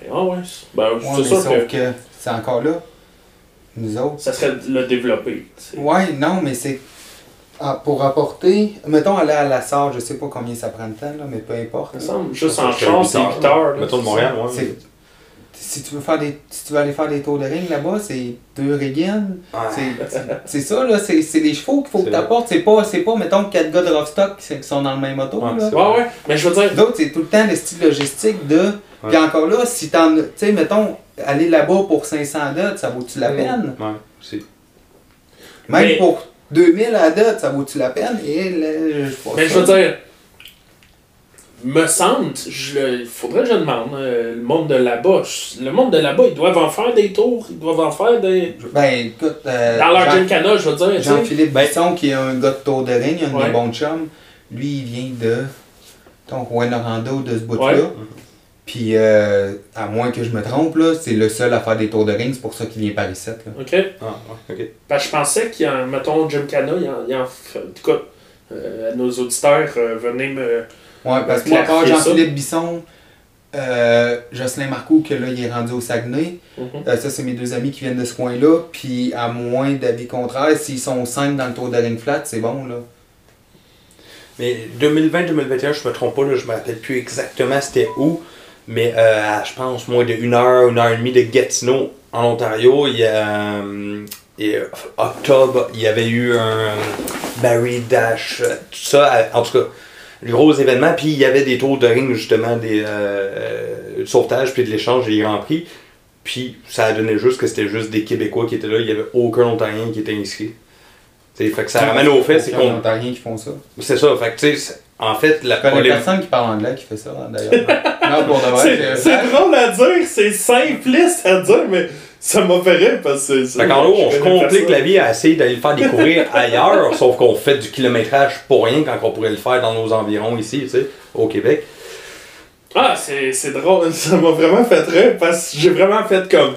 Mais ah ouais, c'est- ben, Ouais, c'est mais sûr sauf que que c'est encore là. Nous autres. ça serait de le développer. tu sais. Ouais, non, mais c'est. ah, pour apporter. Mettons aller à la SAR, je sais pas combien ça prend de temps, là, mais peu importe. Il me là. semble, juste en char, c'est heures, 8 heures. Mettons de Montréal, ouais. Si tu veux faire des. Si tu veux aller faire des tours de ring là-bas, c'est deux riggins. C'est- c'est- C'est ça, là, c'est c'est les chevaux qu'il faut que C'est tu apportes. C'est pas, c'est pas, mettons, quatre gars de rough-stock qui, qui sont dans le même auto. Ouais, là. c'est- ça. Ouais, ouais, mais je veux dire, D'autres, c'est tout le temps le style logistique de. Puis encore là, si t'en. Tu sais, mettons, aller là-bas pour 500 dots, ça vaut-tu la peine? Ouais, c'est. Même Mais- pour 2000 à dot, ça vaut-tu la peine? Et là, je sais pas Mais je veux dire, me semble, il faudrait que je demande, euh, le monde de là-bas, le monde de là-bas, ils doivent en faire des tours, ils doivent en faire des. Ben, écoute. euh, Dans leur Jean- Gincana, je veux dire. Jean-Philippe Bisson, qui est un gars de tour de ring, un Ouais. mes bons chums, lui, il vient de. Donc, Norando de ce bout-là. Ouais. Puis, euh, à moins que je me trompe, là, c'est le seul à faire des tours de ring, c'est pour ça qu'il vient par ici. Là. OK. Ah, ouais, ok. Ben, je pensais qu'il y a, mettons, Jim Cana, il y en, il y en en tout cas, euh, nos auditeurs, euh, venez me. Ouais, parce que part. Jean-Philippe Bisson, euh, Jocelyn Marcoux, que là, il est rendu au Saguenay. Mhm. Euh, ça, c'est mes deux amis qui viennent de ce coin-là. Puis, à moins d'avis contraire, s'ils sont cinq dans le tour de ring flat, c'est bon, là. Mais 2020-2021, je me trompe pas, là, je me rappelle plus exactement c'était où, mais euh, à, je pense moins de une heure, une heure et demie de Gatineau en Ontario, il y a euh, et, euh, octobre, il y avait eu un Barry Dash, tout ça, en tout cas, des gros événements, puis il y avait des tours de ring justement, des euh, de sauvetage, puis de l'échange des Grands Prix, puis ça a donné juste que c'était juste des Québécois qui étaient là, il y avait aucun Ontarien qui était inscrit. T'sais, fait que ça ramène au fait, c'est qu'on Ontariens qui font ça. c'est ça, fait que tu sais, en fait, la connais personne qui parle anglais qui fait ça, d'ailleurs. non, pour de vrai. C'est drôle à dire, c'est simpliste à dire, mais ça m'a fait rire parce que c'est. Fait qu'en gros, on se complique la vie à essayer d'aller le faire découvrir ailleurs, sauf qu'on fait du kilométrage pour rien quand on pourrait le faire dans nos environs ici, tu sais, au Québec. Ah, c'est c'est drôle, ça m'a vraiment fait rire parce que j'ai vraiment fait comme.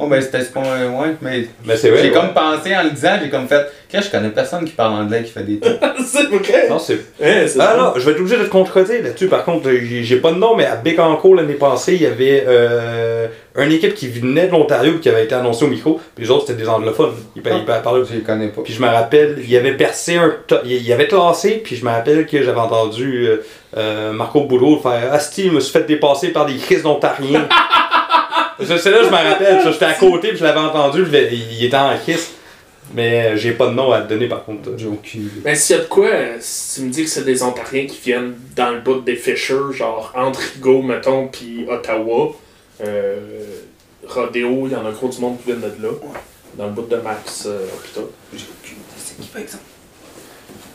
Bon, ben, c'était ce point, ouais, mais. Mais c'est vrai. J'ai ouais. comme pensé en le disant, j'ai comme fait. Qu'est-ce je connais personne qui parle anglais qui fait des trucs. c'est vrai! Non, c'est. Hein, c'est Ah non, je vais être obligé de te contredire là-dessus. Par contre, j'ai j'ai pas de nom, mais à Bécancourt l'année passée, il y avait euh, une équipe qui venait de l'Ontario et qui avait été annoncée au micro. Puis les autres, c'était des anglophones. Ils, pa- ils pa- parlaient Je les connais pas. Puis je me rappelle, il avait percé un. to- Il avait classé, puis je me rappelle que j'avais entendu euh, euh, Marco Boulot faire Asti, je me suis fait dépasser par des crises d'Ontariens. C'est là que je me rappelle, j'étais à côté, puis je l'avais entendu, il était en kiss. Mais euh, j'ai pas de nom à te donner par contre. J'ai aucune idée. Mais s'il y a de quoi, euh, si tu me dis que c'est des Ontariens qui viennent dans le bout des Fisher, genre entre Rigaud, mettons, puis Ottawa, euh, Rodéo, il y en a gros du monde qui viennent de là. Dans le bout de Max euh, Hôpital. J'ai aucune idée. C'est qui, par exemple?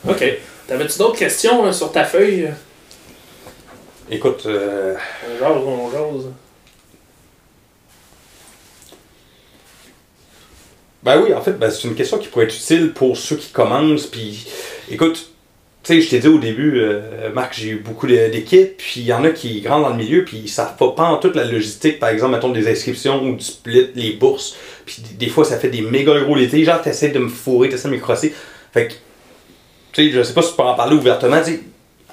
Ok. T'avais-tu d'autres questions hein, sur ta feuille? Écoute, euh, On jase, on jase. Ben oui, en fait, ben, c'est une question qui pourrait être utile pour ceux qui commencent. Puis, écoute, tu sais, je t'ai dit au début, euh, Marc, j'ai eu beaucoup d'équipes, puis il y en a qui rentrent dans le milieu, puis ils savent pas, en toute la logistique, par exemple, mettons des inscriptions ou du split, les bourses. Puis des, fois, ça fait des méga gros l'été. Genre, t'essaies de me fourrer, t'essaies de me crosser. Fait que, tu sais, je sais pas si tu peux en parler ouvertement. tu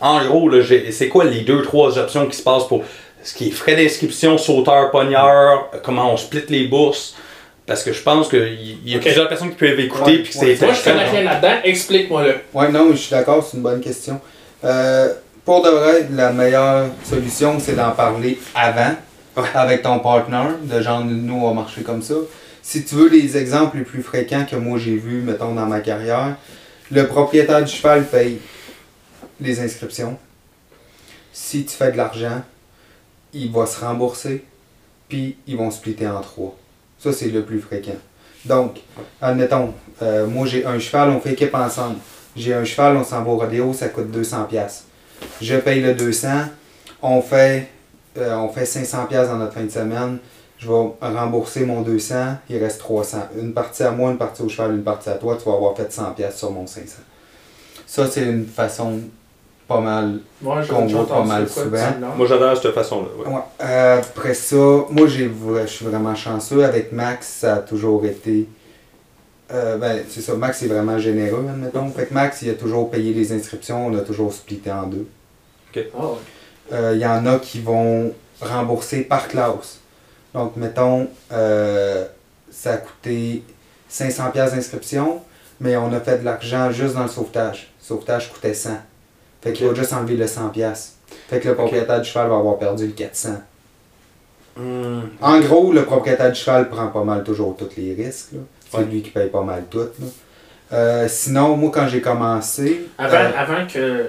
en gros, c'est quoi les deux, trois options qui se passent pour ce qui est frais d'inscription, sauteur, pogneur, comment on split les bourses? Parce que je pense qu'il y a plusieurs personnes qui peuvent écouter, Ouais, puis c'est Moi, je connais rien là-dedans, explique-moi-le. Ouais, non, je suis d'accord, c'est une bonne question. Euh, pour de vrai, la meilleure solution, c'est d'en parler avant Ouais. avec ton partner, de genre nous on va marcher comme ça. Si tu veux les exemples les plus fréquents que moi j'ai vus, mettons dans ma carrière, le propriétaire du cheval paye les inscriptions. Si tu fais de l'argent, il va se rembourser, puis ils vont splitter en trois. Ça, c'est le plus fréquent. Donc, admettons, euh, moi j'ai un cheval, on fait équipe ensemble. J'ai un cheval, on s'en va au rodéo, ça coûte 200$. piastres. Je paye le 200$, on fait, euh, on fait 500$ piastres dans notre fin de semaine. Je vais rembourser mon 200$, il reste 300$. Une partie à moi, une partie au cheval, une partie à toi, tu vas avoir fait 100$ piastres sur mon 500$. Ça, c'est une façon pas mal Moi, j'ai Qu'on voit pas mal souvent. Moi, j'adore cette façon-là. ouais. Ouais. Euh, après ça, moi je suis vraiment chanceux. Avec Max, ça a toujours été. euh, ben, c'est ça, Max est vraiment généreux, admettons. Fait que Max, il a toujours payé les inscriptions, on a toujours splitté en deux. Ah ouais. Euh, Il y en a qui vont rembourser par classe. Donc, mettons, euh, ça a coûté 500$ piastres d'inscription, mais on a fait de l'argent juste dans le sauvetage. Le sauvetage coûtait 100. Fait qu'il Ok. va juste enlever le 100$. piastres. Fait que le propriétaire du cheval va avoir perdu le 400$. Hmm. En gros, le propriétaire du cheval prend pas mal toujours tous les risques. là. C'est Ouais. lui qui paye pas mal tout. là. Euh, sinon, moi, quand j'ai commencé. Avant, euh, avant que.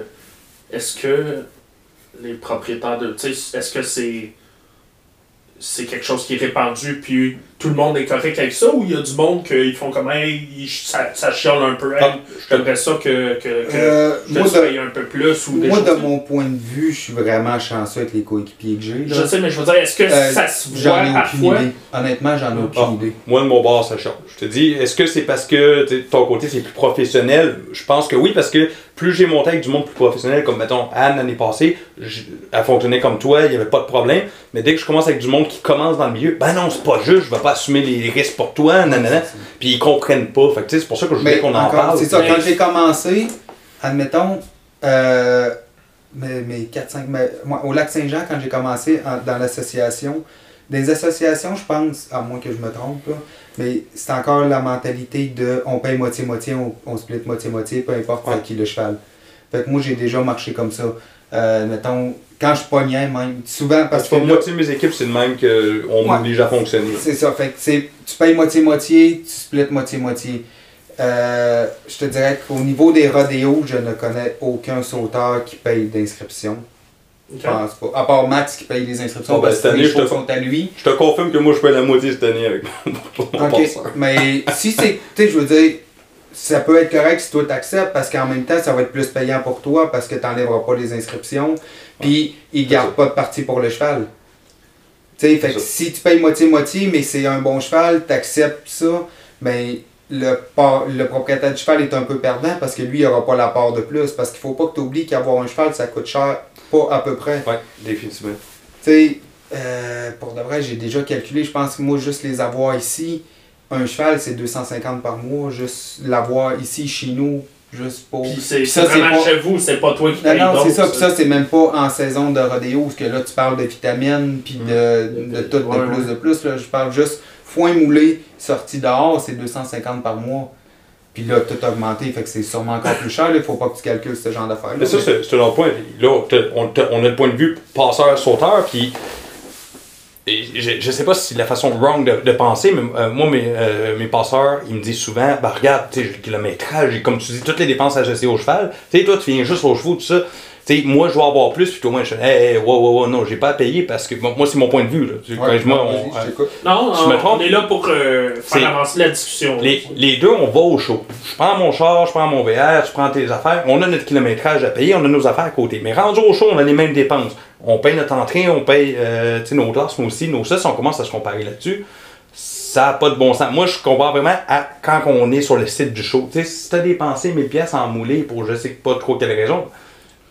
Est-ce que les propriétaires de. Est-ce que c'est. C'est quelque chose qui est répandu, puis tout le monde est correct avec ça, ou il y a du monde qu'ils font comme, hey, ils- ça, ça chiale un peu, hey, Ah, j'aimerais ça que, que, que euh, je moi, te de, paye un peu plus, ou des moi, de mon point de vue, je suis vraiment chanceux avec les coéquipiers que j'ai. là. Je sais, mais je veux dire, est-ce que Euh, ça se voit J'en ai aucune parfois? idée. Honnêtement, j'en ai aucune Ah. idée. Moi, de mon bord, ça change. Je te dis, est-ce que c'est parce que ton côté, c'est plus professionnel? Je pense que oui, parce que plus j'ai monté avec du monde plus professionnel, comme mettons Anne l'année passée, elle fonctionnait comme toi, il n'y avait pas de problème. Mais dès que je commence avec du monde qui commence dans le milieu, ben non, c'est pas juste, je vais pas assumer les risques pour toi, nanana. Puis ils comprennent pas. Fait que tu sais, c'est pour ça que je voulais qu'on en encore, parle. c'est ça, quand j'ai commencé, admettons, euh, mes, mes 4-5, mais moi, au lac Saint-Jean, quand j'ai commencé en- dans l'association, des associations, je pense, à moins que je me trompe, là, mais c'est encore la mentalité de on paye moitié-moitié, on, on split moitié-moitié, peu importe Ouais. qui le cheval. Fait que moi, j'ai déjà marché comme ça. Euh, mettons, quand je pognais, même, souvent, parce Parce que moitié de mes équipes, c'est le même qu'on Ouais. m'oblige à fonctionner. c'est ça, fait que c'est, tu payes moitié-moitié, tu splits moitié-moitié. Euh, je te dirais qu'au niveau des rodéos, je ne connais aucun sauteur qui paye d'inscription. Je pense pas. À part Max qui paye les inscriptions Bon, ben, parce que les te- sont à lui. Je te confirme que moi, je paye la moitié cette année avec mon, mais si c'est, tu sais, je veux dire, ça peut être correct si toi t'acceptes parce qu'en même temps, ça va être plus payant pour toi parce que tu n'enlèveras pas les inscriptions. Puis, ils C'est gardent pas de partie pour le cheval. Tu sais, si tu payes moitié-moitié, mais c'est un bon cheval, t'acceptes ça, ben le, par- le propriétaire du cheval est un peu perdant parce que lui, il aura pas la part de plus. Parce qu'il faut pas que tu oublies qu'avoir un cheval, ça coûte cher, pas à peu près. Ouais, définitivement. Tu sais, euh, pour de vrai, j'ai déjà calculé, je pense que moi, juste les avoir ici, un cheval, c'est 250 par mois, juste l'avoir ici, chez nous, juste pour... Puis c'est vraiment pas- chez vous, c'est pas toi qui Non, paye non, c'est ça, puis ça, c'est même pas en saison de rodéo, parce que là, tu parles de vitamines, puis de, de tout, de plus, ouais. de plus, là, je parle juste foin moulé, sorti dehors, c'est 250 par mois. Puis là, tout a augmenté, fait que c'est sûrement encore plus cher, il faut pas que tu calcules ce genre d'affaires. Mais ça, c'est c'est un autre point. Là, on, a le point de vue passeur-sauteur, puis je, je sais pas si c'est la façon wrong de, de penser, mais euh, moi, mes, euh, mes passeurs, ils me disent souvent, bah regarde, tu sais, j'ai le kilométrage, comme tu dis, toutes les dépenses associées au cheval. Tu sais, toi, tu viens juste aux chevaux, tout ça. Tu sais, moi, je dois avoir plus, puis toi, moi, je dis, hey, hey, wow, wow, wow, non, j'ai pas à payer parce que moi, c'est mon point de vue. Là. Tu Ouais, quand moi, on- t'écoute. Non, Je on, me trompe? on est là pour euh, faire avancer la discussion. Les, les deux, on va au show. Je prends mon char, je prends mon VR, je prends tes affaires. On a notre kilométrage à payer, on a nos affaires à côté. Mais rendu au show, on a les mêmes dépenses. On paye notre entrée, on paye euh, nos glaces, nous aussi, nos ça, on commence à se comparer là-dessus. Ça n'a pas de bon sens. Moi, je compare vraiment à quand on est sur le site du show. Tu sais, si tu as dépensé 1000 pièces en moulé pour je sais pas trop quelle raison,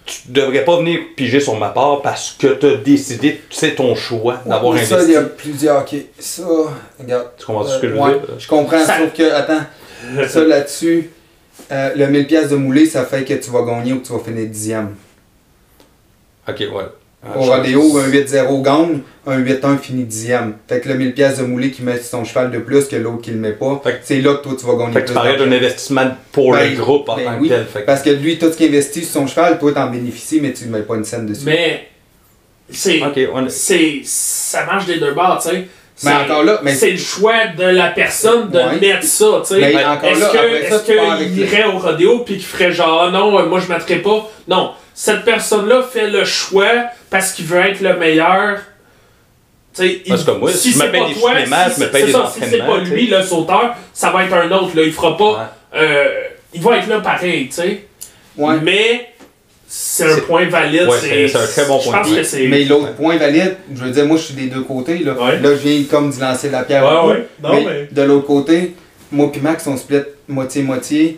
tu devrais pas venir piger sur ma part parce que tu as décidé, c'est ton choix d'avoir investi. Ça, il y a plusieurs. Ok, ça, regarde. Tu comprends ce que je veux ouais, dire? Je comprends, Ça- sauf que, attends, ça là-dessus, euh, le 1000 pièces de moulé, ça fait que tu vas gagner ou que tu vas finir dixième. Ok, ouais. Ah, Au je- rodéo, un 8-0 gagne, un 8-1 finit dixième. Fait que le 1000 pièces de moulé qui met son cheval de plus que l'autre qui le met pas, Fait que- c'est là que toi tu vas gagner Fait que tu parlais d'un investissement pour Ben, le groupe en ben tant oui, que tel. Fait Parce que lui, tout ce qu'il investit sur son cheval, toi t'en bénéficies, mais tu ne mets pas une scène dessus. Mais c'est Ok, on- c'est ça marche des deux bords, tu sais. Mais C'est- encore là, mais- c'est le choix de la personne de Ouais. mettre ça, tu sais. Mais Est-ce encore là, est-ce qu'il irait au rodéo puis qu'il ferait genre Ah non, euh, moi je mettrais pas? Non, cette personne-là fait le choix parce qu'il veut être le meilleur. Tu sais, Parce il- que moi, si je me paye des toi, si je me c'est- paye des ça, Si c'est entraînements, pas lui le sauteur, ça va être un autre. Là. Il fera pas. Ouais. euh, il va être là pareil, tu sais. Ouais. Mais c'est un point valide. Ouais, c'est- c'est un très bon Je point. pense que c'est. Mais l'autre point valide, je veux dire, moi je suis des deux côtés. Là, Ouais. là je viens comme d'y lancer la pierre. Non, mais, mais- de l'autre côté, moi puis Max, on split moitié-moitié.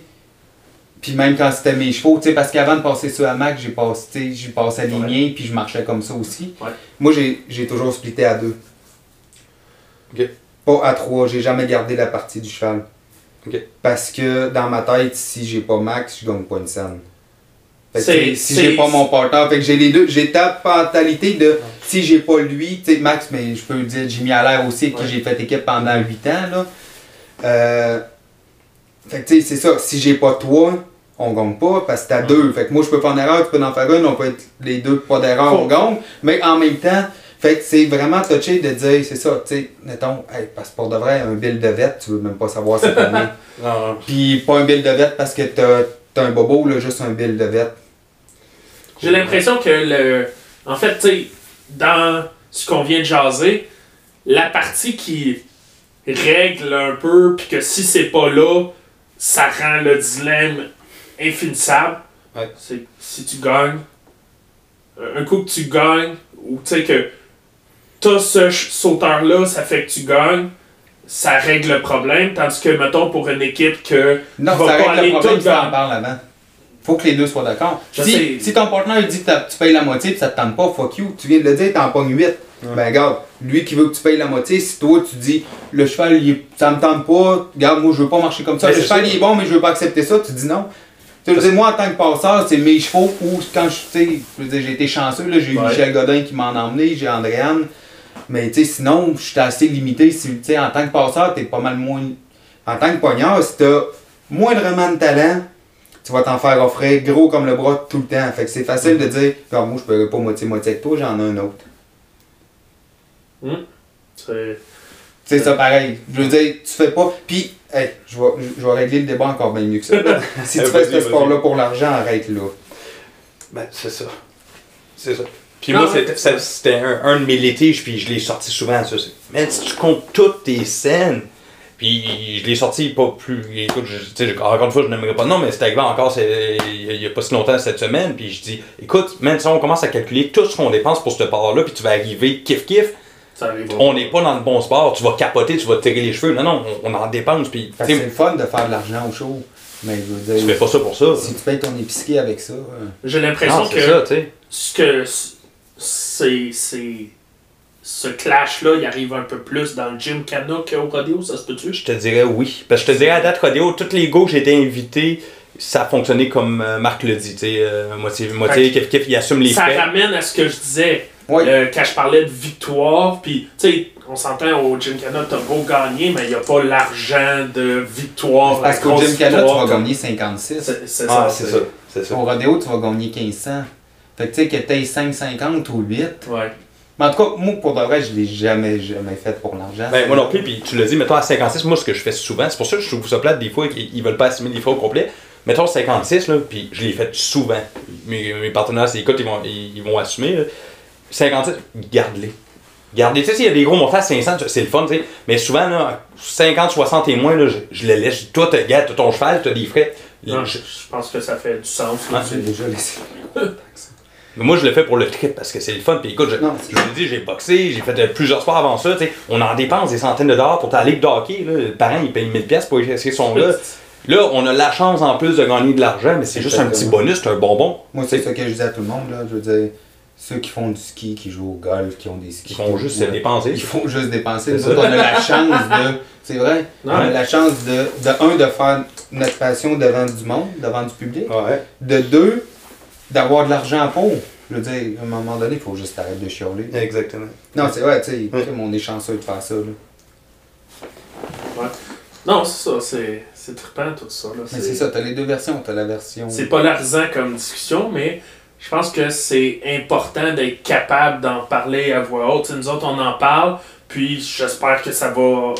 Puis même quand c'était mes chevaux, tu sais, parce qu'avant de passer ça à Max, j'ai passé, j'ai passé aligné, puis je marchais comme ça aussi. Ouais. Moi, j'ai j'ai toujours splitté à deux. Ok. Pas à trois, j'ai jamais gardé la partie du cheval. Ok. Parce que dans ma tête, si j'ai pas Max, je gagne pas une scène. Si j'ai pas mon partenaire, fait que j'ai les deux, j'ai ta mentalité de si j'ai pas lui, tu sais, Max, mais je peux dire Jimmy Allaire aussi, avec Ouais. qui j'ai fait équipe pendant 8 ans, là. Euh, fait que tu sais, c'est ça, si j'ai pas toi, on gagne pas parce que t'as deux. Fait que moi, je peux faire une erreur, tu peux en faire une, on peut être les deux pas d'erreur, on gagne. Mais en même temps, fait que c'est vraiment touché de dire, c'est ça, tu sais, mettons, hey, parce que pour de vrai, un bill de vette, tu veux même pas savoir c'est combien. Non, non. Puis pas un bill de vette parce que t'as as un bobo, là, juste un bill de vette. J'ai l'impression que le. En fait, tu sais, dans ce qu'on vient de jaser, la partie qui règle un peu, puis que si c'est pas là, ça rend le dilemme infinissable. Ouais. C'est si tu gagnes, un coup que tu gagnes, ou tu sais que t'as ce sauteur-là, ça fait que tu gagnes, ça règle le problème. Tandis que, mettons, pour une équipe que Non, Va ça pas aller tout parles avant. Faut que les deux soient d'accord. Si, si ton partenaire dit que tu payes la moitié et ça te tente pas, fuck you. Tu viens de le dire, t'en pognes 8. Ben regarde, lui qui veut que tu payes la moitié, si toi tu dis le cheval il ça me tente pas, regarde moi je veux pas marcher comme ça, le cheval il est bon mais je veux pas accepter ça, tu dis non. Tu veux dire, moi en tant que passeur, c'est mes chevaux ou quand je tu sais, je j'ai été chanceux, là, j'ai eu Ouais. Michel Godin qui m'en a emmené, j'ai Andréane. Mais tu sais, sinon, je suis assez limité. Si, tu sais, en tant que passeur, t'es pas mal moins. En tant que poignard, si t'as moindrement de talent, tu vas t'en faire offrir gros comme le bras tout le temps. Fait que c'est facile de dire, moi je paierai pas moitié-moitié avec toi, j'en ai un autre. C'est- C'est ça pareil. Je veux dire, tu fais pas. Puis, hey, je vais, je vais régler le débat encore bien mieux que ça. si tu fais ce sport-là pour l'argent, arrête là. Ben, c'est ça. C'est ça. Puis Non, moi, c'était- c'était un, un de mes litiges, puis je l'ai sorti souvent, ça. Man, si tu comptes toutes tes scènes, puis je l'ai sorti pas plus. Écoute, je, tu sais, encore une fois, je n'aimerais pas. Non, mais c'est arrivé encore c'est- il y a- pas si longtemps cette semaine, puis je dis, écoute, man, si on commence à calculer tout ce qu'on dépense pour ce part-là, puis tu vas arriver kiff-kiff, Ça on n'est pas dans le bon sport, tu vas capoter, tu vas te tirer les cheveux. Non, non, on, on en dépense, puis tu c'est le fun de faire de l'argent au show. Mais je veux tu dire, fais pas ça pour ça. si tu payes ton épicerie avec ça. euh, J'ai l'impression Non, que ça, tu ce que c'est c'est ce clash là il arrive un peu plus dans le gym Cana qu'au rodeo ça se peut-tu? Je te dirais oui. Parce que je te dirais à date rodéo, tous les go que j'ai été invité, ça a fonctionné comme euh, Marc le dit. Tu sais, euh, moitié, moitié, kiff kiff, il assume les ça frais. ramène à ce que je disais Euh, quand je parlais de victoire puis tu sais on s'entend au gym Cana t'as beau gagner mais il n'y a pas l'argent de victoire Parce la qu'au grosse Gym Canada, tu vas gagner 56. c'est c'est Ah, ça c'est ça. C'est ça. Au rodéo, tu vas gagner 1500. Fait que tu sais que t'aies 5,50 ou 8. ouais Mais en tout cas, moi, pour de vrai, je l'ai jamais, jamais fait pour l'argent. Ben, moi non plus, puis tu l'as dit, mettons à 56, moi ce que je fais souvent, c'est pour ça que je trouve ça plate des fois qu'ils ils veulent pas assumer les frais au complet. Mettons 56, là, puis je l'ai fait souvent. Mes, mes partenaires, c'est écoute, ils vont, ils, ils vont assumer. là. 56, garde-les. Garde-les. Tu sais, s'il y a des gros montants à 500, c'est le fun, tu sais. Mais souvent, là, 50, 60 et moins, là, je, je les laisse. Toi, t'as gars, t'as ton cheval, t'as des frais. Non, Je- je, pense que ça fait du sens là. J'ai déjà laissé. Mais moi, je le fais pour le trip parce que c'est le fun. Puis écoute, je, Non, je vous dit, j'ai boxé, j'ai fait plusieurs sports avant ça. tu sais. On en dépense des centaines de dollars pour ta ligue de hockey. Là. Le parent, il paye 1000$ pièces pour essayer son là. Là, on a la chance en plus de gagner de l'argent, mais c'est juste un petit bonus, c'est un bonbon. Moi, c'est ça que je dis à tout le monde. Là. Je veux dire, ceux qui font du ski, qui jouent au golf, qui ont des skis. Ils font juste se Ouais. dépenser. Ils font juste dépenser. Nous autres, on a la chance de. C'est vrai. On a Ouais. la chance de, de, un, de faire notre passion devant du monde, devant du public. Ouais. De deux, d'avoir de l'argent pour. Je veux dire, à un moment donné, il faut juste arrêter de chialer. Exactement. Non, c'est vrai, tu sais, Ouais. on est chanceux de faire ça. Là. non c'est ça c'est c'est trippant tout ça là. Mais c'est ça, t'as les deux versions. T'as la version. C'est polarisant comme discussion, mais je pense que c'est important d'être capable d'en parler à voix haute. Tu sais, nous autres, on en parle, puis j'espère que ça va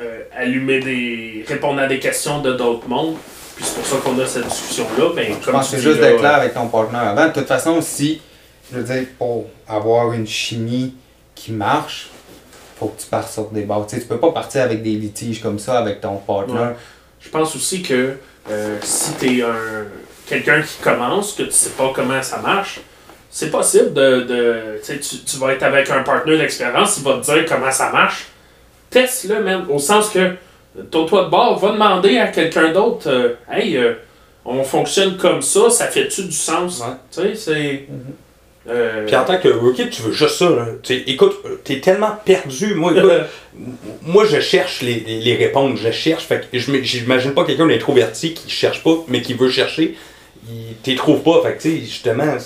euh, allumer des. répondre à des questions de d'autres mondes. Puis c'est pour ça qu'on a cette discussion-là. Ben, Je comme pense que c'est juste d'être clair avec ton partenaire avant. De toute façon, si, je veux dire, pour avoir une chimie qui marche, faut que tu partes sur des bases. Tu sais, tu peux pas partir avec des litiges comme ça avec ton partenaire. Ouais. Je pense aussi que euh, si tu es un, quelqu'un qui commence, que tu sais pas comment ça marche, c'est possible de. de tu, sais, tu, vas être avec un partenaire d'expérience, il va te dire comment ça marche. Teste-le, même. Au sens que ton toit de bord va demander à quelqu'un d'autre euh, Hey, euh, on fonctionne comme ça, ça fait-tu du sens? Ouais. Tu sais, c'est. euh, Puis en tant que rookie, tu veux juste ça. Là. Tu sais, écoute, t'es tellement perdu. Moi, écoute, moi, je cherche les, les, les réponses. Je cherche. Fait que je m- j'imagine pas quelqu'un d'introverti qui cherche pas, mais qui veut chercher. Il t'y trouve pas. Fait que, tu sais, justement,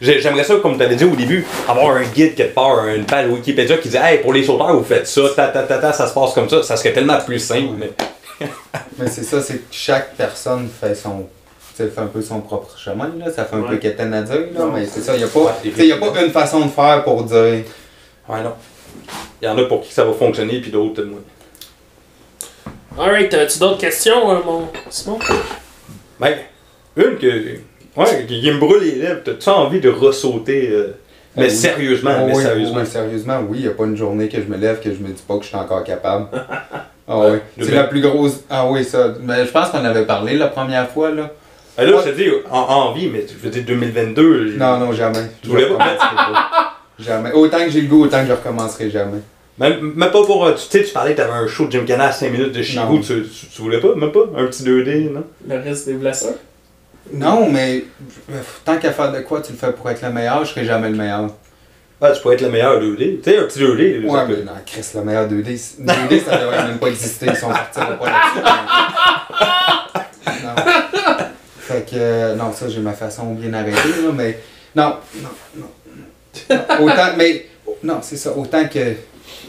j'aimerais ça, comme tu avais dit au début, avoir un guide quelque part, une page Wikipédia qui dit Hey, pour les sauteurs, vous faites ça, ta, ta, ta, ta, ça se passe comme ça. Ça serait tellement plus simple. Mais... Mais c'est ça, c'est que chaque personne fait son. tu sais, fait un peu son propre chemin, là. Ça fait un Ouais. peu quétaine à dire, là. Non. Mais c'est ça, il n'y a, pas- y a pas une façon de faire pour dire. Ouais, non. Il y en a pour qui ça va fonctionner, puis d'autres, moins. Alright, as-tu d'autres questions, euh, mon Simon? Ben, une que. Ouais, qui, qui me brûle les lèvres. T'as-tu envie de ressauter euh, Mais Ah oui. sérieusement, Ah mais oui, sérieusement? oui, sérieusement, oui, il n'y a pas une journée que je me lève que je me dis pas que je suis encore capable. Ah oui. C'est la plus grosse. Ah oui, ça. Mais je pense qu'on avait parlé la première fois, là. Ben là, je te dis, en, en vie, mais je veux dire 2022. j'ai- Non, non, jamais. Tu voulais pas? Jamais. Autant que j'ai le goût, autant que je recommencerai jamais. Même, même pas pour. euh, Tu sais, tu parlais que t'avais un show de Jim Canna à 5 minutes de chez vous, tu, tu, tu voulais pas? Même pas? Un petit 2D, non? Le reste des blessures? Non, mais euh, tant qu'à faire de quoi, tu le fais pour être le meilleur, je serai jamais le meilleur. Ah, tu pourrais être le meilleur 2D. Tu sais, un petit 2D. Ouais, mais non, Chris, le meilleur 2D, c- 2D ça devrait même pas exister, ils sont partis pas là-dessus. Non. Fait que, euh, non, ça, j'ai ma façon bien arrêtée, là, mais. Non, non, non. non. Autant, mais. Non, c'est ça, autant que.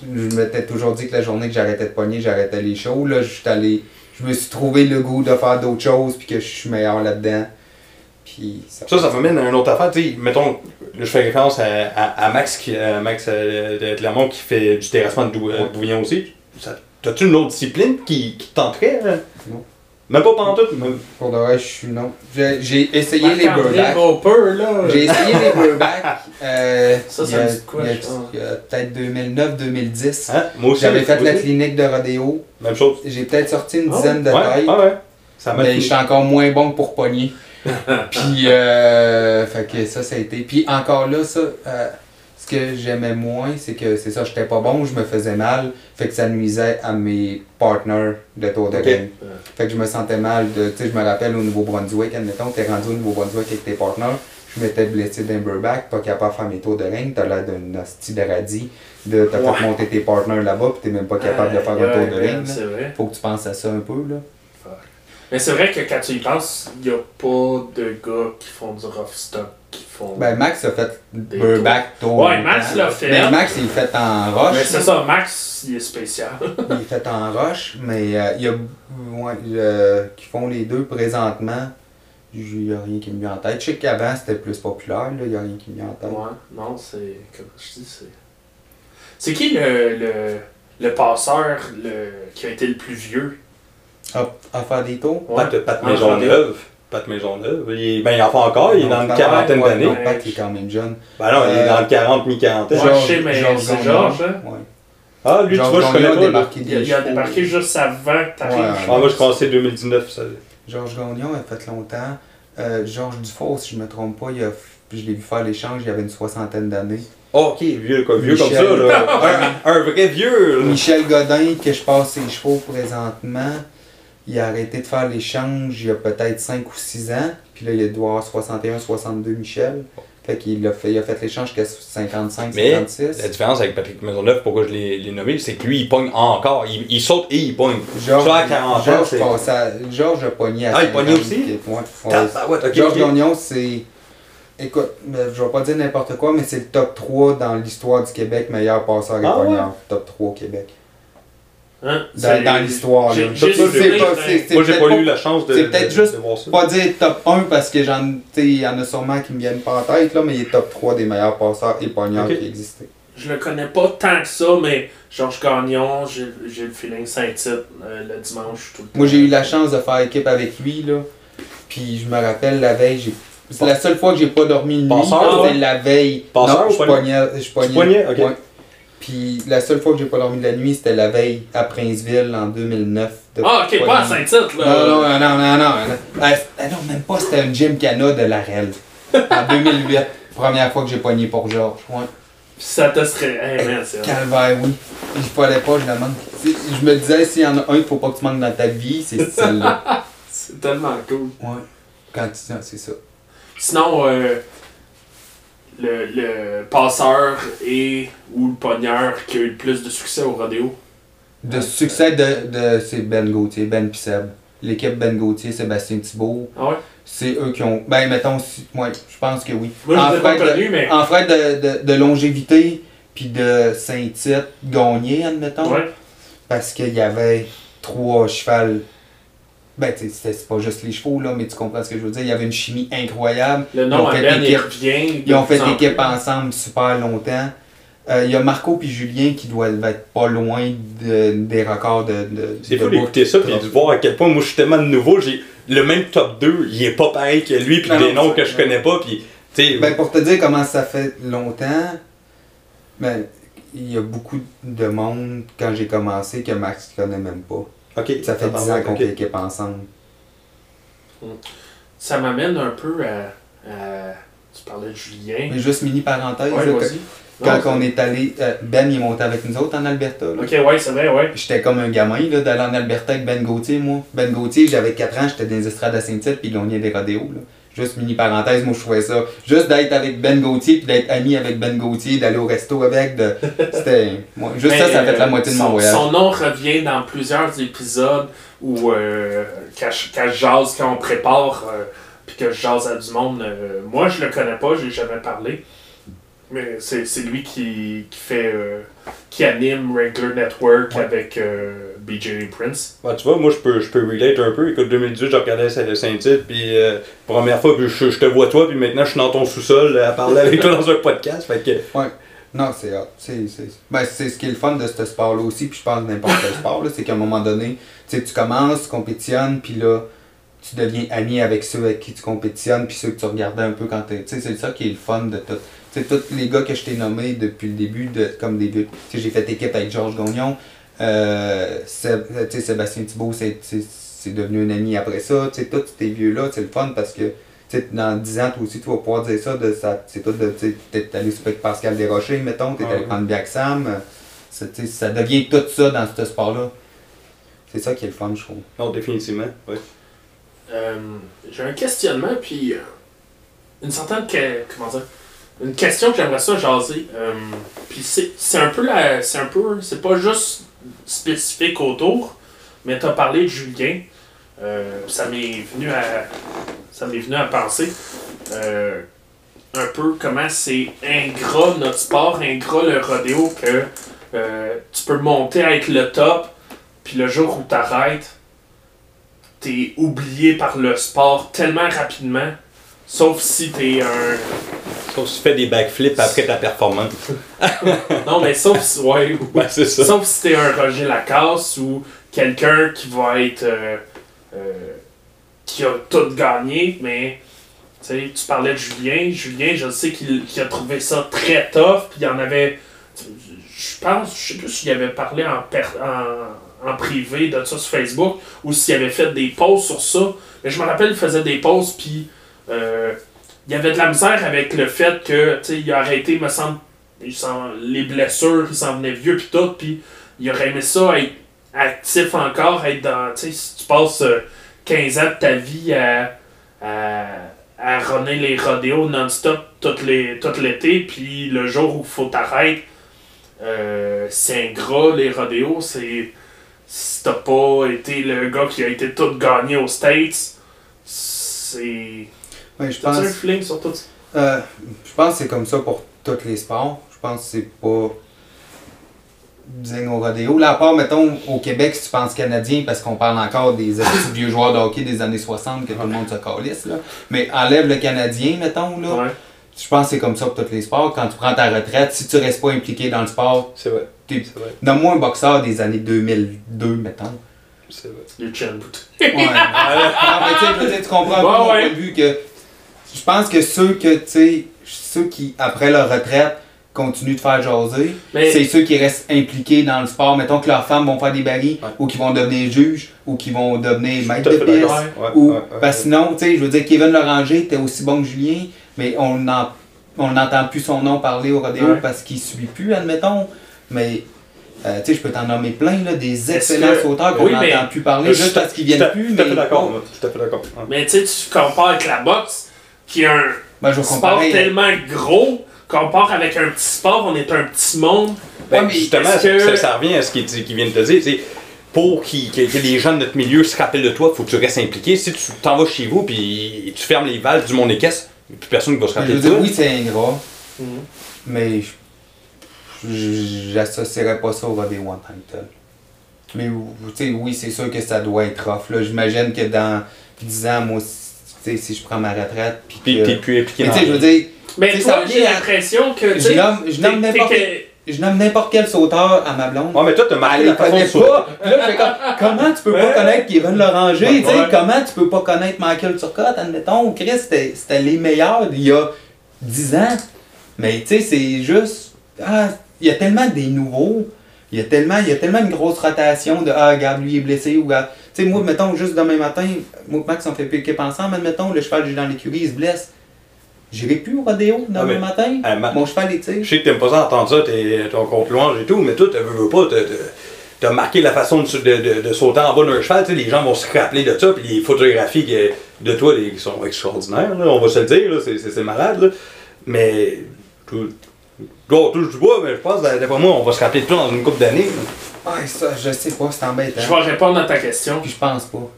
Je m'étais toujours dit que la journée que j'arrêtais de pogner, j'arrêtais les shows, là, je suis allé. Je me suis trouvé le goût de faire d'autres choses, puis que je suis meilleur là-dedans. Puis ça. Ça, ça m'amène à une autre affaire. Tu sais, mettons, là, je fais référence à, à, à Max, qui, à Max euh, de Clermont qui fait du terrassement de dou- euh, aussi. T'as-tu une autre discipline qui, qui te tenterait? hein? Non. Même pas pendant tout. Même... Pour de vrai, je suis non. J'ai j'ai essayé les burbacks. J'ai essayé les burbacks. Euh, Ça, ça a, me dit quoi, je peut-être 2009-2010. Hein? Moi aussi. J'avais fait aussi. la clinique de rodéo. Même chose. J'ai peut-être sorti une Ah dizaine de Ouais, tailles. ouais, ouais. Ça m'a Mais fini. j'étais encore moins bon que pour pogner. Puis, euh, fait que ça, ça a été. Puis encore là, ça, euh, ce que j'aimais moins, c'est que c'est ça, j'étais pas bon, je me faisais mal. Fait que ça nuisait à mes partners de tour de Ok. game. Fait que je me sentais mal. de Tu sais, je me rappelle au Nouveau-Brunswick, admettons, t'es rendu au Nouveau-Brunswick avec tes partners. Je m'étais blessé d'un burback, pas capable de faire mes tours de ring. T'as l'air d'un hostie de radis. De, t'as Ouais. fait monter tes partners là-bas, pis t'es même pas capable de faire un tour de ring. Faut que tu penses à ça un peu, là. Mais c'est vrai que quand tu y penses, il n'y a pas de gars qui font du rough stock, qui font. Ben, Max a fait burback tour. Ouais. Max l'a fait. Mais Max, il est fait en roche. Mais c'est ça, Max, il est spécial. Il est fait en roche, mais euh, il y a ouais, euh, qui font les deux présentement. Il n'y a rien qui me vient en tête. Je sais qu'avant c'était plus populaire, là, il n'y a rien qui me vient en tête. Ouais, non, c'est. Comme je dis, c'est. C'est qui le, le, le passeur le, qui a été le plus vieux? À, à faire des tours. Ouais. Pat, Pat Ah, Maisonneuve. Pat Maisonneuve. Il, ben, il en fait encore, il est dans une quarantaine d'années. Pat, il est quand même jeune. Ben non, il est Euh, dans le 40, mi-quarantaine. Ouais, je sais, mais c'est. Georges, hein? Ouais. Ah, lui, tu vois, je Gagnon connais a pas. Il a, il débarqué juste avant que t'arrives. Ouais, Ah, moi, je commençais 2019. Ça... Georges Gagnon a fait longtemps. Euh, Georges Dufault, si je me trompe pas, il a, je l'ai vu faire l'échange, il avait une soixantaine d'années. Oh, ok, vieux, quoi, vieux comme ça, là. un, un vrai vieux, là. Michel Godin, que je passe ses chevaux présentement, il a arrêté de faire l'échange il y a peut-être 5 ou 6 ans. Puis là, il doit avoir 61, 62 Michel. Fait qu'il a fait, il a fait l'échange jusqu'à 55, Mais 56. la différence avec Patrick Maisonneuve, pourquoi je l'ai nommé, c'est que lui, il pogne encore. Il, il saute et il pogne. Georges, Ça, à 40 ans, Georges, c'est- passe à- Georges a pogné à Ah, il 50, pognait aussi? Ouais, ouais. Tabarouette, ok, Georges ok. Gagnon, c'est. Écoute, euh, je vais pas dire n'importe quoi, mais c'est le top 3 dans l'histoire du Québec, meilleur passeur et Ah ouais? Top 3 au Québec. Hein? Dans, l'histoire. J'ai- pas- pas- Moi, j'ai pas eu la chance de, c'est peut-être juste de voir ça. pas dire top 1 parce que j'en il y en a sûrement qui me viennent pas en tête là, mais il est top 3 des meilleurs passeurs et pogneurs Ok. qui existaient. Je le connais pas tant que ça, mais Georges Gagnon, j'ai le feeling Saint-Tite euh, le dimanche. Tout le Moi temps. j'ai eu la chance de faire équipe avec lui là. Puis je me rappelle la veille, j'ai c'est la seule fois que j'ai pas dormi une nuit, c'était la veille. Passeur non, ou je pogneur? pognais, je pognais. pognais? Ok. ouais. Puis la seule fois que j'ai pas dormi de la nuit, c'était la veille à Princeville en 2009. de Ah, ok, pas à. Saint-Tite, là. Non, non, non, non, non, non. Ah, non, même pas, c'était un Jim Cana de Larel. En 2008. Première fois que j'ai pogné pour Georges. Ouais. Ça te serait. Hey, man, c'est. Calvaire, oui. Il fallait pas, je la manque. Je me disais, s'il y en a un qu'il faut pas que tu manques dans ta vie, c'est celle-là. C'est tellement cool. Ouais. Quand tu ah, c'est ça. Sinon, euh, le, le passeur et ou le pogneur qui a eu le plus de succès au rodéo. De succès de, de c'est Ben Gauthier, Ben pis Seb. L'équipe Ben Gauthier, Sébastien Thibault, Ah ouais? c'est eux qui ont. Ben, mettons, si, ouais, je pense que oui. Moi, je en fait, de- connu, mais. En fait de, de, de longévité, puis de Saint-Tite gagné, admettons. Ouais. Parce qu'il y avait trois chevals. Ben, c'est pas juste les chevaux, là, mais tu comprends ce que je veux dire. Il y avait une chimie incroyable. Le Ils nom ont fait Ben, il équipe. revient. Ils ont fait équipe ensemble super longtemps. Euh, Il y a Marco puis Julien qui doivent être pas loin de- des records de. de C'est fou d'écouter ça puis de voir à quel point moi je suis tellement de nouveau. J'ai le même top 2, il est pas pareil que lui puis des noms que je connais pas puis tu sais Ben, pour te dire comment ça fait longtemps, ben, il y a beaucoup de monde, quand j'ai commencé, que Max ne connaît même pas. OK, Ça fait 10 ans qu'on fait équipe ensemble. Ça m'amène un peu à, à- Tu parlais de Julien. Mais juste mini parenthèse, Ouais, là, vas-y. Quand Non, on est allé, euh, Ben il est monté avec nous autres en Alberta. là. Ok, ouais, c'est vrai, ouais. J'étais comme un gamin là, d'aller en Alberta avec Ben Gauthier, moi. Ben Gauthier, j'avais 4 ans, j'étais dans les estrades à Saint-Tite, puis il gagnait des rodéos. Là. Juste mini parenthèse, moi je trouvais ça. Juste d'être avec Ben Gauthier, puis d'être ami avec Ben Gauthier, d'aller au resto avec. De... C'était. moi, juste ça, Mais, ça a fait la moitié de mon voyage. Son nom revient dans plusieurs épisodes où, euh, quand, je, quand je jase, quand on prépare, euh, puis que je jase à du monde, euh, moi je le connais pas, j'ai jamais parlé. Mais c'est lui qui, qui fait. euh, qui anime Wrangler Network Ouais. avec BJ Prince. Bah, tu vois, moi, je peux, je peux relate un peu. Écoute, 2018, je regardais Saint- Saint-Tite, puis euh, première fois, puis je, je te vois toi, puis maintenant, je suis dans ton sous-sol à parler avec toi dans un podcast. Fait que, Non, c'est hot. C'est, c'est... Ben, c'est ce qui est le fun de ce sport-là aussi, puis je pense de n'importe quel sport, là, c'est qu'à un moment donné, tu sais, tu commences, tu compétitionnes, puis là, tu deviens ami avec ceux avec qui tu compétitionnes, puis ceux que tu regardais un peu quand t'es. Tu sais, c'est ça qui est le fun de tout. Tu sais, tous les gars que je t'ai nommés depuis le début, de, comme des Tu sais, j'ai fait équipe avec Georges Gagnon, euh, Seb- tu sais, Sébastien Thibault, c'est, c'est, c'est devenu un ami après ça. Tu sais, tous ces vieux-là, c'est le fun parce que tu sais, dans 10 ans, toi aussi, tu vas pouvoir dire ça. De, ça c'est tout de. Tu sais, t'es allé avec Pascal Desrochers, mettons, t'es Ah allé oui. prendre bien avec Sam. c'est- tu sais, ça devient tout ça dans ce sport-là. C'est ça qui est le fun, je trouve. non, définitivement. Ouais. Euh, j'ai un questionnement, puis euh, une certaine. que- comment dire Une question que j'aimerais ça jaser. Euh, puis c'est c'est un peu la. C'est un peu. C'est pas juste spécifique autour, mais t'as parlé de Julien. Euh, ça m'est venu à. Venu à penser. euh, un peu comment c'est ingrat notre sport, ingrat le rodéo, que euh, tu peux monter avec le top, puis le jour où t'arrêtes, t'es oublié par le sport tellement rapidement, sauf si t'es un. Sauf si tu fais des backflips après ta performance. Non, mais sauf si. Ouais, ou- Ouais, c'est ça. Sauf si t'es un Roger Lacasse ou quelqu'un qui va être. euh, euh, qui a tout gagné, mais. Tu sais, tu parlais de Julien. Julien, je sais qu'il qu'il a trouvé ça très tough, puis il y en avait. Je pense, je sais plus s'il avait parlé en, per- en, en privé de ça sur Facebook ou s'il avait fait des posts sur ça. Mais je me rappelle, il faisait des posts, puis. Euh, il y avait de la misère avec le fait que, tu il a arrêté, me semble, les blessures, il s'en venait vieux puis tout, puis il aurait aimé ça être actif encore, être dans, tu sais, si tu passes euh, 15 ans de ta vie à, à, à runner les rodéos non-stop tout l'été, puis le jour où il faut t'arrêter, euh, c'est ingrat, les rodéos, c'est... Si t'as pas été le gars qui a été tout gagné aux States, c'est... Ouais, je pense. un feeling sur tout ça? Euh, je pense que c'est comme ça pour tous les sports. Je pense que c'est pas. Disons au rodéo. Là, à part, mettons, au Québec, si tu penses canadien, parce qu'on parle encore des petits vieux joueurs de hockey des années 60 que tout le monde se calisse, là. Mais enlève le canadien, mettons, là. Ouais. Je pense que c'est comme ça pour tous les sports. Quand tu prends ta retraite, si tu restes pas impliqué dans le sport, C'est vrai. Donne-moi un boxeur des années 2002, mettons. C'est vrai. Le Bout. Ouais. non, mais tu comprends Ouais, mon ouais. point de vue que je pense que ceux que, tu sais, ceux qui, après leur retraite, continuent de faire jaser, Mais- c'est ceux qui restent impliqués dans le sport. Mettons que leurs femmes vont faire des barils, Ouais. ou qui vont devenir juges, ou qui vont devenir maîtres de d'accord. Ouais, Ou, ouais, ouais, parce que sinon, tu sais, je veux dire, Kevin Loranger était aussi bon que Julien, mais on n'en- on n'entend plus son nom parler au rodéo Ouais. parce qu'il suit plus, admettons. Mais, euh, tu sais, je peux t'en nommer plein, là, des excellents que- sauteurs Oui, qu'on mais- n'entend plus parler juste parce qu'ils viennent plus. Tout à fait mais- d'accord. moi. Tout à fait d'accord. Ouais. Mais tu sais, tu compares avec la boxe, qui est un Ben, je sport comparer. tellement gros, compare avec un petit sport, on est un petit monde. Ben, Ouais, mais justement, est-ce que- ça, ça revient à ce qu'il qu'il vient de te dire. c'est Pour qu'il- que, que les gens de notre milieu se rappellent de toi, il faut que tu restes impliqué. Si tu t'en vas chez vous puis tu fermes les valves du monde équestre, il n'y a plus personne qui va se Je rappeler de toi. oui, c'est ingrat, Mhm. mais je- je- j'associerais pas ça au rodéo en tant que tel. Mais oui, c'est sûr que ça doit être rough. là. J'imagine que dans 10 ans, moi, tu sais, si je prends ma retraite, puis Puis que- t'es plus impliqué Mais tu sais, je veux dire, Mais toi, j'ai l'impression que. tu je nomme, je nomme t'es- n'importe je nomme n'importe quel sauteur à ma blonde. Ouais, mais toi, t'as marqué la connaît pas. Là, je fais comme, comment tu peux pas connaître Kevin Loranger? tu sais, Ouais. Comment tu peux pas connaître Michael Turcotte, admettons? Chris, c'était c'était les meilleurs il y a 10 ans. Mais tu sais, c'est juste. Ah, il y a tellement des nouveaux. Il y a tellement, il y a tellement une grosse rotation de Ah, regarde, lui il est blessé ou ah, Tu sais, moi, mettons, juste demain matin, moi et Max, on fait plus équipe ensemble, admettons, le cheval j'ai dans l'écurie, il se blesse. J'irai plus au rodéo demain Ah, mais- matin. Ah, ma- Mon cheval est tire. Je sais que t'aimes pas ça entendre ça, t'es ton compte louange et tout, mais toi, tu veux, veux pas, t'as- marqué la façon de, de, de- de sauter en bas d'un cheval, tu sais, les gens vont se rappeler de ça, puis les photographies de toi, qui sont extraordinaires, là, on va se le dire, c'est- malade, là. mais tout, toi, touche du bois, mais je pense, d'après moi, on va se rappeler de toi dans une couple d'années. Ouais, ça, je sais pas, c'est embêtant. Je vais répondre à ta question. Puis je pense pas.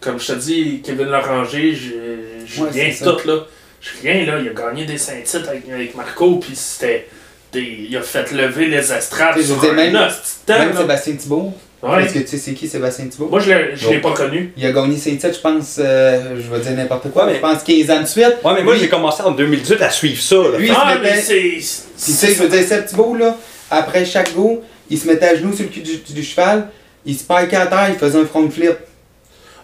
Comme je te dis, Kevin Loranger, je- je Ouais, ça. tout là. Je viens là, il a gagné des Saint-Titres avec, avec Marco, puis c'était. des- il a fait lever les sais, je sur même- temps, Même. Sébastien Thibault. Ouais. Est-ce que tu sais c'est qui Sébastien Thibault? Moi, je l'ai je l'ai Non. pas connu. Il a gagné ses titres, je pense, euh, je vais dire n'importe quoi, mais je pense 15 ans de suite. Ouais, mais moi, j'ai commencé en 2018 à suivre ça. là. Lui, Ah, mais c'est. Puis tu sais, je veux dire, Seb Thibault, là, après chaque go, il se mettait à genoux sur le cul du, du cheval, il se spikait à terre, il faisait un front flip.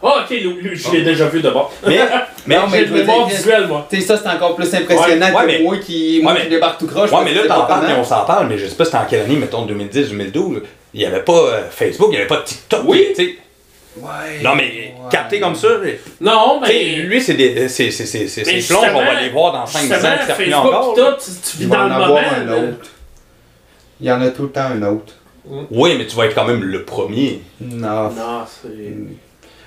Ah, ok, lui, lui, je l'ai déjà vu d'abord. Mais, mais, Non, mais J'ai le dire- visuel, moi. Tu sais, ça, c'est encore plus impressionnant Ouais, ouais, que mais- moi qui, moi ouais, qui mais- débarque tout croche. Ouais, mais là, t'en parles, on s'en parle, mais je sais pas c'était en quelle année, mettons 2010, 2012. Il y avait pas euh, Facebook, il y avait pas TikTok. Oui. tu sais. Ouais. Non, mais Ouais. capté comme ça, Non, tu sais, mais. lui, c'est des. C'est c'est- on va les voir dans 5 ans, Facebook, encore. tu, tu Il vis va dans en le moment. Il y en a tout le temps un autre. Oui, mais tu vas être quand même le premier. Non. Non, c'est.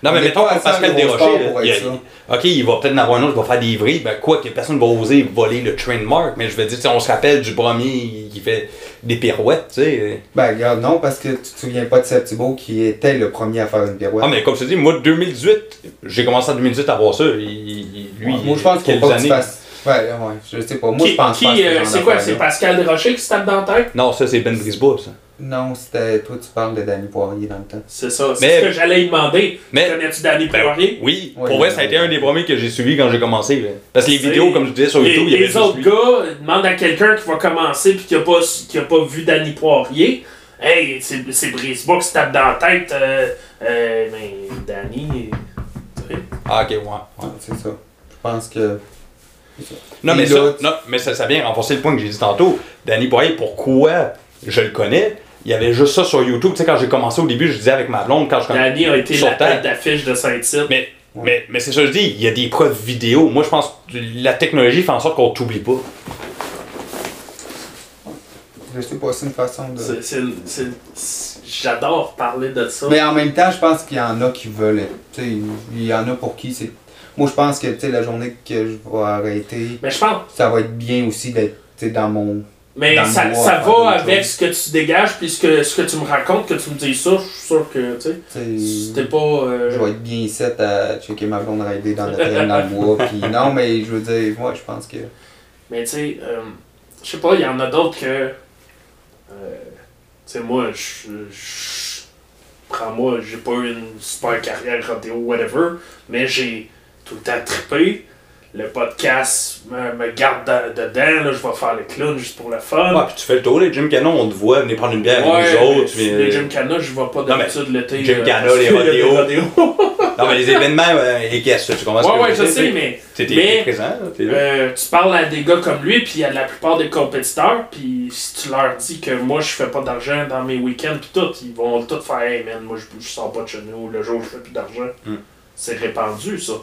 Non, mais mettons un Pascal Desrochers, là, il a- ok, il va peut-être en avoir un autre qui va faire des vrilles, ben quoi, que personne va oser voler le trademark, mais je veux dire, tu sais, on se rappelle du premier qui fait des pirouettes, tu sais. Ben, regarde, non, parce que tu te souviens pas de Seb Thibault qui était le premier à faire une pirouette. Ah, mais comme je te dis, moi, 2018, j'ai commencé en 2018 à voir ça. Il, il- lui, moi, je pense qu'il faut pas que tu années? fasses. Ouais, ouais, je sais pas. Moi, Qui, je pense qui, pas euh, c'est quoi, c'est Pascal Desrochers qui se tape dans la tête? Non, ça, c'est Ben Brisbois, ça. Non, c'était. Toi, tu parles de Danny Poirier dans le temps. C'est ça, c'est Mais- ce que j'allais lui demander. Mais- Connais-tu Danny Ben, Poirier? oui, Ouais, pour vrai, ça a été un des premiers que j'ai suivi quand j'ai commencé. là. Parce que les vidéos, comme je disais sur YouTube, il y avait les autres lui. gars demandent à quelqu'un qui va commencer puis qui a pas, qui a pas vu Danny Poirier. Hey, c'est Brisebois qui se tape dans la tête. Euh, euh, mais Danny. Ah, ok, ouais. Ouais, c'est ça. Je pense que. Non, mais ça, non, mais ça, ça vient renforcer le point que j'ai dit tantôt. Danny Poirier, pourquoi je le connais? Il y avait juste ça sur YouTube. Tu sais, quand j'ai commencé au début, je disais avec ma blonde, quand je Danny a été sur la tête d'affiche de Saint-Tite. Mais, mais, mais c'est ça que je dis, il y a des preuves vidéo. Moi, je pense que la technologie fait en sorte qu'on t'oublie pas. Je sais pas, c'est une façon de. J'adore parler de ça. Mais en même temps, je pense qu'il y en a qui veulent. être- Tu sais, il y en a pour qui c'est. Moi, je pense que, tu sais, la journée que je vais arrêter, Mais je pense. ça va être bien aussi d'être, dans mon. Mais Dans ça, bois, ça va avec ce que tu dégages puis ce que, ce que tu me racontes, que tu me dis ça, je suis sûr que, tu sais, pas... euh, Je vais être bien ici à checker ma blonde rider dans le train dans le bois. Puis non, mais je veux dire, moi, je pense que. Mais tu sais, euh, je sais pas, il y en a d'autres que. euh, tu sais, moi, je. je- Prends-moi, j'ai pas eu une super carrière rodéo, whatever, mais j'ai tout le temps trippé. Le podcast me, me garde de- dedans, là, je vais faire le clown juste pour le fun. Ouais, puis tu fais le tour, les Jim Cannon, on te voit venir prendre une bière avec nous autres. tu viens- les Gymkhana, je vais pas d'habitude l'été. Gymkhana, parce les qu'il y a des rodéos. Non, mais les événements, euh, et qu'est-ce tu commences ouais, ouais, je sais, mais T'es présent, là, t'es là. Euh, tu parles à des gars comme lui, puis à la plupart des compétiteurs, puis si tu leur dis que moi je fais pas d'argent dans mes week-ends, puis tout, ils vont tout faire Hey man, moi je, je sors pas de chez nous, le jour où je fais plus d'argent. Mm. C'est répandu ça.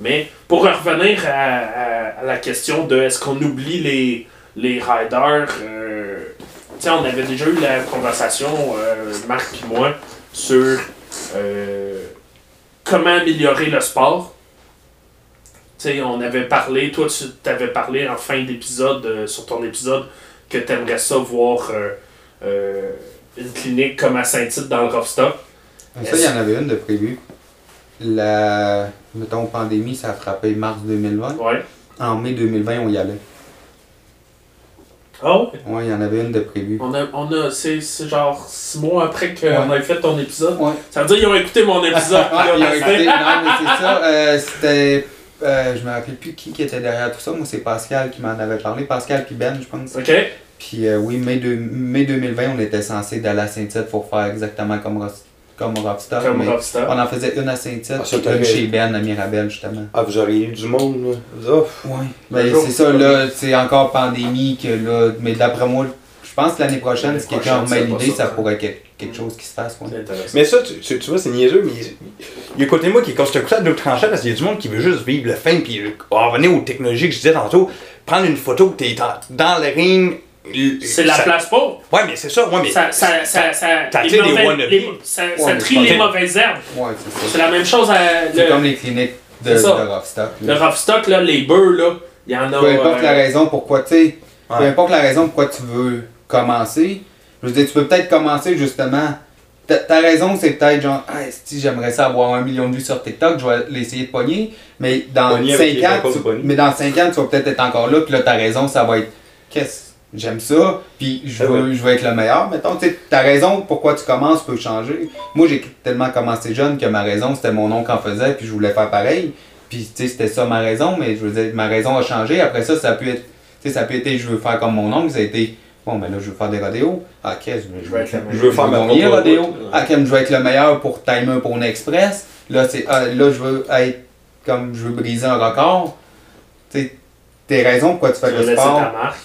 Mais pour revenir à, à- à la question de est-ce qu'on oublie les, les riders, euh, on avait déjà eu la conversation, euh, Marc et moi, sur euh, comment améliorer le sport. Tu sais, on avait parlé, toi tu t'avais parlé en fin d'épisode, euh, sur ton épisode, que tu aimerais ça voir euh, une clinique comme à Saint-Tite dans le Rough-Stock. Ça, il y en avait une de prévue. La. Mettons, pandémie, ça a frappé mars 2020. Ouais. En mai 2020, on y allait. Ah ouais? Ouais, il y en avait une de prévue. On a, on a, c'est, genre six mois après qu'on Ouais. ait fait ton épisode. Ouais. Ça veut dire qu'ils ont écouté mon épisode. Ah, ils ont écouté- non, mais c'est ça. euh, C'était. euh, je me rappelle plus qui, qui était derrière tout ça. Moi, c'est Pascal qui m'en avait parlé. Pascal puis Ben, je pense. Ok. Puis euh, oui, mai, de, mai 2020, on était censé d'aller à Saint-Tite pour faire exactement comme, Ross- comme Rockstar. Comme mais Rockstar. on en faisait une à Saint-Tite, Ah, une chez Ben à Mirabel, justement. Ah, vous auriez eu du monde, là. Ouais. Le Ben, c'est ça, là, c'est encore pandémie que là. Mais d'après moi, je pense que l'année prochaine, prochaine, même c'est pas idée, ça. ça pourrait être quelque quelque chose qui se. C'est intéressant. Mais ça, tu, tu- tu vois, c'est niaiseux, mais il y a côté de moi qui est coup à double tranchant parce qu'il y a du monde qui veut juste vivre le fame puis euh, revenir aux technologies que je disais tantôt, prendre une photo que t'es dans le ring. C'est la ça- place pour. Ouais, mais c'est ça, ouais, mais. Ça, ça, ça, ça, les mauvais- ça, Ouais, trie les c'est- mauvaises herbes. Ouais, c'est ça. C'est la même chose à C'est le, comme les cliniques de, de ça. rough stock. le là. rough stock, là, les beurs, là. Il y en a. Peu importe euh, la raison pourquoi, tu sais, peu importe la raison pourquoi tu veux commencer, je veux dire, tu peux peut-être commencer justement. Ta, ta raison, c'est peut-être genre, ah, si j'aimerais ça avoir un million de vues sur TikTok, je vais l'essayer de pogner. Mais dans Pogner avec 5 les ans, tu, mais dans 5 ans, tu vas peut-être être encore là, puis là, ta raison, ça va être, qu'est-ce, j'aime ça, puis je Ah veux, je veux être le meilleur. Mettons, tu sais, ta raison pourquoi tu commences peut changer. Moi, j'ai tellement commencé jeune que ma raison, c'était mon oncle en faisait, puis je voulais faire pareil. Puis, tu sais, c'était ça ma raison, mais je veux dire, ma raison a changé. Après ça, ça a pu être, tu sais, ça a pu être, je veux faire comme mon oncle, ça a été, bon, ben là, je veux faire des rodéos. Ah, qu'est-ce, je, Je veux être le Je veux faire gagner propre rodéo. Ah, comme je veux être le meilleur pour timer pour une express. Là, c'est, ah, là, je veux être, comme, je veux briser un record. Tu sais, tes raisons pourquoi tu Tu fais vas le sport. ta marque.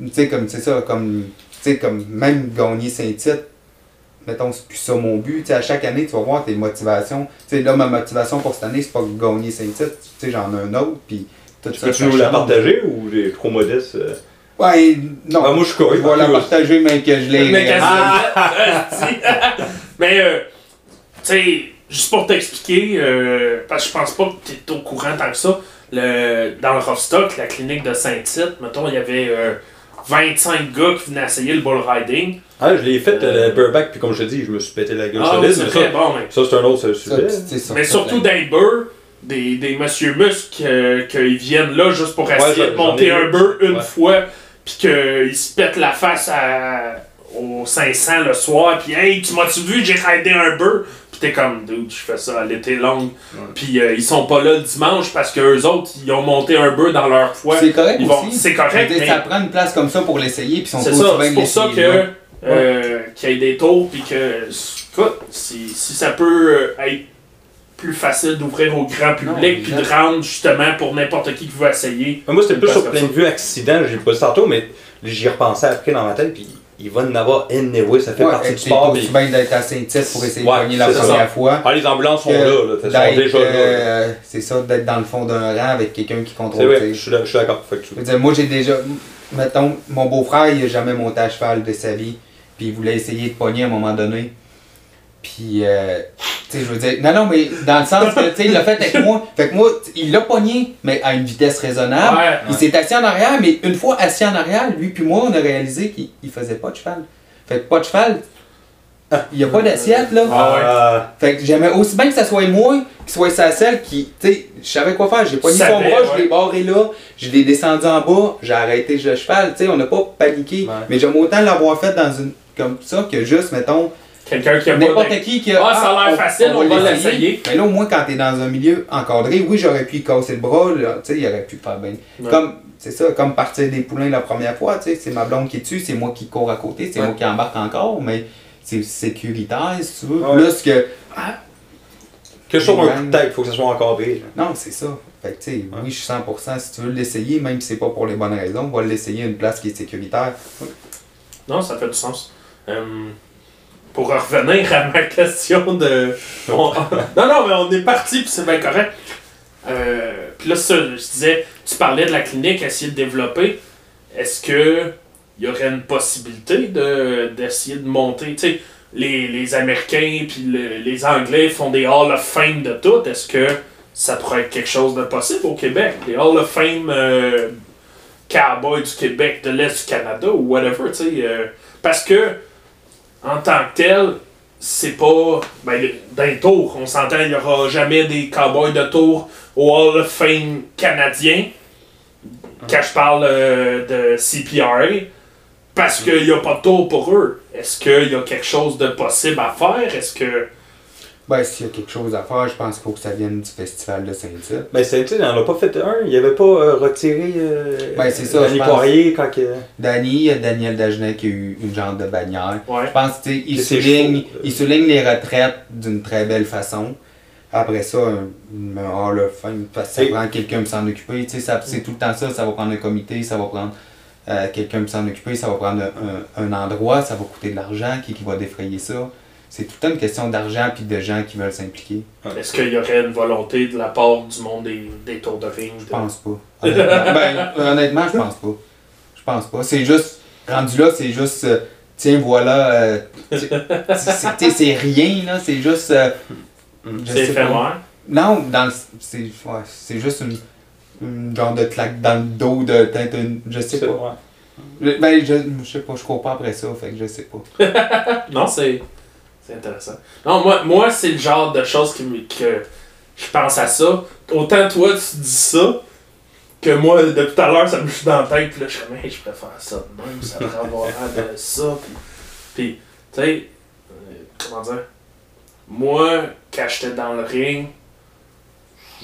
Tu sais, comme, c'est ça, comme, tu sais, comme, même gagner saint titres, mettons, c'est plus ça mon but. Tu sais, à chaque année, tu vas voir tes motivations. Tu sais, là, ma motivation pour cette année, c'est pas gagner saint titres. Tu sais, j'en ai un autre, puis tout ça. Peux-tu nous la partager ou j'ai trop modeste? euh? Ouais, non. Ah, moi, je suis correct. je vais la partager, mais que je l'ai. À Ah! Mais, euh, tu sais, juste pour t'expliquer, euh, parce que je pense pas que tu es au courant tant que ça, le, dans le rough stock, la clinique de Saint-Tite, mettons, il y avait euh, 25 gars qui venaient essayer le bull riding. Ah, je l'ai fait, euh, le bareback, puis comme je te dis, je me suis pété la gueule Ah, solide, oui, c'est mais très ça, bon, ça c'est un autre sujet. ça, Mais surtout dans les beurs, des, des monsieur muscles euh, qu'ils viennent là juste pour essayer de monter un beurre une Ouais. fois, puis qu'ils se pètent la face à, aux 500 le soir, puis hey, tu m'as-tu vu, j'ai raidé un beurre, puis t'es comme, dude, je fais ça à l'été long, puis euh, ils sont pas là le dimanche parce que eux autres, ils ont monté un beurre dans leur foie. C'est correct Ils vont- aussi. c'est correct, mais- Ça prend une place comme ça pour l'essayer, puis ils sont C'est ça, c'est pour ça que euh, qu'il y ait des tours puis que écoute, si, si ça peut euh, être plus facile d'ouvrir au grand public puis de rendre justement pour n'importe qui qui veut essayer. Moi, c'était plus sur plein de vue accident, j'ai pas dit tantôt, mais j'y repensais après dans ma tête, puis il va en avoir anyway, ça fait Ouais, partie et du sport. aussi puis- bien d'être à Saint-Tite pour essayer Ouais, de gagner la c'est ça. première fois. Ah, les ambulances sont là, là, sont déjà là. euh, C'est ça, d'être dans le fond d'un rang avec quelqu'un qui C'est contrôle. vrai, tu je suis d'ac- je suis d'accord. Moi j'ai déjà. Mettons, mon beau-frère, il a jamais monté à cheval de sa vie. Puis il voulait essayer de pogner à un moment donné. Puis, euh, tu sais, je veux dire. Non, non, mais dans le sens que, tu sais, il l'a fait avec moi. Fait que moi, il l'a pogné, mais à une vitesse raisonnable. Ouais. Il s'est assis en arrière, mais une fois assis en arrière, lui puis moi, on a réalisé qu'il il faisait pas de cheval. Fait que pas de cheval, il n'y a pas d'assiette, là. Ah ouais. Ah, Fait que j'aimais aussi bien que ça soit moi, que ce soit sa selle qui, tu sais, je savais quoi faire. J'ai pogné son bras, je l'ai barré là, je l'ai descendu en bas, j'ai arrêté le cheval, tu sais, on n'a pas paniqué. Ouais. Mais j'aime autant l'avoir fait dans une, comme ça que juste, mettons, Quelqu'un qui a n'importe qui qui a. Ah, ça a l'air facile, on va l'essayer. Mais là, au moins, quand t'es dans un milieu encadré, oui, j'aurais pu y casser le bras, là, tu sais, il aurait pu faire bien. Ouais. Comme, c'est ça, comme partir des poulains la première fois, tu sais, c'est ma blonde qui est dessus, c'est moi qui cours à côté, c'est Ouais. moi qui embarque encore, mais c'est sécuritaire, si tu veux. Ouais. Plus que. Que sur un coup de tête, il faut que ça soit encadré. là. Non, c'est ça. Fait que, tu sais, oui, je suis 100%. Si tu veux l'essayer, même si c'est pas pour les bonnes raisons, va l'essayer à une place qui est sécuritaire. Non, ça fait du sens. Euh, pour revenir à ma question de. on- non, non, mais on est parti, puis c'est bien correct. Euh, puis là, ça, je disais, tu parlais de la clinique, essayer de développer. Est-ce que il y aurait une possibilité de, d'essayer de monter, tu sais, les, les Américains puis le- les Anglais font des Hall of Fame de tout. Est-ce que ça pourrait être quelque chose de possible au Québec? Les Hall of Fame euh, Cowboys du Québec, de l'Est du Canada ou whatever, tu sais. euh, parce que, en tant que tel, c'est pas. Ben, les tours, on s'entend, il n'y aura jamais des cowboys de tour au Hall of Fame canadien. Quand je parle euh, de CPRA, parce qu'il n'y a pas de tour pour eux. Est-ce qu'il y a quelque chose de possible à faire? Est-ce que. Ben, s'il y a quelque chose à faire, je pense qu'il faut que ça vienne du festival de Saint-Tite. Tu sais, il n'en a pas fait un. Il avait pas euh, retiré euh, Ben, c'est ça, Danny je pense. Poirier quand que... Danny, il y a Daniel Dagenet qui a eu une genre de bannière. Ouais. Je pense tu sais, il Que c'est souligne, il souligne les retraites d'une très belle façon. Après ça, un, un Hall of Fame, parce que ça prend quelqu'un pour s'en occuper. tu sais, ça- C'est tout le temps ça, ça va prendre un comité, ça va prendre euh, quelqu'un peut s'en occuper, ça va prendre un, un- un endroit, ça va coûter de l'argent, qui, qui va défrayer ça. C'est tout le temps une question d'argent puis de gens qui veulent s'impliquer. Est-ce qu'il y aurait une volonté de la part du monde des, des tours de ring? Je de- pense pas. Honnêtement, ben, honnêtement, je pense pas. Je pense pas. C'est juste, rendu là, c'est juste, euh, tiens, voilà, euh, c'est- c'est tu sais, c'est rien, là, c'est juste. euh, je C'est sais pas. éphémère? Non, dans le- c'est ouais, c'est juste une, une genre de claque dans le dos de peut-être une. Je sais pas. Ben, je, je sais pas, je cours pas après ça, fait que je sais pas. Non, c'est c'est intéressant. Non, moi, moi c'est le genre de choses qui que je pense à ça. Autant toi, tu dis ça, que moi, depuis tout à l'heure, ça me joue dans la tête. Puis là, je suis comme, je préfère ça de même, ça devrait avoir de ça. Puis, puis tu sais, euh, comment dire, moi, quand j'étais dans le ring,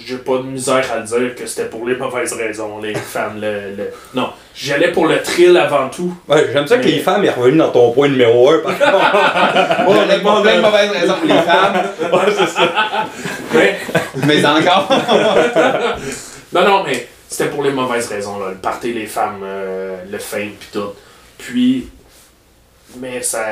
j'ai pas de misère à le dire que c'était pour les mauvaises raisons, les femmes. Le, le- Non, j'allais pour le thrill avant tout. Ouais, j'aime ça que les femmes aient revenu dans ton point numéro 1 par contre. Bon, les bon, plein de euh, mauvaises raisons pour les femmes, Ouais, c'est ça. Mais, mais encore. Non, non, mais c'était pour les mauvaises raisons, là. Le party, les femmes, euh, le fame, puis tout. Puis, mais ça.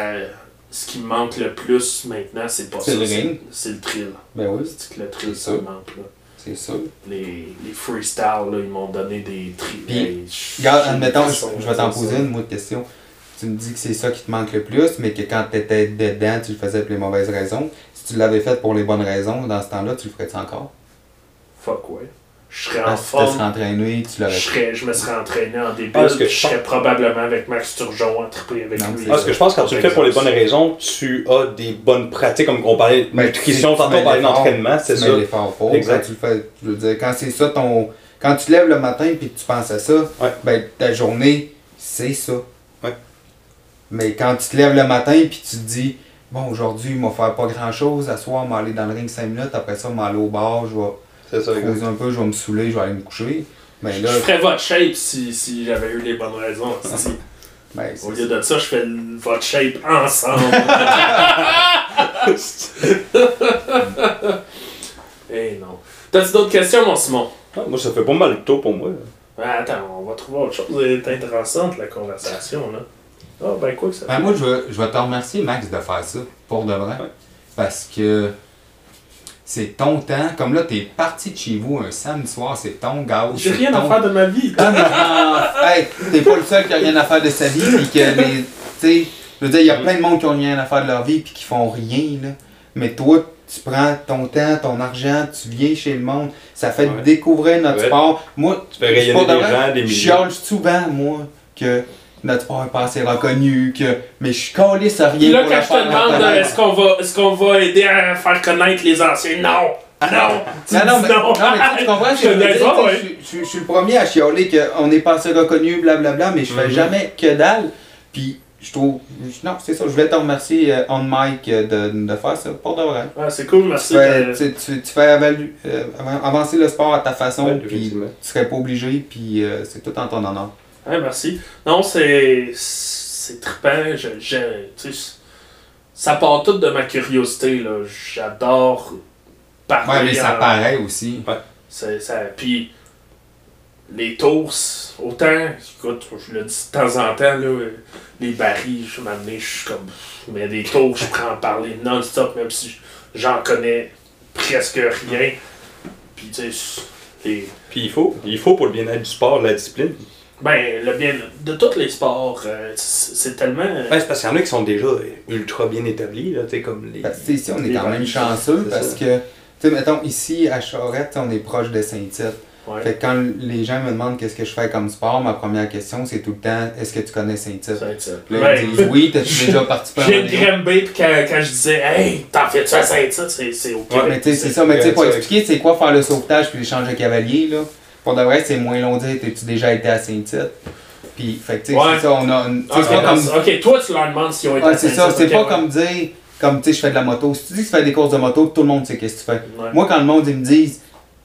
Ce qui me manque le plus maintenant, c'est pas C'est ça. le ring. C'est le thrill. Ben oui, C'est que le thrill, C'est ça me ça. manque, là. C'est ça. Les, les freestyles, là, ils m'ont donné des trilles. Puis, Regarde, admettons, je, je vais t'en poser une autre question. Tu me dis que c'est ça qui te manque le plus, mais que quand tu étais dedans, tu le faisais pour les mauvaises raisons. Si tu l'avais fait pour les bonnes raisons, dans ce temps-là, tu le ferais-tu encore? Fuck, ouais. Je serais en te serais forme. entraîné, tu Je, l'aurais fait. serais, je me serais entraîné en début. Ah, que je serais probablement avec Max Turgeon à triper avec Non, lui. Parce que je pense que quand tu le fais pour les bonnes raisons, tu as des bonnes pratiques, comme on parlait de Mais nutrition, tantôt on parlait d'entraînement, c'est tu ça. Exact. Quand tu le fais, je veux dire, quand c'est ça ton. Quand tu te lèves le matin et que tu penses à ça, Ouais. ben ta journée, c'est ça. Ouais. Mais quand tu te lèves le matin et tu te dis, bon, aujourd'hui, il va faire pas grand chose, à soir, je vais aller dans le ring 5 minutes, après ça, vais aller au bar, je vais C'est ça, exact. creuser un peu, je vais me saouler, je vais aller me coucher. Mais Je ferais votre shape si, si j'avais eu les bonnes raisons. ben, Au lieu de ça, je fais le- votre shape ensemble. Eh non. T'as-tu d'autres questions, mon Simon? Ah, moi, ça fait pas mal le tour pour moi. Ah, attends, on va trouver autre chose. C'est intéressante, la conversation, là. Ah, ben quoi que ça Ben, moi, je vais, je vais te remercier, Max, de faire ça, pour de vrai. Ouais. Parce que c'est ton temps. Comme là, t'es parti de chez vous un samedi soir, c'est ton gaz. J'ai rien à faire de ma vie. Ah, non, hey, t'es pas le seul qui a rien à faire de sa vie, puis que les. Tu sais, je veux dire, il y a plein de monde qui ont rien à faire de leur vie, puis qui font rien, là. Mais toi, tu prends ton temps, ton argent, tu viens chez le monde, ça fait Ouais. découvrir notre Ouais. sport. Moi, Tu fais rayonner des gens, milliers. souvent, moi, que notre sport est pas assez reconnu, que. Mais je suis calé sur rien. Puis là, pour quand je te faire demande euh, est-ce qu'on va, est-ce qu'on va aider à faire connaître les anciens, non! Non! Tu Non, non, mais, non, mais tu comprends ce que je veux dire? niaise pas, tu sais, ouais. Je je- je suis le premier à chialer qu'on n'est pas assez reconnu, blablabla, mais je fais Mhm. jamais que dalle. Puis je trouve. Non, c'est ça. Je voulais te remercier euh, on mic euh, de, de faire ça pour de vrai. Ah, c'est cool, Tu merci. fais, de- tu, tu- tu fais avalu- euh, avancer le sport à ta façon, Ouais, puis tu serais pas obligé, puis euh, c'est tout en ton honneur. Ah, merci. Non, c'est. C'est trippant. Je, ça part tout de ma curiosité, là. J'adore parler. Ouais, mais ça en- paraît aussi. C'est ça. Puis les tours, autant, écoute, je le dis de temps en temps, là, les barils, je m'amener, je suis comme. Mais des tours, je prends en parler non-stop, même si j'en connais presque rien. Puis tu sais, les. Puis il faut, il faut pour le bien-être du sport, la discipline. Ben, le bien de tous les sports, euh, c'est tellement. Ouais, c'est parce qu'il y en a qui sont déjà ultra bien établis, là, tu sais, comme les. Ici, on est quand même chanceux parce ça. que, tu sais, mettons, ici, à Charette, on est proche de Saint-Tite. Ouais. Fait que quand les gens me demandent qu'est-ce que je fais comme sport, ma première question, c'est tout le temps est-ce que tu connais Saint-Tite? Là, Ben, ils disent oui, t'as-tu déjà participé J'ai grimbé, puis quand, quand je disais, hey, t'en fais-tu à Saint-Tite, c'est c'est Ouais, Québec. mais tu sais, c'est ça, mais tu sais, pour expliquer c'est quoi faire le sauvetage puis l'échange de cavaliers, là, pour de vrai, c'est moins long de dire t'as-tu déjà été à Saint-Tite? Puis, fait que tu sais, Ouais. c'est ça, on a une. sais, Ok, c'est pas comme. ok, toi, tu leur demandes s'ils ont été Ouais, à c'est Saint-Tite. ça, c'est pas ouais. comme dire, comme tu sais, je fais de la moto. Si tu dis que tu fais des courses de moto, tout le monde sait qu'est-ce que tu fais. Moi, quand le monde, ils me disent,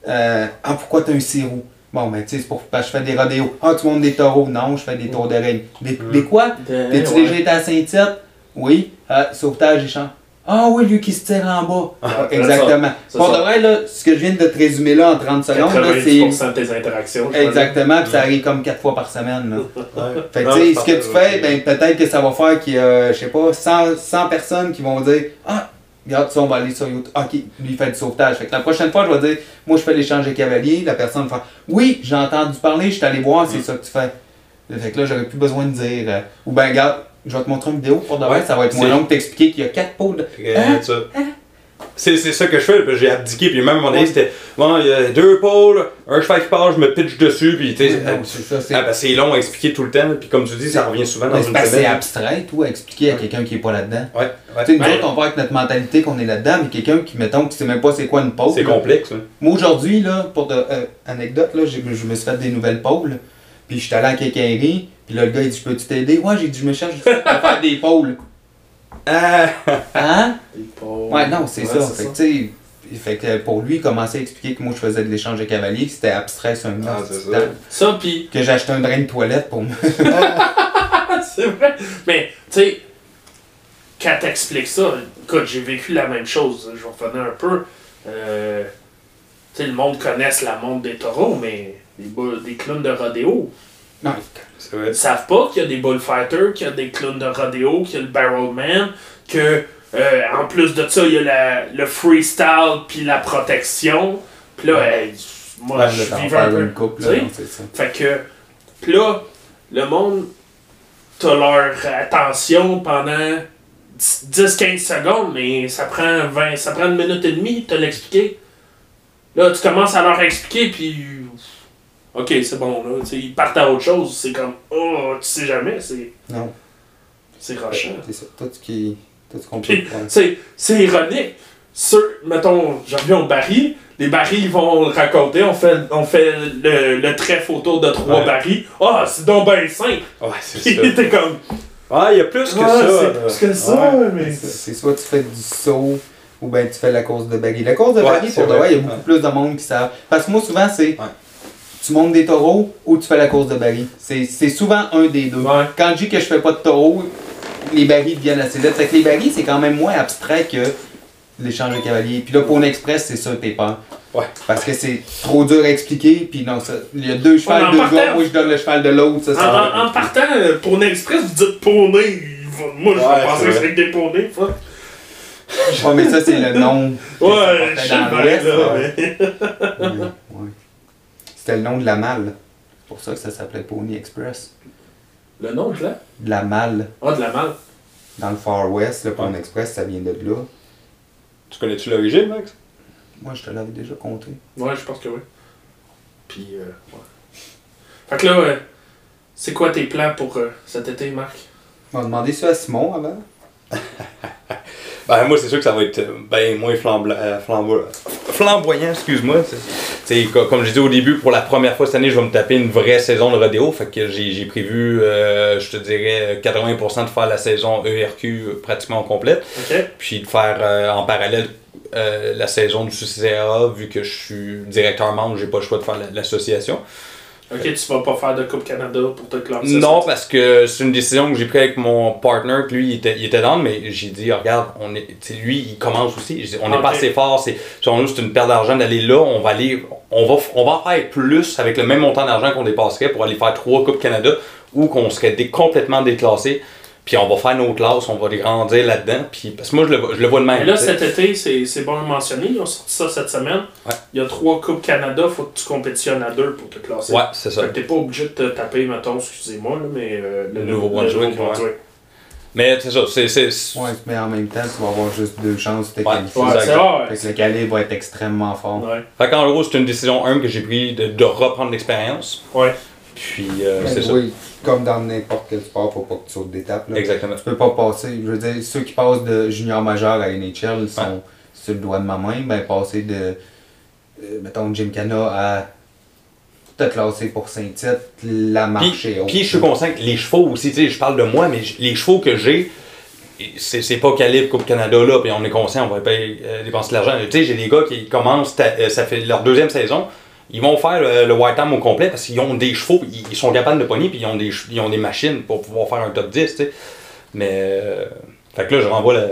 euh, ah, pourquoi t'as un sirop? Bon, ben, tu sais, c'est pour, parce que je fais des rodéos. Ah, tu montes des taureaux? Non, je fais des tours de règne. Des, des quoi? T'es-tu déjà été à Saint-Tite? Oui. Ah, sauvetage, échange. Ah oui, lui qui se tire en bas. Ah, Exactement. Pour ça. de vrai, là, ce que je viens de te résumer là en 30 secondes, là, c'est. 90% de tes interactions. Exactement, puis ça arrive comme 4 fois par semaine. Là. Ouais. Fait que tu sais, ce que tu fais, ouais. ben peut-être que ça va faire qu'il y a, je sais pas, 100, 100 personnes qui vont dire Ah, regarde ça, on va aller sur YouTube. Ok, lui il fait du sauvetage. Fait que la prochaine fois, je vais dire Moi je fais l'échange de cavaliers. La personne va faire Oui, j'ai entendu parler, je suis allé voir, c'est ça que tu fais. Fait que là, j'aurais plus besoin de dire euh, Ou ben, regarde, je vais te montrer une vidéo pour de vrai, Ouais, ça va être moins long que t'expliquer qu'il y a 4 pôles de. Regarde ça. C'est c'est ça que je fais, j'ai abdiqué, puis même à donné, c'était bon, il y a deux pôles, un cheval qui part, je me pitch dessus, puis tu sais, c'est ah, ben, c'est long à expliquer tout le temps, puis comme tu dis, ça revient souvent dans une que c'est semaine. abstrait, tout, à expliquer à quelqu'un qui est pas là-dedans. Ouais, ouais. Tu sais, nous Ouais. autres, on va avec notre mentalité qu'on est là-dedans, mais quelqu'un qui, mettons, qui sait même pas c'est quoi une pôle. C'est là. complexe. hein. Moi aujourd'hui, là, pour de, euh, anecdote, là, je me suis fait des nouvelles pôles. Puis je suis allé à Quincaillerie. Puis là, le gars, il dit Je peux-tu t'aider? Ouais, j'ai dit Je me cherche à faire des pôles. Ah, Hein pas- Ouais, non, c'est Ouais, ça. Fait que, tu sais, fait que pour lui, il commençait à expliquer que moi, je faisais de l'échange de cavaliers, que c'était abstrait sur un Ah, c'est ça. Ça, puis Que j'ai acheté un drain de toilette pour moi. c'est vrai. Mais, tu sais, quand t'expliques ça, écoute, j'ai vécu la même chose. Je vais revenir un peu. Euh, tu sais, le monde connaisse la montre des taureaux, mais des, clowns de rodéo, non, c'est vrai. ils savent pas qu'il y a des bullfighters, qu'il y a des clowns de rodéo, qu'il y a le barrelman, que euh, en plus de ça, il y a la- le freestyle puis la protection. Puis là, hey, moi, Ouais, je vivais un peu. une couple, là, non, ça. Fait que, pis là, le monde, t'as leur attention pendant 10-15 secondes, mais ça prend 20, ça prend une minute et demie de te l'expliquer. Là, tu commences à leur expliquer, puis. Ok, c'est bon, là. tu sais, ils partent à autre chose. C'est comme, oh, tu sais jamais, c'est. Non, C'est rochant. c'est ça. Toi, tu qui. Toi, tu comprends. Puis, Ouais. c'est, c'est ironique. Ceux, mettons, je reviens au baril. Les barils ils vont le raconter. On fait, on fait le, le trèfle autour de trois Ouais. barils. Ah, c'est donc ben simple. Ouais, c'est ça. t'es comme. Ah, il y a plus que Ouais, ça. c'est plus que ça, Ouais. mais. C'est soit tu fais du saut ou ben tu fais la course de baggy. La course de c'est pour de vrai. vrai, il y a beaucoup plus de monde qui savent. Parce que moi, souvent, c'est Ouais. Tu montes des taureaux ou tu fais la course de baggy. C'est c'est souvent un des deux. Ouais. Quand je dis que je fais pas de taureau, les barils deviennent assez vite. Fait que les barils, c'est quand même moins abstrait que l'échange de cavaliers. Puis là, pour une express, c'est ça tes peurs. Ouais. Parce que c'est trop dur à expliquer. Puis non, ça, il y a deux chevals, deux partant- gars. Moi, je donne le cheval de l'autre. Ça, En, ça en- en partant euh, pour une express, vous dites poney. Moi, je Ouais, vais penser c'est que avec des poneys. Ouais, mais ça, c'est le nom. Ouais, je sais là, mais. Ouais, ouais. C'était le nom de la malle. C'est pour ça que ça s'appelait Pony Express. Le nom, de là De la malle. Ah, de la malle. Dans le Far West, le Pony. Express, ça vient de là. Tu connais-tu l'origine, Max? Moi, je te l'avais déjà compté. Ouais, je pense que oui. Puis, euh, ouais. Fait que là, euh, c'est quoi tes plans pour euh, cet été, Marc? On va demander ça à Simon avant. Ben, moi, c'est sûr que ça va être euh, ben moins flambla- euh, flambo- flamboyant, excuse-moi. Comme je disais au début, pour la première fois cette année, je vais me taper une vraie saison de rodéo. Fait que j'ai j'ai prévu, euh, je te dirais, 80% de faire la saison ERQ pratiquement complète. Puis de faire euh, en parallèle euh, la saison du CCA, vu que je suis directeur membre, j'ai pas le choix de faire la- l'association. Ok, tu vas pas faire de Coupe Canada pour te classer. Non, parce que c'est une décision que j'ai prise avec mon partner, que lui, il était, il était dans, mais j'ai dit, regarde, on est, lui, il commence aussi. Dit, on n'est pas Ok. assez fort, c'est, c'est une perte d'argent d'aller là, on va aller, on va, on va faire plus avec le même montant d'argent qu'on dépasserait pour aller faire trois Coupes Canada ou qu'on serait dé- complètement déclassé. Puis on va faire nos classes, on va les grandir là-dedans. Puis, parce que moi, je le, vois- je le vois de même. Mais là, cet été, c'est c'est bon à mentionner. Ils ont sorti ça cette semaine. Ouais. Il y a trois Coupes Canada, faut que tu compétitionnes à deux pour te classer. Ouais, c'est ça. Fait que t'es pas obligé de te taper, mettons, excusez-moi, là, mais euh, Le Nouveau-Brunswick, Nouveau-Brunswick. Mais c'est ça, c'est. c'est- Ouais, mais en même temps, tu vas avoir juste deux chances de te Ouais. qualifier. Ouais. Fait que le calibre va être extrêmement fort. Ouais. Fait qu'en gros, c'est une décision, un, que j'ai pris de, de reprendre l'expérience. Ouais. Puis, euh, c'est ça. oui, comme dans n'importe quel sport, faut pas que tu sautes d'étape. Exactement. Tu peux pas passer. Je veux dire, ceux qui passent de junior majeur à NHL ils sont Ouais. sur le doigt de ma main. Ben, passer de, euh, mettons, Gymkhana à te classer pour Saint-Tite, la marche est Puis, haute. puis je suis conscient que les chevaux aussi, tu sais, je parle de moi, mais les chevaux que j'ai, c'est c'est pas calibre Coupe Canada là, puis on est conscient, on va payer, euh, dépenser de l'argent. Tu sais, j'ai des gars qui commencent, ta- euh, ça fait leur deuxième saison, ils vont faire euh, le White Ham au complet parce qu'ils ont des chevaux, ils, ils sont capables de pogner, puis ils ont, des, ils ont des machines pour pouvoir faire un top 10, tu sais. Mais, euh, fait que là, je renvoie le,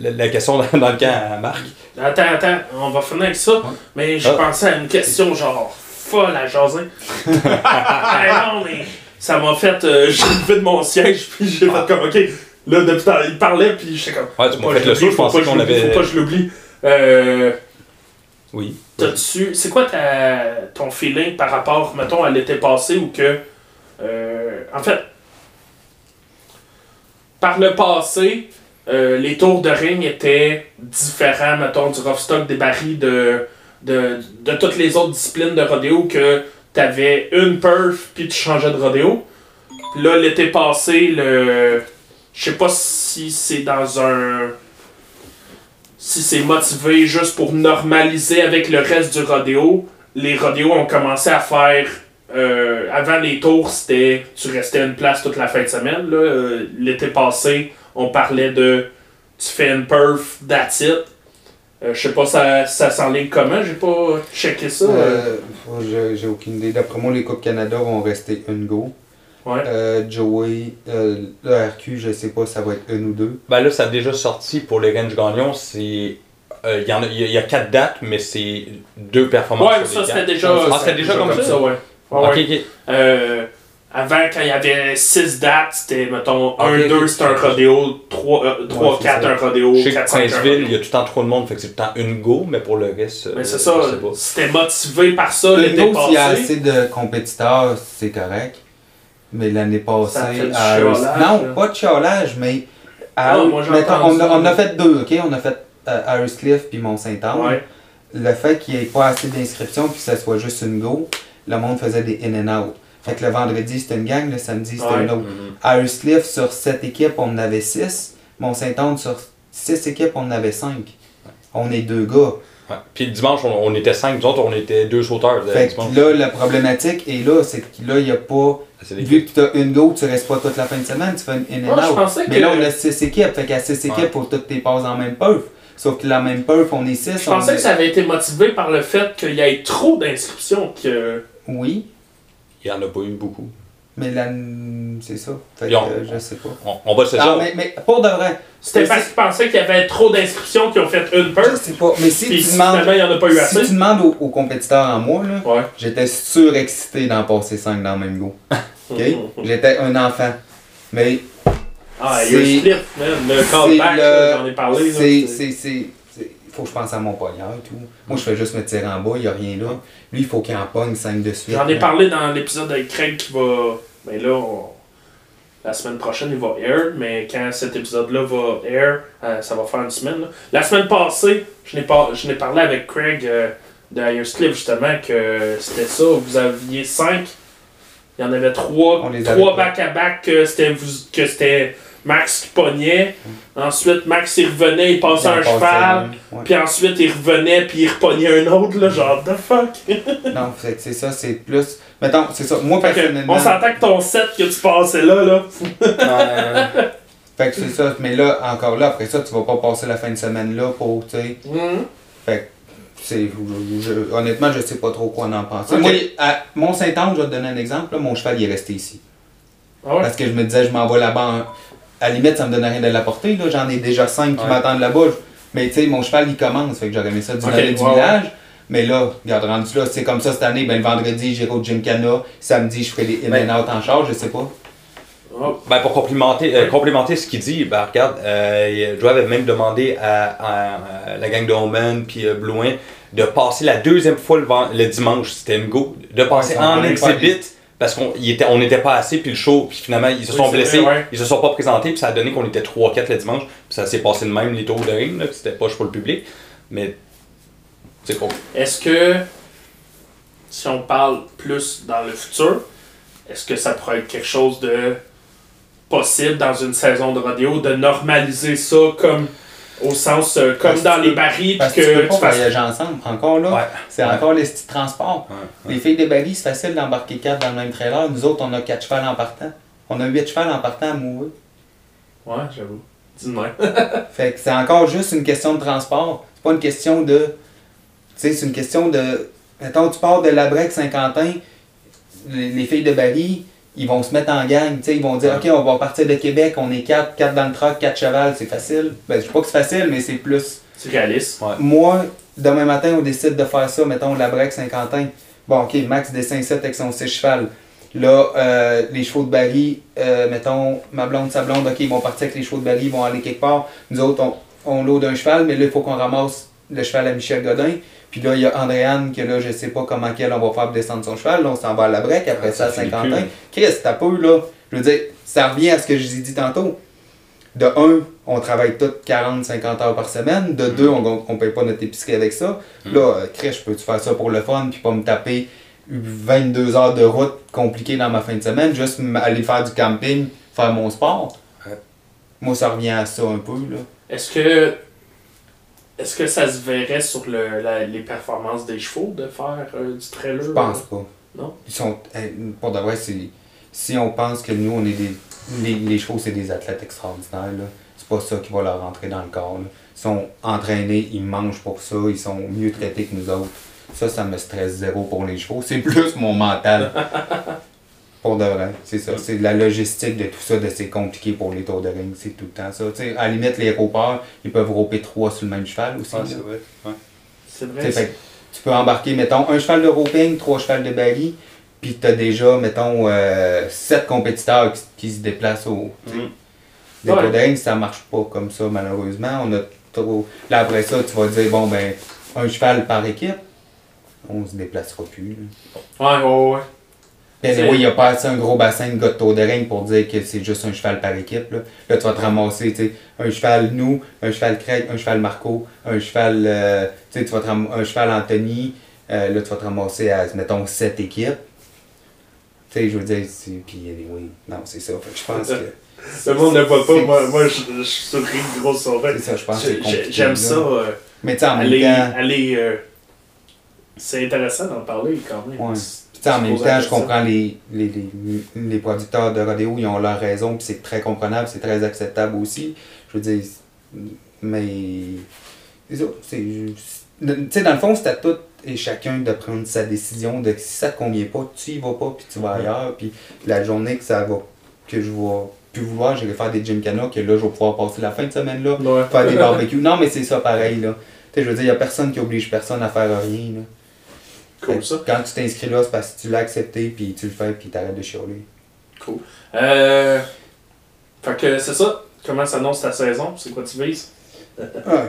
la, la question dans, dans le camp à Marc. Attends, attends, on va finir avec ça. Mais je Ah. pensais à une question genre folle à jaser. Eh non, mais ça m'a fait. euh, j'ai levé de mon siège, puis j'ai fait comme, ok. Là, depuis tard, il parlait, puis j'étais comme. Ouais, tu m'as fait le saut, je pensais qu'on avait- Faut pas que je l'oublie. Euh, Oui. T'as-tu. C'est quoi ta, ton feeling par rapport, mettons, à l'été passé ou que. euh, en fait. Par le passé, euh, les tours de ring étaient différents, mettons, du rough stock, des barils, de, de, de toutes les autres disciplines de rodéo que t'avais une perf puis tu changeais de rodéo. Là, l'été passé, le. Je sais pas si c'est dans un si c'est motivé juste pour normaliser avec le reste du rodéo, les rodéos ont commencé à faire. euh, avant les tours, c'était. Tu restais une place toute la fin de semaine. Euh, L'été passé, on parlait de. Tu fais une perf, that's it. Euh, je sais pas, ça, ça s'enligne comment, j'ai pas checké ça. j'ai- J'ai aucune idée. D'après moi, les Coupes Canada vont rester une go. Ouais. Euh, Joey, euh, le RQ, je sais pas, ça va être une ou deux. Ben là, ça a déjà sorti pour les Range Gagnon. C'est. euh, Il y, en a- il y a- il y a quatre dates, mais c'est deux performances. Ouais, sur ça c'était quatre. déjà. Ah, c'était déjà comme ça? ouais. Ouais, Ok, ouais. ok. Euh, avant, quand il y avait 6 dates, c'était, mettons, 1, Ok, 2, ok. c'était un rodéo, 3, 3 Ouais, c'est 4, ça. un rodéo, Je sais que 4, 5, un Princeville, il y a tout le temps trop de monde, fait que c'est tout le temps une go, mais pour le reste. Mais euh, ça, c'était motivé par ça Une l'été go, s'il y a passé. assez de compétiteurs, c'est correct. Mais l'année passée, à Non, là. pas de chiolage, mais. à- Non, moi, mettons, on, a, on a fait deux, ok? On a fait euh, Harriscliff puis Mont-Saint-Anne. Ouais. le fait qu'il n'y ait pas assez d'inscriptions puis que ça soit juste une go, le monde faisait des in and out. Fait que le vendredi c'était une gang, le samedi c'était Ouais. une autre. Mhm. À Cliff sur 7 équipes, on en avait 6. Mont-Saint-Anne sur 6 équipes, on en avait 5. On est deux gars. Ouais. Puis le dimanche, on, on était cinq, nous autres, on était deux sauteurs. Fait que là, la problématique est là, c'est que là, il n'y a pas. Des- Vu que tu as une go, tu restes pas toute la fin de semaine, tu fais une in and out. Mais que- là, on a 6 équipes, fait qu'à 6 équipes, Ouais. pour toutes tes passes en même perf. Sauf que la même perf, on est 6. Je pensais que ça avait été motivé par le fait qu'il y ait trop d'inscriptions. que Oui, Il y en a pas eu beaucoup. Mais là, c'est ça. Fait que, euh, je sais pas. On, on va se Ah, ça. mais, mais pour de vrai, C'était parce c'est- qu'ils pensaient qu'il y avait trop d'inscriptions qui ont fait une je perf. sais pas. Mais si tu demandes, finalement, il n'y en a pas eu si tu demandes aux, aux compétiteurs en moi, là, Ouais. j'étais surexcité d'en passer 5 dans le même go. OK? J'étais un enfant. Mais Ah, il y a eu Flip, man. Le callback, le- j'en ai parlé. c'est. Faut que je pense à mon poignard et tout. Moi, je fais juste me tirer en bas, il n'y a rien là. Lui, il faut qu'il en pogne 5 de suite. J'en ai parlé dans l'épisode avec Craig qui va. Ben là, on- la semaine prochaine, il va air, mais quand cet épisode-là va air, euh, ça va faire une semaine. là. La semaine passée, je n'ai par... je n'ai parlé avec Craig euh, de Cliff justement que c'était ça. Vous aviez 5. Il y en avait 3. On les 3 avait pas. back-à-back que c'était vous- que c'était Max qui pognait. Ensuite, Max il revenait, il passait un cheval. Puis ensuite, il revenait, puis il repognait un autre, là, genre, the fuck? Non, c'est ça, c'est plus. Mettons, c'est ça. Moi, personnellement. on s'entend que ton set que tu passais là, là. Ouais. fait que c'est ça. Mais là, encore là, après ça, tu vas pas passer la fin de semaine là pour, tu sais. Fait que c'est. je- je- honnêtement, je sais pas trop quoi en penser. Moi, à Mont-Saint-Anne, je vais te donner un exemple. là, mon cheval, il est resté ici. Ah ouais? Parce que je me disais, je m'en vais là-bas. À la limite, ça me donne rien de l'apporter. J'en ai déjà 5 qui Ouais. m'attendent là-bas. Mais tu sais, mon cheval, il commence. Fait que j'aurais aimé ça du Ok, aller du village. Mais là, regarde, rendu là, c'est comme ça cette année. Ben, le vendredi, j'irai au Gymkhana. Samedi, je ferai des in Ouais. and out en charge, je sais pas. Oh. Ben, pour complimenter, euh, complémenter ce qu'il dit, ben, regarde, euh, Joe avait même demandé à, à- à la gang de Omen puis euh, Blouin de passer la deuxième fois le, dimanche, c'était une go, de passer en exhibit parce qu'on il était, on n'était pas assez, puis le show, puis finalement ils se sont blessés, vrai, ouais. ils se sont pas présentés, puis ça a donné qu'on était 3-4 le dimanche, puis ça s'est passé de même les tours de ring, là, c'était pas pour le public, mais c'est cool. Est-ce que, si on parle plus dans le futur, est-ce que ça pourrait être quelque chose de possible dans une saison de rodéo de normaliser ça comme au sens euh, comme Parce dans les barils Parce que tu peux pas tu fasses voyager ensemble. Encore là, Ouais. c'est Ouais. encore les petits transports. Ouais, Les filles des barils, c'est facile d'embarquer 4 dans le même trailer. Nous autres, on a 4 chevals en partant. On a 8 chevals en partant à mourir. Ouais, j'avoue. Dis-moi. Fait que c'est encore juste une question de transport. C'est pas une question de. Tu sais, c'est une question de. Mettons, tu pars de Labrec, Saint-Quentin, les, les filles de Barry, ils vont se mettre en gang, tu sais, ils vont dire, OK, on va partir de Québec, on est quatre, quatre dans le truck, quatre chevals, c'est facile. Ben, je sais pas que c'est facile, mais c'est plus. C'est réaliste. Moi, demain matin, on décide de faire ça, mettons, la break Saint-Quentin. Bon, OK, Max descend 7 avec son 6 cheval. Là, euh, les chevaux de Barry, euh, mettons, ma blonde, sa blonde, OK, ils vont partir avec les chevaux de Barry, ils vont aller quelque part. Nous autres, on, on load un cheval, mais là, il faut qu'on ramasse le cheval à Michel Godin. Puis là, il y a Andréane, que là, je sais pas comment qu'elle, on va faire pour descendre son cheval. Là, on s'en va à la break, après Ah, ça, à Saint-Quentin. Chris, t'as peu, là. Je veux dire, ça revient à ce que je vous ai dit tantôt. De un, on travaille toutes 40-50 heures par semaine. De deux, on ne paye pas notre épicerie avec ça. Là, euh, Chris, je peux-tu faire ça pour le fun, puis pas me taper 22 heures de route compliquées dans ma fin de semaine, juste aller faire du camping, faire mon sport? Ouais. Moi, ça revient à ça un peu, là. Est-ce que est-ce que ça se verrait sur le, la- les performances des chevaux de faire euh, du trailer? Je pense pas. Non? Ils sont. Pour de vrai. Si on pense que nous, on est des. Les, les chevaux, c'est des athlètes extraordinaires, là. C'est pas ça qui va leur rentrer dans le corps, là. Ils sont entraînés, ils mangent pour ça, ils sont mieux traités que nous autres. Ça, ça me stresse zéro pour les chevaux. C'est plus mon mental. Pour de vrai, c'est ça. C'est la logistique de tout ça, de c'est compliqué pour les tours de ring. C'est tout le temps ça. Tu sais, à la limite, les ropeurs, ils peuvent roper trois sur le même cheval aussi. Ah, c'est vrai. Ouais. C'est Tu vrai. fait tu peux embarquer, mettons, un cheval de roping, trois chevals de Bali, puis tu as déjà, mettons, euh, sept compétiteurs qui, qui se déplacent au. Des Ouais. tours de ring, ça marche pas comme ça, malheureusement. On a trop. Là, après ça, tu vas dire, bon, ben, un cheval par équipe, on se déplacera plus. là. Ouais, ouais, ouais. Ben, oui, il n'y a pas assez un gros bassin de gars de ring pour dire que c'est juste un cheval par équipe. Là, là tu vas te ramasser, tu sais, un cheval nous, un cheval Craig, un cheval Marco, un cheval, euh, tu sais, tu vas te ram- un cheval Anthony, euh, là, tu vas te ramasser à, mettons, sept équipes. Tu sais, je veux dire, puis oui, non, c'est ça. Fait que je pense que, Le monde ne voit pas. Moi, moi je, je souris de grosse c'est ça, je pense compliqué. J'aime ça. euh, Mais tu sais, en même aller. temps, aller euh, c'est intéressant d'en parler quand même. Ouais. Sais, en même temps, je comprends les, les, les, les producteurs de rodéo, ils ont leur raison, puis c'est très comprenable, c'est très acceptable aussi. Je veux dire, mais. C'est ça, c'est. Tu sais, dans le fond, c'est à tout et chacun de prendre sa décision de si ça te convient pas, tu y vas pas, puis tu vas ailleurs. Puis la journée que ça va, que je vais plus vouloir, j'irai faire des gymkhana, que là, je vais pouvoir passer la fin de semaine là, Ouais. faire des barbecues. Non, mais c'est ça pareil, là. Tu sais, je veux dire, il y a personne qui oblige personne à faire rien, là. Cool ça. Quand tu t'inscris là, c'est parce que tu l'as accepté, puis tu le fais, puis t'arrêtes de chialer. Cool. Euh, fait que c'est ça. Comment s'annonce ta saison? C'est quoi tu vises? Ah,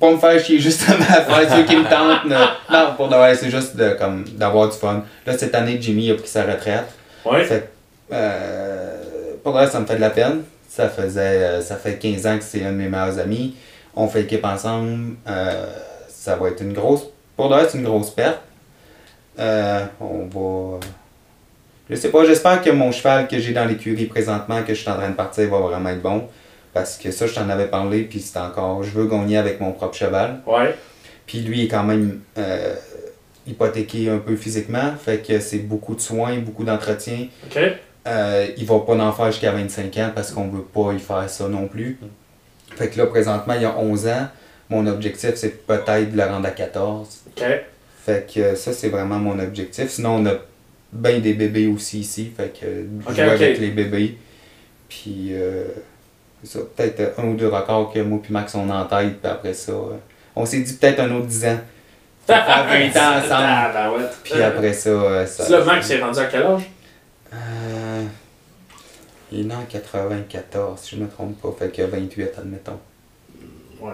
pas me faire chier justement à faire ceux qui me tentent. Non, pour de vrai, c'est juste de, comme, d'avoir du fun. Là, cette année, Jimmy a pris sa retraite. Ouais. Fait que, euh, pour de vrai, ça me fait de la peine. Ça faisait, euh, ça fait 15 ans que c'est un de mes meilleurs amis. On fait équipe ensemble. Euh, ça va être une grosse. Pour de vrai, c'est une grosse perte. Euh, on va. Je sais pas, j'espère que mon cheval que j'ai dans l'écurie présentement, que je suis en train de partir, va vraiment être bon. Parce que ça, je t'en avais parlé, puis c'est encore. Je veux gagner avec mon propre cheval. Ouais. Puis lui est quand même euh, hypothéqué un peu physiquement, fait que c'est beaucoup de soins, beaucoup d'entretien. OK. Euh, il va pas en faire jusqu'à 25 ans parce qu'on veut pas y faire ça non plus. Fait que là, présentement, il y a 11 ans. Mon objectif, c'est peut-être de le rendre à 14. OK. Fait que ça, c'est vraiment mon objectif. Sinon, on a bien des bébés aussi ici. Fait que Ok, jouer ok. avec les bébés. Puis, euh, ça. Peut-être un ou deux records que moi puis Max, on en tête. Puis après ça, euh, on s'est dit peut-être un autre 10 ans. Faire 20 ans ensemble. Ah, ben ouais. Puis après ça, euh, ça. Là, Max est rendu à quel âge? Euh, il est né en 94, si je me trompe pas. Fait que 28, admettons. Ouais.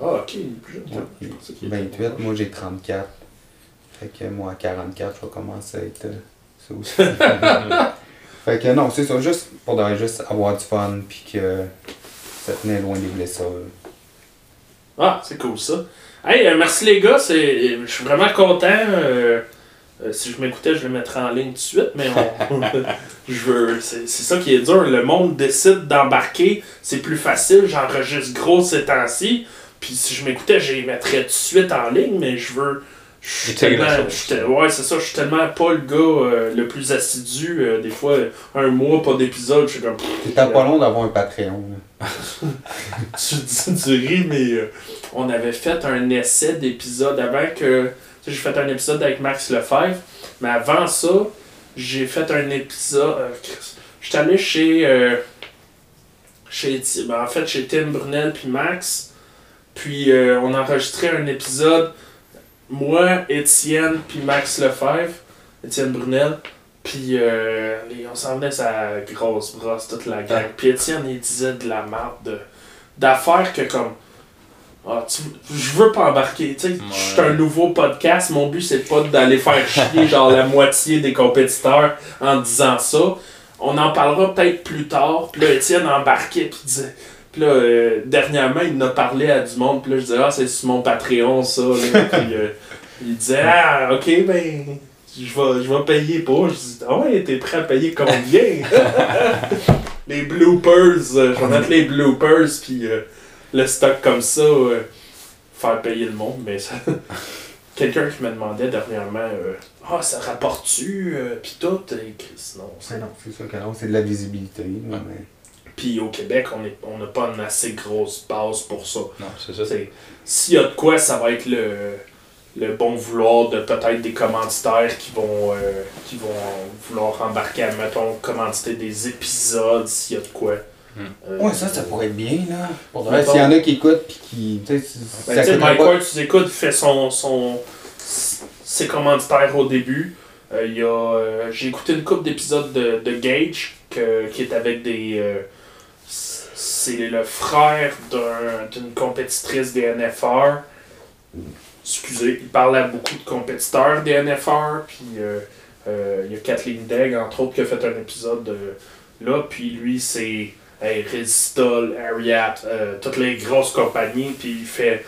Ah, ok, il est plus jeune. Ouais, Je pensais qu'il était 28, moi j'ai 34. Fait que moi à 44, je vais commencer à être euh, ça aussi. fait que non, c'est ça, juste pour de juste avoir du fun, puis que ça tenait loin des blessures. Ah, c'est cool ça. Hey, euh, merci les gars, c'est, je suis vraiment content. euh, euh, si je m'écoutais, je le mettrais en ligne tout de suite, mais on- je veux, c'est, c'est ça qui est dur. Le monde décide d'embarquer, c'est plus facile. J'enregistre gros ces temps-ci. Puis si je m'écoutais, je les mettrais tout de suite en ligne, mais je veux. Je tellement, ouais, c'est ça, je suis tellement pas le gars euh, le plus assidu. euh, des fois, un mois, pas d'épisode, je suis comme. C'était pas long d'avoir un Patreon. tu dis tu ris, mais euh, on avait fait un essai d'épisode avant que. Tu sais, j'ai fait un épisode avec Max Lefebvre, mais avant ça, j'ai fait un épisode. euh, J'étais allé chez. euh, chez ben, en fait, chez Tim Brunel puis Max. Puis euh, on a enregistré un épisode. Moi, Étienne puis Max Lefebvre. Étienne Brunel. Puis euh, on s'en venait sa grosse brosse, toute la gang. Puis Étienne, il disait de la merde de- d'affaires que comme. Ah, tu, je veux pas embarquer. Tu sais, je suis un nouveau podcast. Mon but, c'est pas d'aller faire chier genre la moitié des compétiteurs en disant ça. On en parlera peut-être plus tard. Puis là, Étienne embarquait. Puis disait. Puis là, euh, dernièrement, il en a parlé à du monde. Puis là, je disais, ah, c'est sur mon Patreon, ça. là. Puis euh, il disait, ah, ok, ben, je vais, je vais payer pour. Je dis, ah ouais, t'es prêt à payer combien? les bloopers. euh, je vais mettre les bloopers. Puis euh, le stock comme ça. euh, faire payer le monde. Mais ça. Quelqu'un qui me demandait dernièrement, euh, ah, ça rapporte-tu? Puis tout? Et Chris, non. ça- Ouais, non, c'est sûr que non, c'est de la visibilité. mais- Puis au Québec, on est- on n'a pas une assez grosse base pour ça. Non, c'est ça. C'est- S'il y a de quoi, ça va être le, le bon vouloir de peut-être des commanditaires qui vont, euh, qui vont vouloir embarquer, mettons, commanditer des épisodes, s'il y a de quoi. Hmm. Euh, Ouais, ça, ça pourrait être bien, là. Pour s'il y en a qui écoutent puis qui. Tu sais, Ben, Mike pas- Ward, tu écoutes, il fait son, son, ses commanditaires au début. Euh, il y a, euh, j'ai écouté une couple d'épisodes de, de Gage, que, qui est avec des... euh, c'est le frère d'un- d'une compétitrice des NFR. Excusez, il parle à beaucoup de compétiteurs des NFR. Puis euh, euh, il y a Kathleen Degg, entre autres, qui a fait un épisode de- là. Puis lui, c'est hey, Resistol, Ariat, euh, toutes les grosses compagnies. Puis il fait.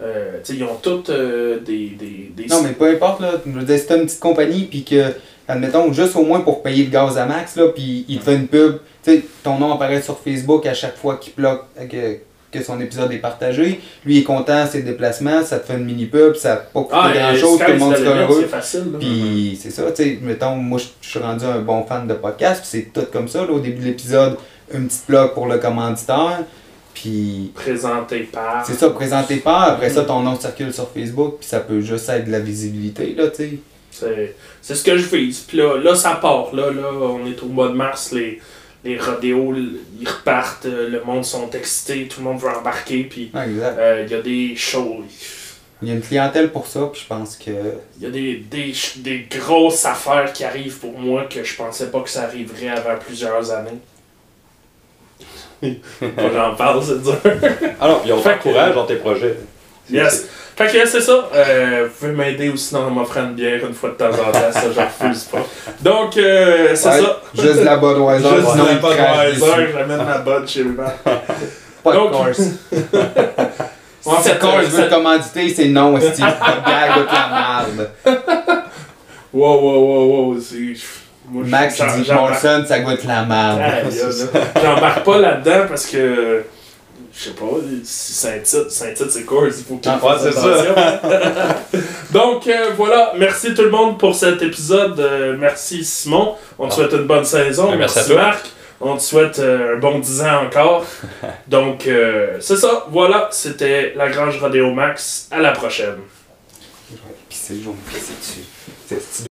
euh, ils ont toutes euh, des, des, des. Non, mais peu importe, là. Je veux une petite compagnie, puis que, admettons, juste au moins pour payer le gaz à max, là, puis il te fait une pub, tu sais, ton nom apparaît sur Facebook à chaque fois qu'il bloque que, que son épisode est partagé. Lui, il est content, ses déplacements, ça te fait une mini-pub, ça n'a pas coûté Ah, grand-chose, tout le monde sera heureux. C'est facile. là. Puis c'est ça, tu sais, mettons, moi je suis rendu un bon fan de podcast, puis c'est tout comme ça, là, au début de l'épisode, une petite blog pour le commanditaire, puis Présenté par. c'est ça, présenté par, après ça ton nom circule sur Facebook, puis ça peut juste être de la visibilité, là, tu sais. C'est c'est ce que je vise. Puis là, là, ça part. Là, là, on est au mois de mars. Les, les rodéos, ils repartent. euh, Le monde sont excités. Tout le monde veut embarquer. Puis exact. euh, il y a des shows. Il y a une clientèle pour ça, puis je pense que. Il y a des, des, des grosses affaires qui arrivent pour moi que je pensais pas que ça arriverait avant plusieurs années. J'en parle, c'est dur. Alors, puis on Fait fait que- courage dans tes projets. Yes. Fait que c'est ça. Euh, vous pouvez m'aider aussi dans m'offrir une bière une fois de temps en temps. Ça, je refuse pas. Donc, euh, c'est Ouais, ça. Juste de la Budweiser, Juste sinon la crache Budweiser, j'amène ma bonne chez le Pas de Donc- course. En si fait, veut ça- te commanditer, c'est non. Ta gag de la merde. Wow, wow, wow, wow. c'est- moi, je- Max dit Molson, ça goûte la merde. J'embarque pas là-dedans parce que. Je sais pas, si c'est un titre, c'est Coors, il faut qu'il Ah, fasse ouais, c'est ça. attention. Donc euh, voilà, merci tout le monde pour cet épisode. Euh, merci Simon. On te Ah. souhaite une bonne saison. Ben, merci à merci toi. Marc. On te souhaite euh, un bon 10 ans encore. Donc euh, c'est ça, voilà, c'était la Grange Rodéo Max. À la prochaine. Puis c'est je vais me pisser dessus. C'est-